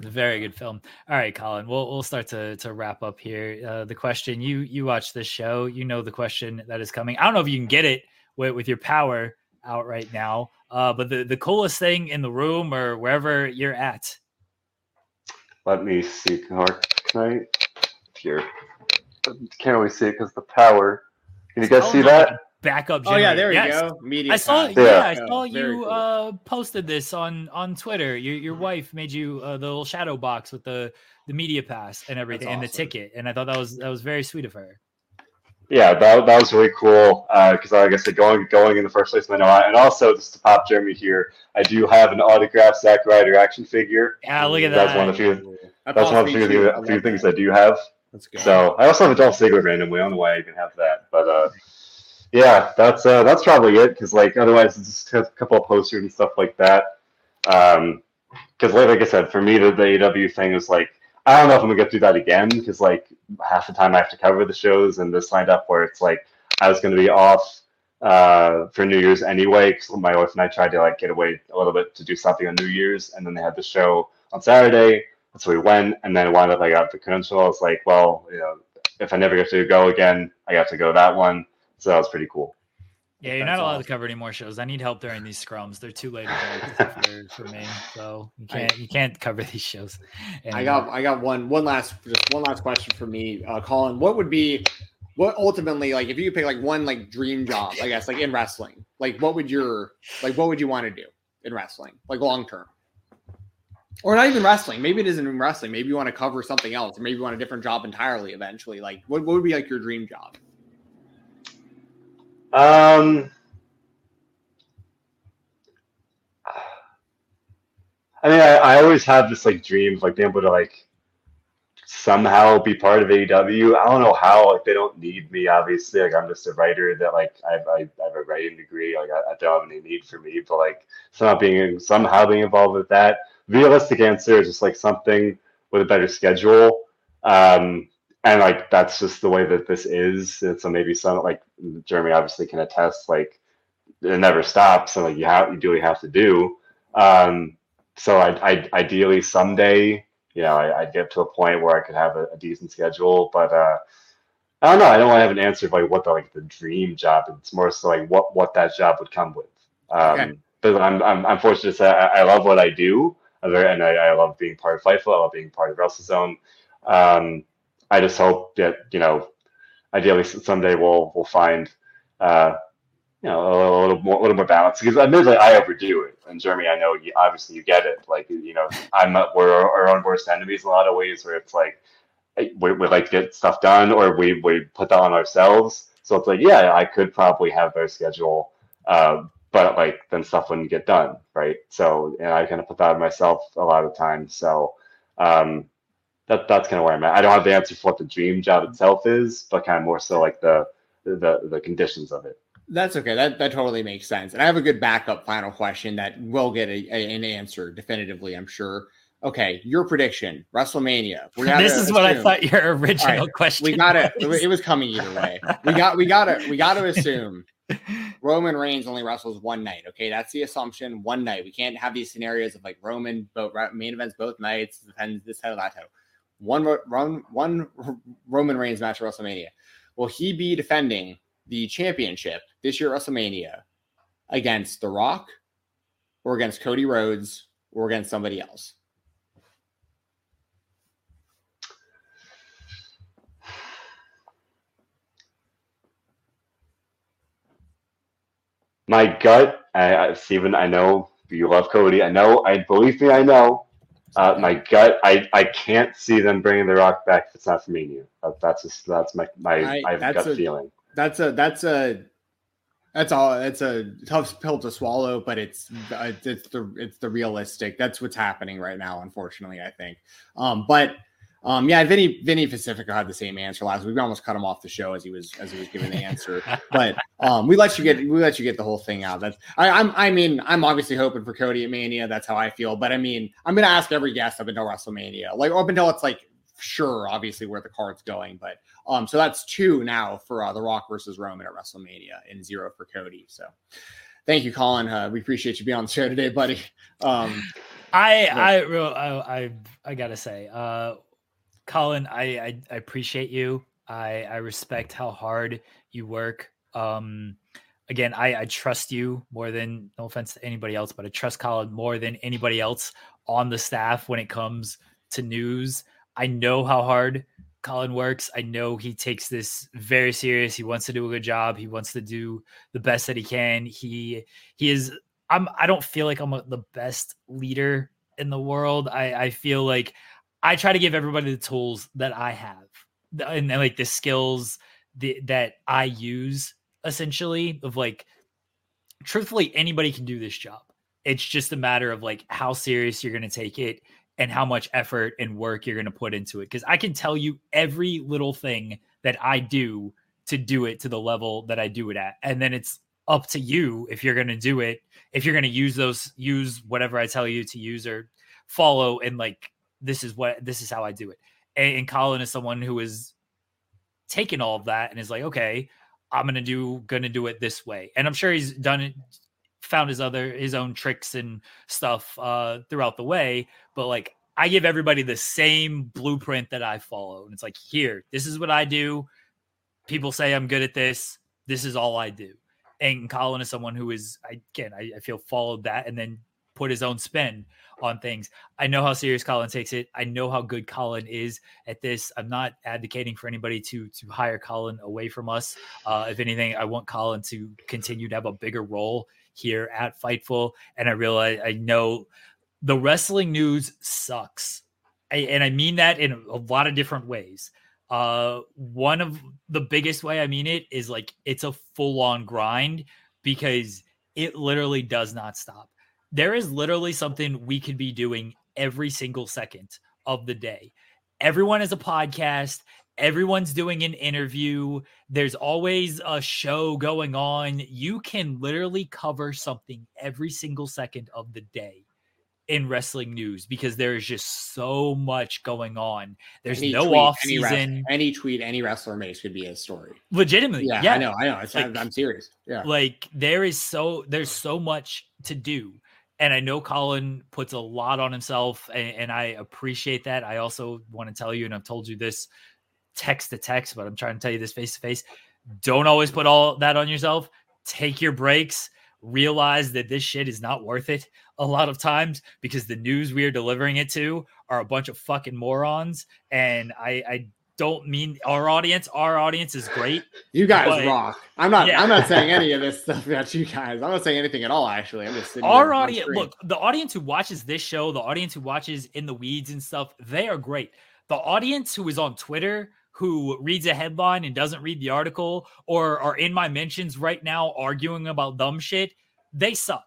Very good film. All right, Colin, we'll we'll start to to wrap up here. Uh, the question you you watch this show, you know the question that is coming. I don't know if you can get it with, with your power out right now, uh, but the the coolest thing in the room or wherever you're at. let me see can i here can't really see it because the power can you guys Oh, see no, that Backup. Oh yeah, there generator. you Yes. go. Media. I saw, yeah, Yeah. I saw Very you cool. uh, posted this on on Twitter. Your your wife made you uh, the little shadow box with the the media pass and everything and the ticket, and I thought that was that was very sweet of her. yeah, that, that was really cool because, like I said, going going in the first place, I know. And also, just to pop Jeremy here, I do have an autographed Zack Ryder action figure. Yeah, look at That's that. one of the few. That's one of the possibly few, few things that. I do have. Let's go. So I also have a Dolph Ziggler randomly. I don't know why I even have that, but uh, yeah, that's uh, that's probably it. Because like otherwise, it's just a couple of posters and stuff like that. Um, because like, like I said, for me, the, the AW thing is like I don't know if I'm gonna get through that again. Because like half the time I have to cover the shows, and this lined up where it's like I was gonna be off uh, for New Year's anyway. Because my wife and I tried to like get away a little bit to do something on New Year's, and then they had the show on Saturday. So we went, and then it wound up I got the credential. I was like, well, you know, if I never get to go again, I got to go that one. So that was pretty cool. Yeah, you're not allowed to cover any more shows. I need help during these scrums. They're too late for, for me, so you can't you can't cover these shows. I got I got one one last just one last question for me, uh, Colin. What would be what ultimately like if you could pick like one like dream job, I guess like in wrestling, like what would your like what would you want to do in wrestling, like long term? Or not even wrestling. Maybe it isn't even wrestling. Maybe you want to cover something else, or maybe you want a different job entirely eventually. Like what, what would be like your dream job? Um, I mean, I, I always have this like dream of like being able to like somehow be part of AEW. I don't know how. Like they don't need me, obviously. Like I'm just a writer that like I, I, I have a writing degree. Like I, I, don't have any need for me, but like somehow being somehow being involved with that. Realistic answer is just like something with a better schedule. Um, and like that's just the way that this is. And so maybe some like Jeremy obviously can attest, like it never stops, and like you have you do what you have to do. Um, so I, I ideally someday, you know, I, would get to a point where I could have a, a decent schedule, but uh, I don't know. I don't want to have an answer of like what the like the dream job. It's more so like what what that job would come with. Um, okay. But I'm, I'm I'm fortunate to say I, I love what I do, and I, I love being part of Fightful. I love being part of WrestleZone. Um, I just hope that you know, ideally someday we'll we'll find uh, you know a little more a little more balance because admittedly I overdo it. And Jeremy, I know you, obviously you get it. Like you know, I'm we're our own worst enemies in a lot of ways where it's like we, we like to get stuff done or we we put that on ourselves. So it's like yeah, I could probably have their schedule. Uh, but like then stuff wouldn't get done, right? So and I kind of put that on myself a lot of times. So um, that that's kind of where I'm at. I don't have the answer for what the dream job mm-hmm. itself is, but kind of more so like the the the conditions of it. That's okay. That that totally makes sense. And I have a good backup final question that will get a, a, an answer definitively, I'm sure. Okay, your prediction, WrestleMania. this is assume, what I thought your original right, question. We got it. It was coming either way. We got we got to we got to assume Roman Reigns only wrestles one night. Okay, that's the assumption. One night. We can't have these scenarios of like Roman both main events both nights. Depends this title that title one run one Roman Reigns match at WrestleMania. Will he be defending the championship this year WrestleMania against The Rock or against Cody Rhodes or against somebody else? My gut, I, I, Stephen, I know you love Cody. I know, I believe me, I know uh, my gut, I, I can't see them bringing the Rock back if it's not for me you. that's just that's my my, I, my gut a, feeling. That's a that's a that's all. It's a tough pill to swallow, but it's it's the it's the realistic. That's what's happening right now, unfortunately. I think. Um, but um, yeah, Vinny Vinny Pacifico had the same answer last week. We almost cut him off the show as he was as he was giving the answer. but um, we let you get we let you get the whole thing out. That's I, I'm I mean I'm obviously hoping for Cody at Mania. That's how I feel. But I mean I'm gonna ask every guest up until WrestleMania, like up until it's like sure, obviously where the card's going. But um, so that's two now for uh, The Rock versus Roman at WrestleMania and zero for Cody. So thank you, Colin. Uh, we appreciate you being on the show today, buddy. Um, I, I, I, I, I gotta say, uh, Colin, I, I, I appreciate you. I I respect how hard you work. Um, again, I I trust you more than no offense to anybody else, but I trust Colin more than anybody else on the staff when it comes to news. I know how hard Colin works. I know he takes this very serious. He wants to do a good job. He wants to do the best that he can. He he is. I'm. I don't feel like I'm a, the best leader in the world. I I feel like I try to give everybody the tools that I have and, and like the skills the, that I use essentially of like truthfully anybody can do this job. It's just a matter of like how serious you're going to take it and how much effort and work you're going to put into it cuz I can tell you every little thing that I do to do it to the level that I do it at. And then it's up to you if you're going to do it, if you're going to use those use whatever I tell you to use or follow and like this is what this is how I do it. And, and Colin is someone who is taken all of that and is like, okay, I'm gonna do gonna do it this way. And I'm sure he's done it, found his other his own tricks and stuff uh throughout the way. But like I give everybody the same blueprint that I follow. And it's like, here, this is what I do. People say I'm good at this. This is all I do. And Colin is someone who is, again, I, I feel followed that and then put his own spin on things. I know how serious Colin takes it. I know how good Colin is at this. I'm not advocating for anybody to to hire Colin away from us. Uh, if anything, I want Colin to continue to have a bigger role here at Fightful. And I realize I know the wrestling news sucks. I, and I mean that in a lot of different ways. Uh, one of the biggest way I mean it is like it's a full on grind because it literally does not stop. There is literally something we could be doing every single second of the day. Everyone has a podcast. Everyone's doing an interview. There's always a show going on. You can literally cover something every single second of the day in wrestling news because there is just so much going on. There's Any no tweet, off any wrestler- season. Any, tweet any wrestler makes could be a story. Legitimately, Yeah, yeah, I know, I know. Like- I'm serious. Yeah. Like there is so there's so much to do. And I know Colin puts a lot on himself, and, and I appreciate that. I also want to tell you, and I've told you this text to text, but I'm trying to tell you this face to face. Don't always put all that on yourself. Take your breaks. Realize that this shit is not worth it a lot of times because the news we are delivering it to are a bunch of fucking morons. And I, I don't mean our audience. Our audience is great. You guys but- rock. I'm not. Yeah. I'm not saying any of this stuff about you guys. I'm not saying anything at all. Actually, I'm just sitting our audience look the audience who watches this show the audience who watches in the weeds and stuff they are great the audience who is on twitter who reads a headline and doesn't read the article or are in my mentions right now arguing about dumb shit they suck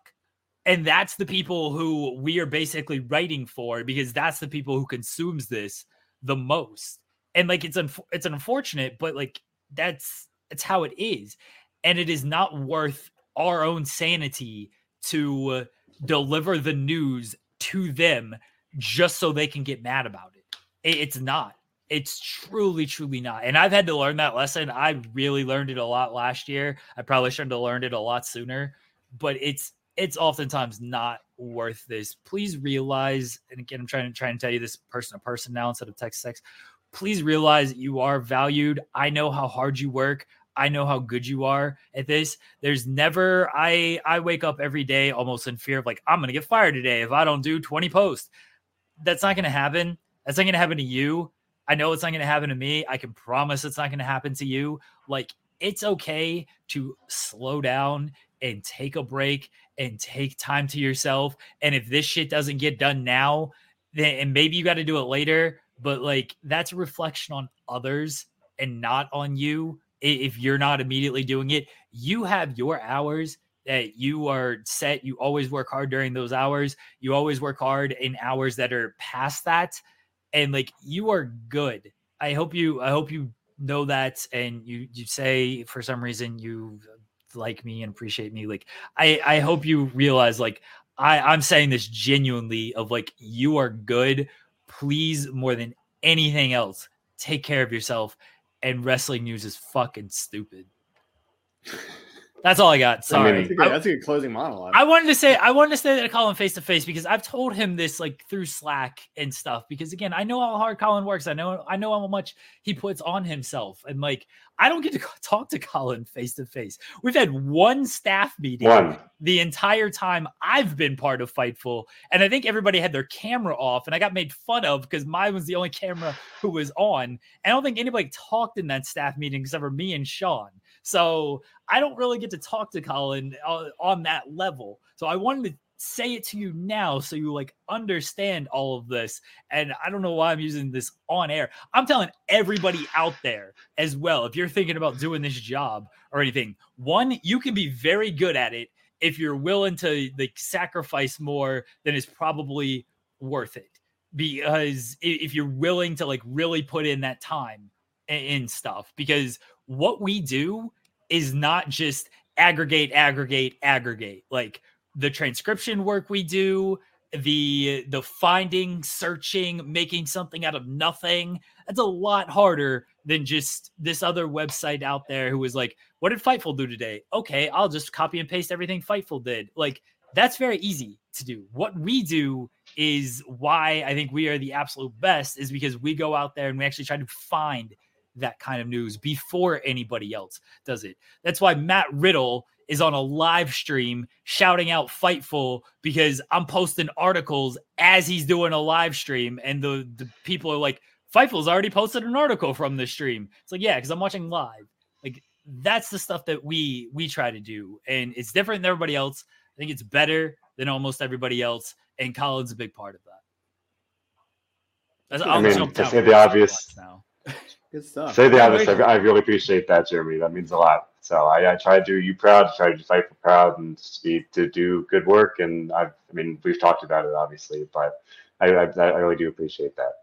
and that's the people who we are basically writing for because that's the people who consumes this the most and like it's unf- it's unfortunate but like that's it's how it is and it is not worth our own sanity to uh, deliver the news to them just so they can get mad about it. It- It's not. It's truly, truly not. And I've had to learn that lesson. I really learned it a lot last year. I probably should have learned it a lot sooner, but it's it's oftentimes not worth this. Please realize, and again, I'm trying to try and tell you this person to person now instead of text text. Please realize you are valued. I know how hard you work. I know how good you are at this. There's never I I wake up every day almost in fear of like I'm gonna get fired today if I don't do 20 posts. That's not gonna happen. That's not gonna happen to you. I know it's not gonna happen to me. I can promise it's not gonna happen to you. Like it's okay to slow down and take a break and take time to yourself. And if this shit doesn't get done now, then and maybe you got to do it later, but like that's a reflection on others and not on you if you're not immediately doing it. You have your hours that you are set. You always work hard during those hours. You always work hard in hours that are past that. And like you are good. I hope you I hope you know that and you you say for some reason you like me and appreciate me. Like I I hope you realize like I I'm saying this genuinely of like you are good. Please more than anything else, take care of yourself and wrestling news is fucking stupid. That's all I got. I Sorry. mean, that's, a good, that's a good closing monologue. I wanted to say I wanted to say that I call him face to face because I've told him this like through Slack and stuff. Because again, I know how hard Colin works. I know I know how much he puts on himself, and like I don't get to talk to Colin face to face. We've had one staff meeting One. the entire time I've been part of Fightful, and I think everybody had their camera off, and I got made fun of because mine was the only camera who was on. And I don't think anybody talked in that staff meeting except for me and Sean. So I don't really get to talk to Colin uh, on that level. So I wanted to say it to you now so you like understand all of this. And I don't know why I'm using this on air. I'm telling everybody out there as well. If you're thinking about doing this job or anything, one, you can be very good at it if you're willing to like sacrifice more than is probably worth it. Because if you're willing to like really put in that time and stuff, because what we do is not just aggregate, aggregate, aggregate. Like the transcription work we do, the the finding, searching, making something out of nothing. That's a lot harder than just this other website out there who was like, "What did Fightful do today?" Okay, I'll just copy and paste everything Fightful did. Like that's very easy to do. What we do is why I think we are the absolute best is because we go out there and we actually try to find that kind of news before anybody else does it. That's why Matt Riddle is on a live stream shouting out Fightful because I'm posting articles as he's doing a live stream, and the, the people are like, Fightful's already posted an article from the stream. It's like, yeah, because I'm watching live. Like that's the stuff that we we try to do, and it's different than everybody else. I think it's better than almost everybody else, and Colin's a big part of that. I mean, to say the obvious, now. Good stuff. Say the obvious. I, I really appreciate that, Jeremy. That means a lot. So I, I try to do you proud, try to fight for proud, and to be to do good work. And I've, I mean, we've talked about it obviously, but I, I, I really do appreciate that.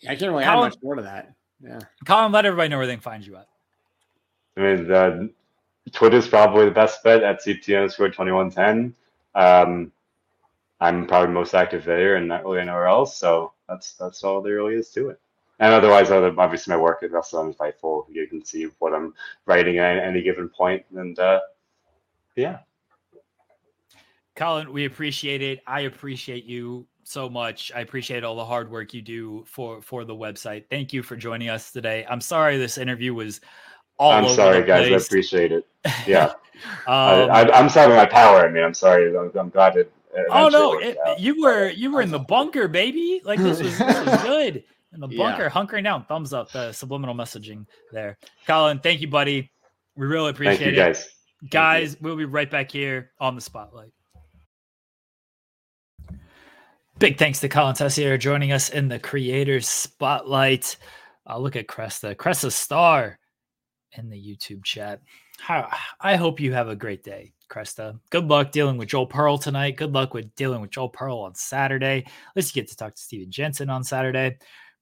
Yeah, I can't really Colin- add much more to that. Yeah. Colin, let everybody know where they can find you at. I mean, uh, Twitter's probably the best bet at CT underscore twenty one ten. Um, I'm probably most active there, and not really anywhere else. So that's that's all there really is to it. And otherwise, other obviously my work at Wrestle on Fightful, you can see what I'm writing at any given point, and uh, yeah. Colin, we appreciate it. I appreciate you so much. I appreciate all the hard work you do for for the website. Thank you for joining us today. I'm sorry this interview was all I'm sorry, guys. I appreciate it. Yeah, Um, I, I'm sorry my power. I mean, I'm sorry. I'm, I'm glad it. oh no, it- you were you were in the bunker, baby. Like this was, this was good. In the Yeah. bunker, hunkering down. Thumbs up. The subliminal messaging there. Colin, thank you, buddy. We really appreciate Thank you, it. guys. Guys, we'll be right back here on the spotlight. Big thanks to Colin Tessier joining us in the creators spotlight. Uh, look at Cresta, Cresta Star in the YouTube chat. How, I hope you have a great day, Cresta. Good luck dealing with Joel Pearl tonight. Good luck with dealing with Joel Pearl on Saturday. At least you get to talk to Stephen Jensen on Saturday.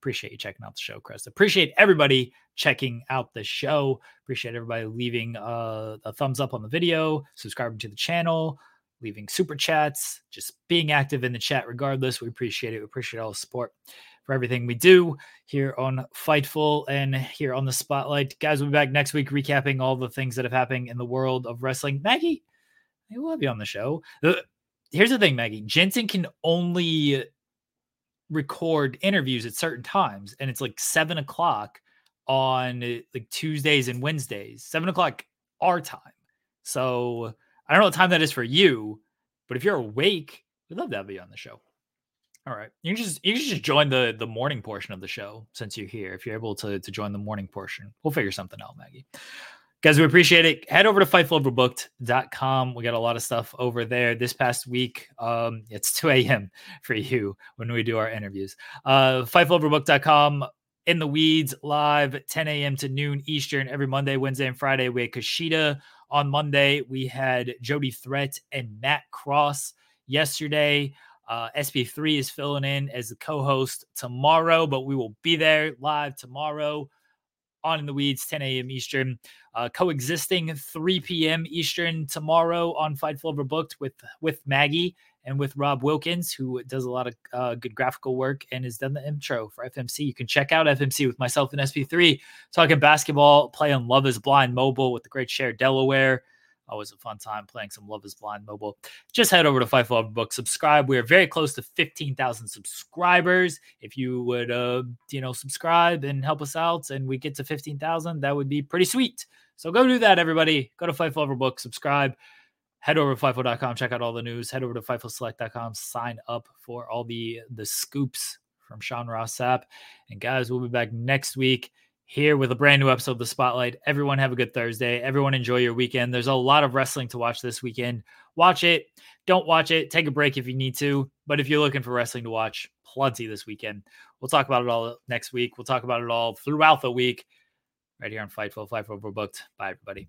Appreciate you checking out the show, Chris. Appreciate everybody checking out the show. Appreciate everybody leaving uh, a thumbs up on the video, subscribing to the channel, leaving super chats, just being active in the chat regardless. We appreciate it. We appreciate all the support for everything we do here on Fightful and here on the Spotlight. Guys, we'll be back next week recapping all the things that have happened in the world of wrestling. Maggie, I love you on the show. Here's the thing, Maggie. Jensen can only record interviews at certain times, and it's like seven o'clock on uh, like Tuesdays and Wednesdays, seven o'clock our time. So I don't know what time that is for you, but if you're awake, we'd love to have you on the show. All right, you can just you can just join the the morning portion of the show since you're here. If you're able to to join the morning portion, we'll figure something out, Maggie. Guys, we appreciate it. Head over to fightfuloverbooked.com. We got a lot of stuff over there. This past week, um, it's 2 a.m. for you when we do our interviews. Uh, fightfuloverbooked.com in the weeds live 10 a.m. to noon Eastern every Monday, Wednesday, and Friday. We had Kushida on Monday. We had Jody Threat and Matt Cross yesterday. Uh, SB3 is filling in as the co-host tomorrow, but we will be there live tomorrow on in the weeds 10 a.m eastern. Uh, coexisting 3 p.m eastern tomorrow on fightful overbooked with with maggie and with rob wilkins who does a lot of uh, good graphical work and has done the intro for fmc you can check out fmc with myself and sp3 talking basketball playing love is blind mobile with the great share delaware always a fun time playing some love is blind mobile just head over to Fightful Overbooked, subscribe. We are very close to 15,000 subscribers. If you would, uh, you know, subscribe and help us out and we get to 15,000, that would be pretty sweet. So go do that, everybody. Go to Fightful Overbooked, subscribe. Head over to Fightful.com, check out all the news. Head over to FightfulSelect.com, sign up for all the the scoops from Sean Ross Sapp. And guys, we'll be back next week here with a brand new episode of The Spotlight. Everyone have a good Thursday. Everyone enjoy your weekend. There's a lot of wrestling to watch this weekend. Watch it. Don't watch it. Take a break if you need to. But if you're looking for wrestling to watch, plenty this weekend. We'll talk about it all next week. We'll talk about it all throughout the week right here on Fightful. Fightful Overbooked. Bye, everybody.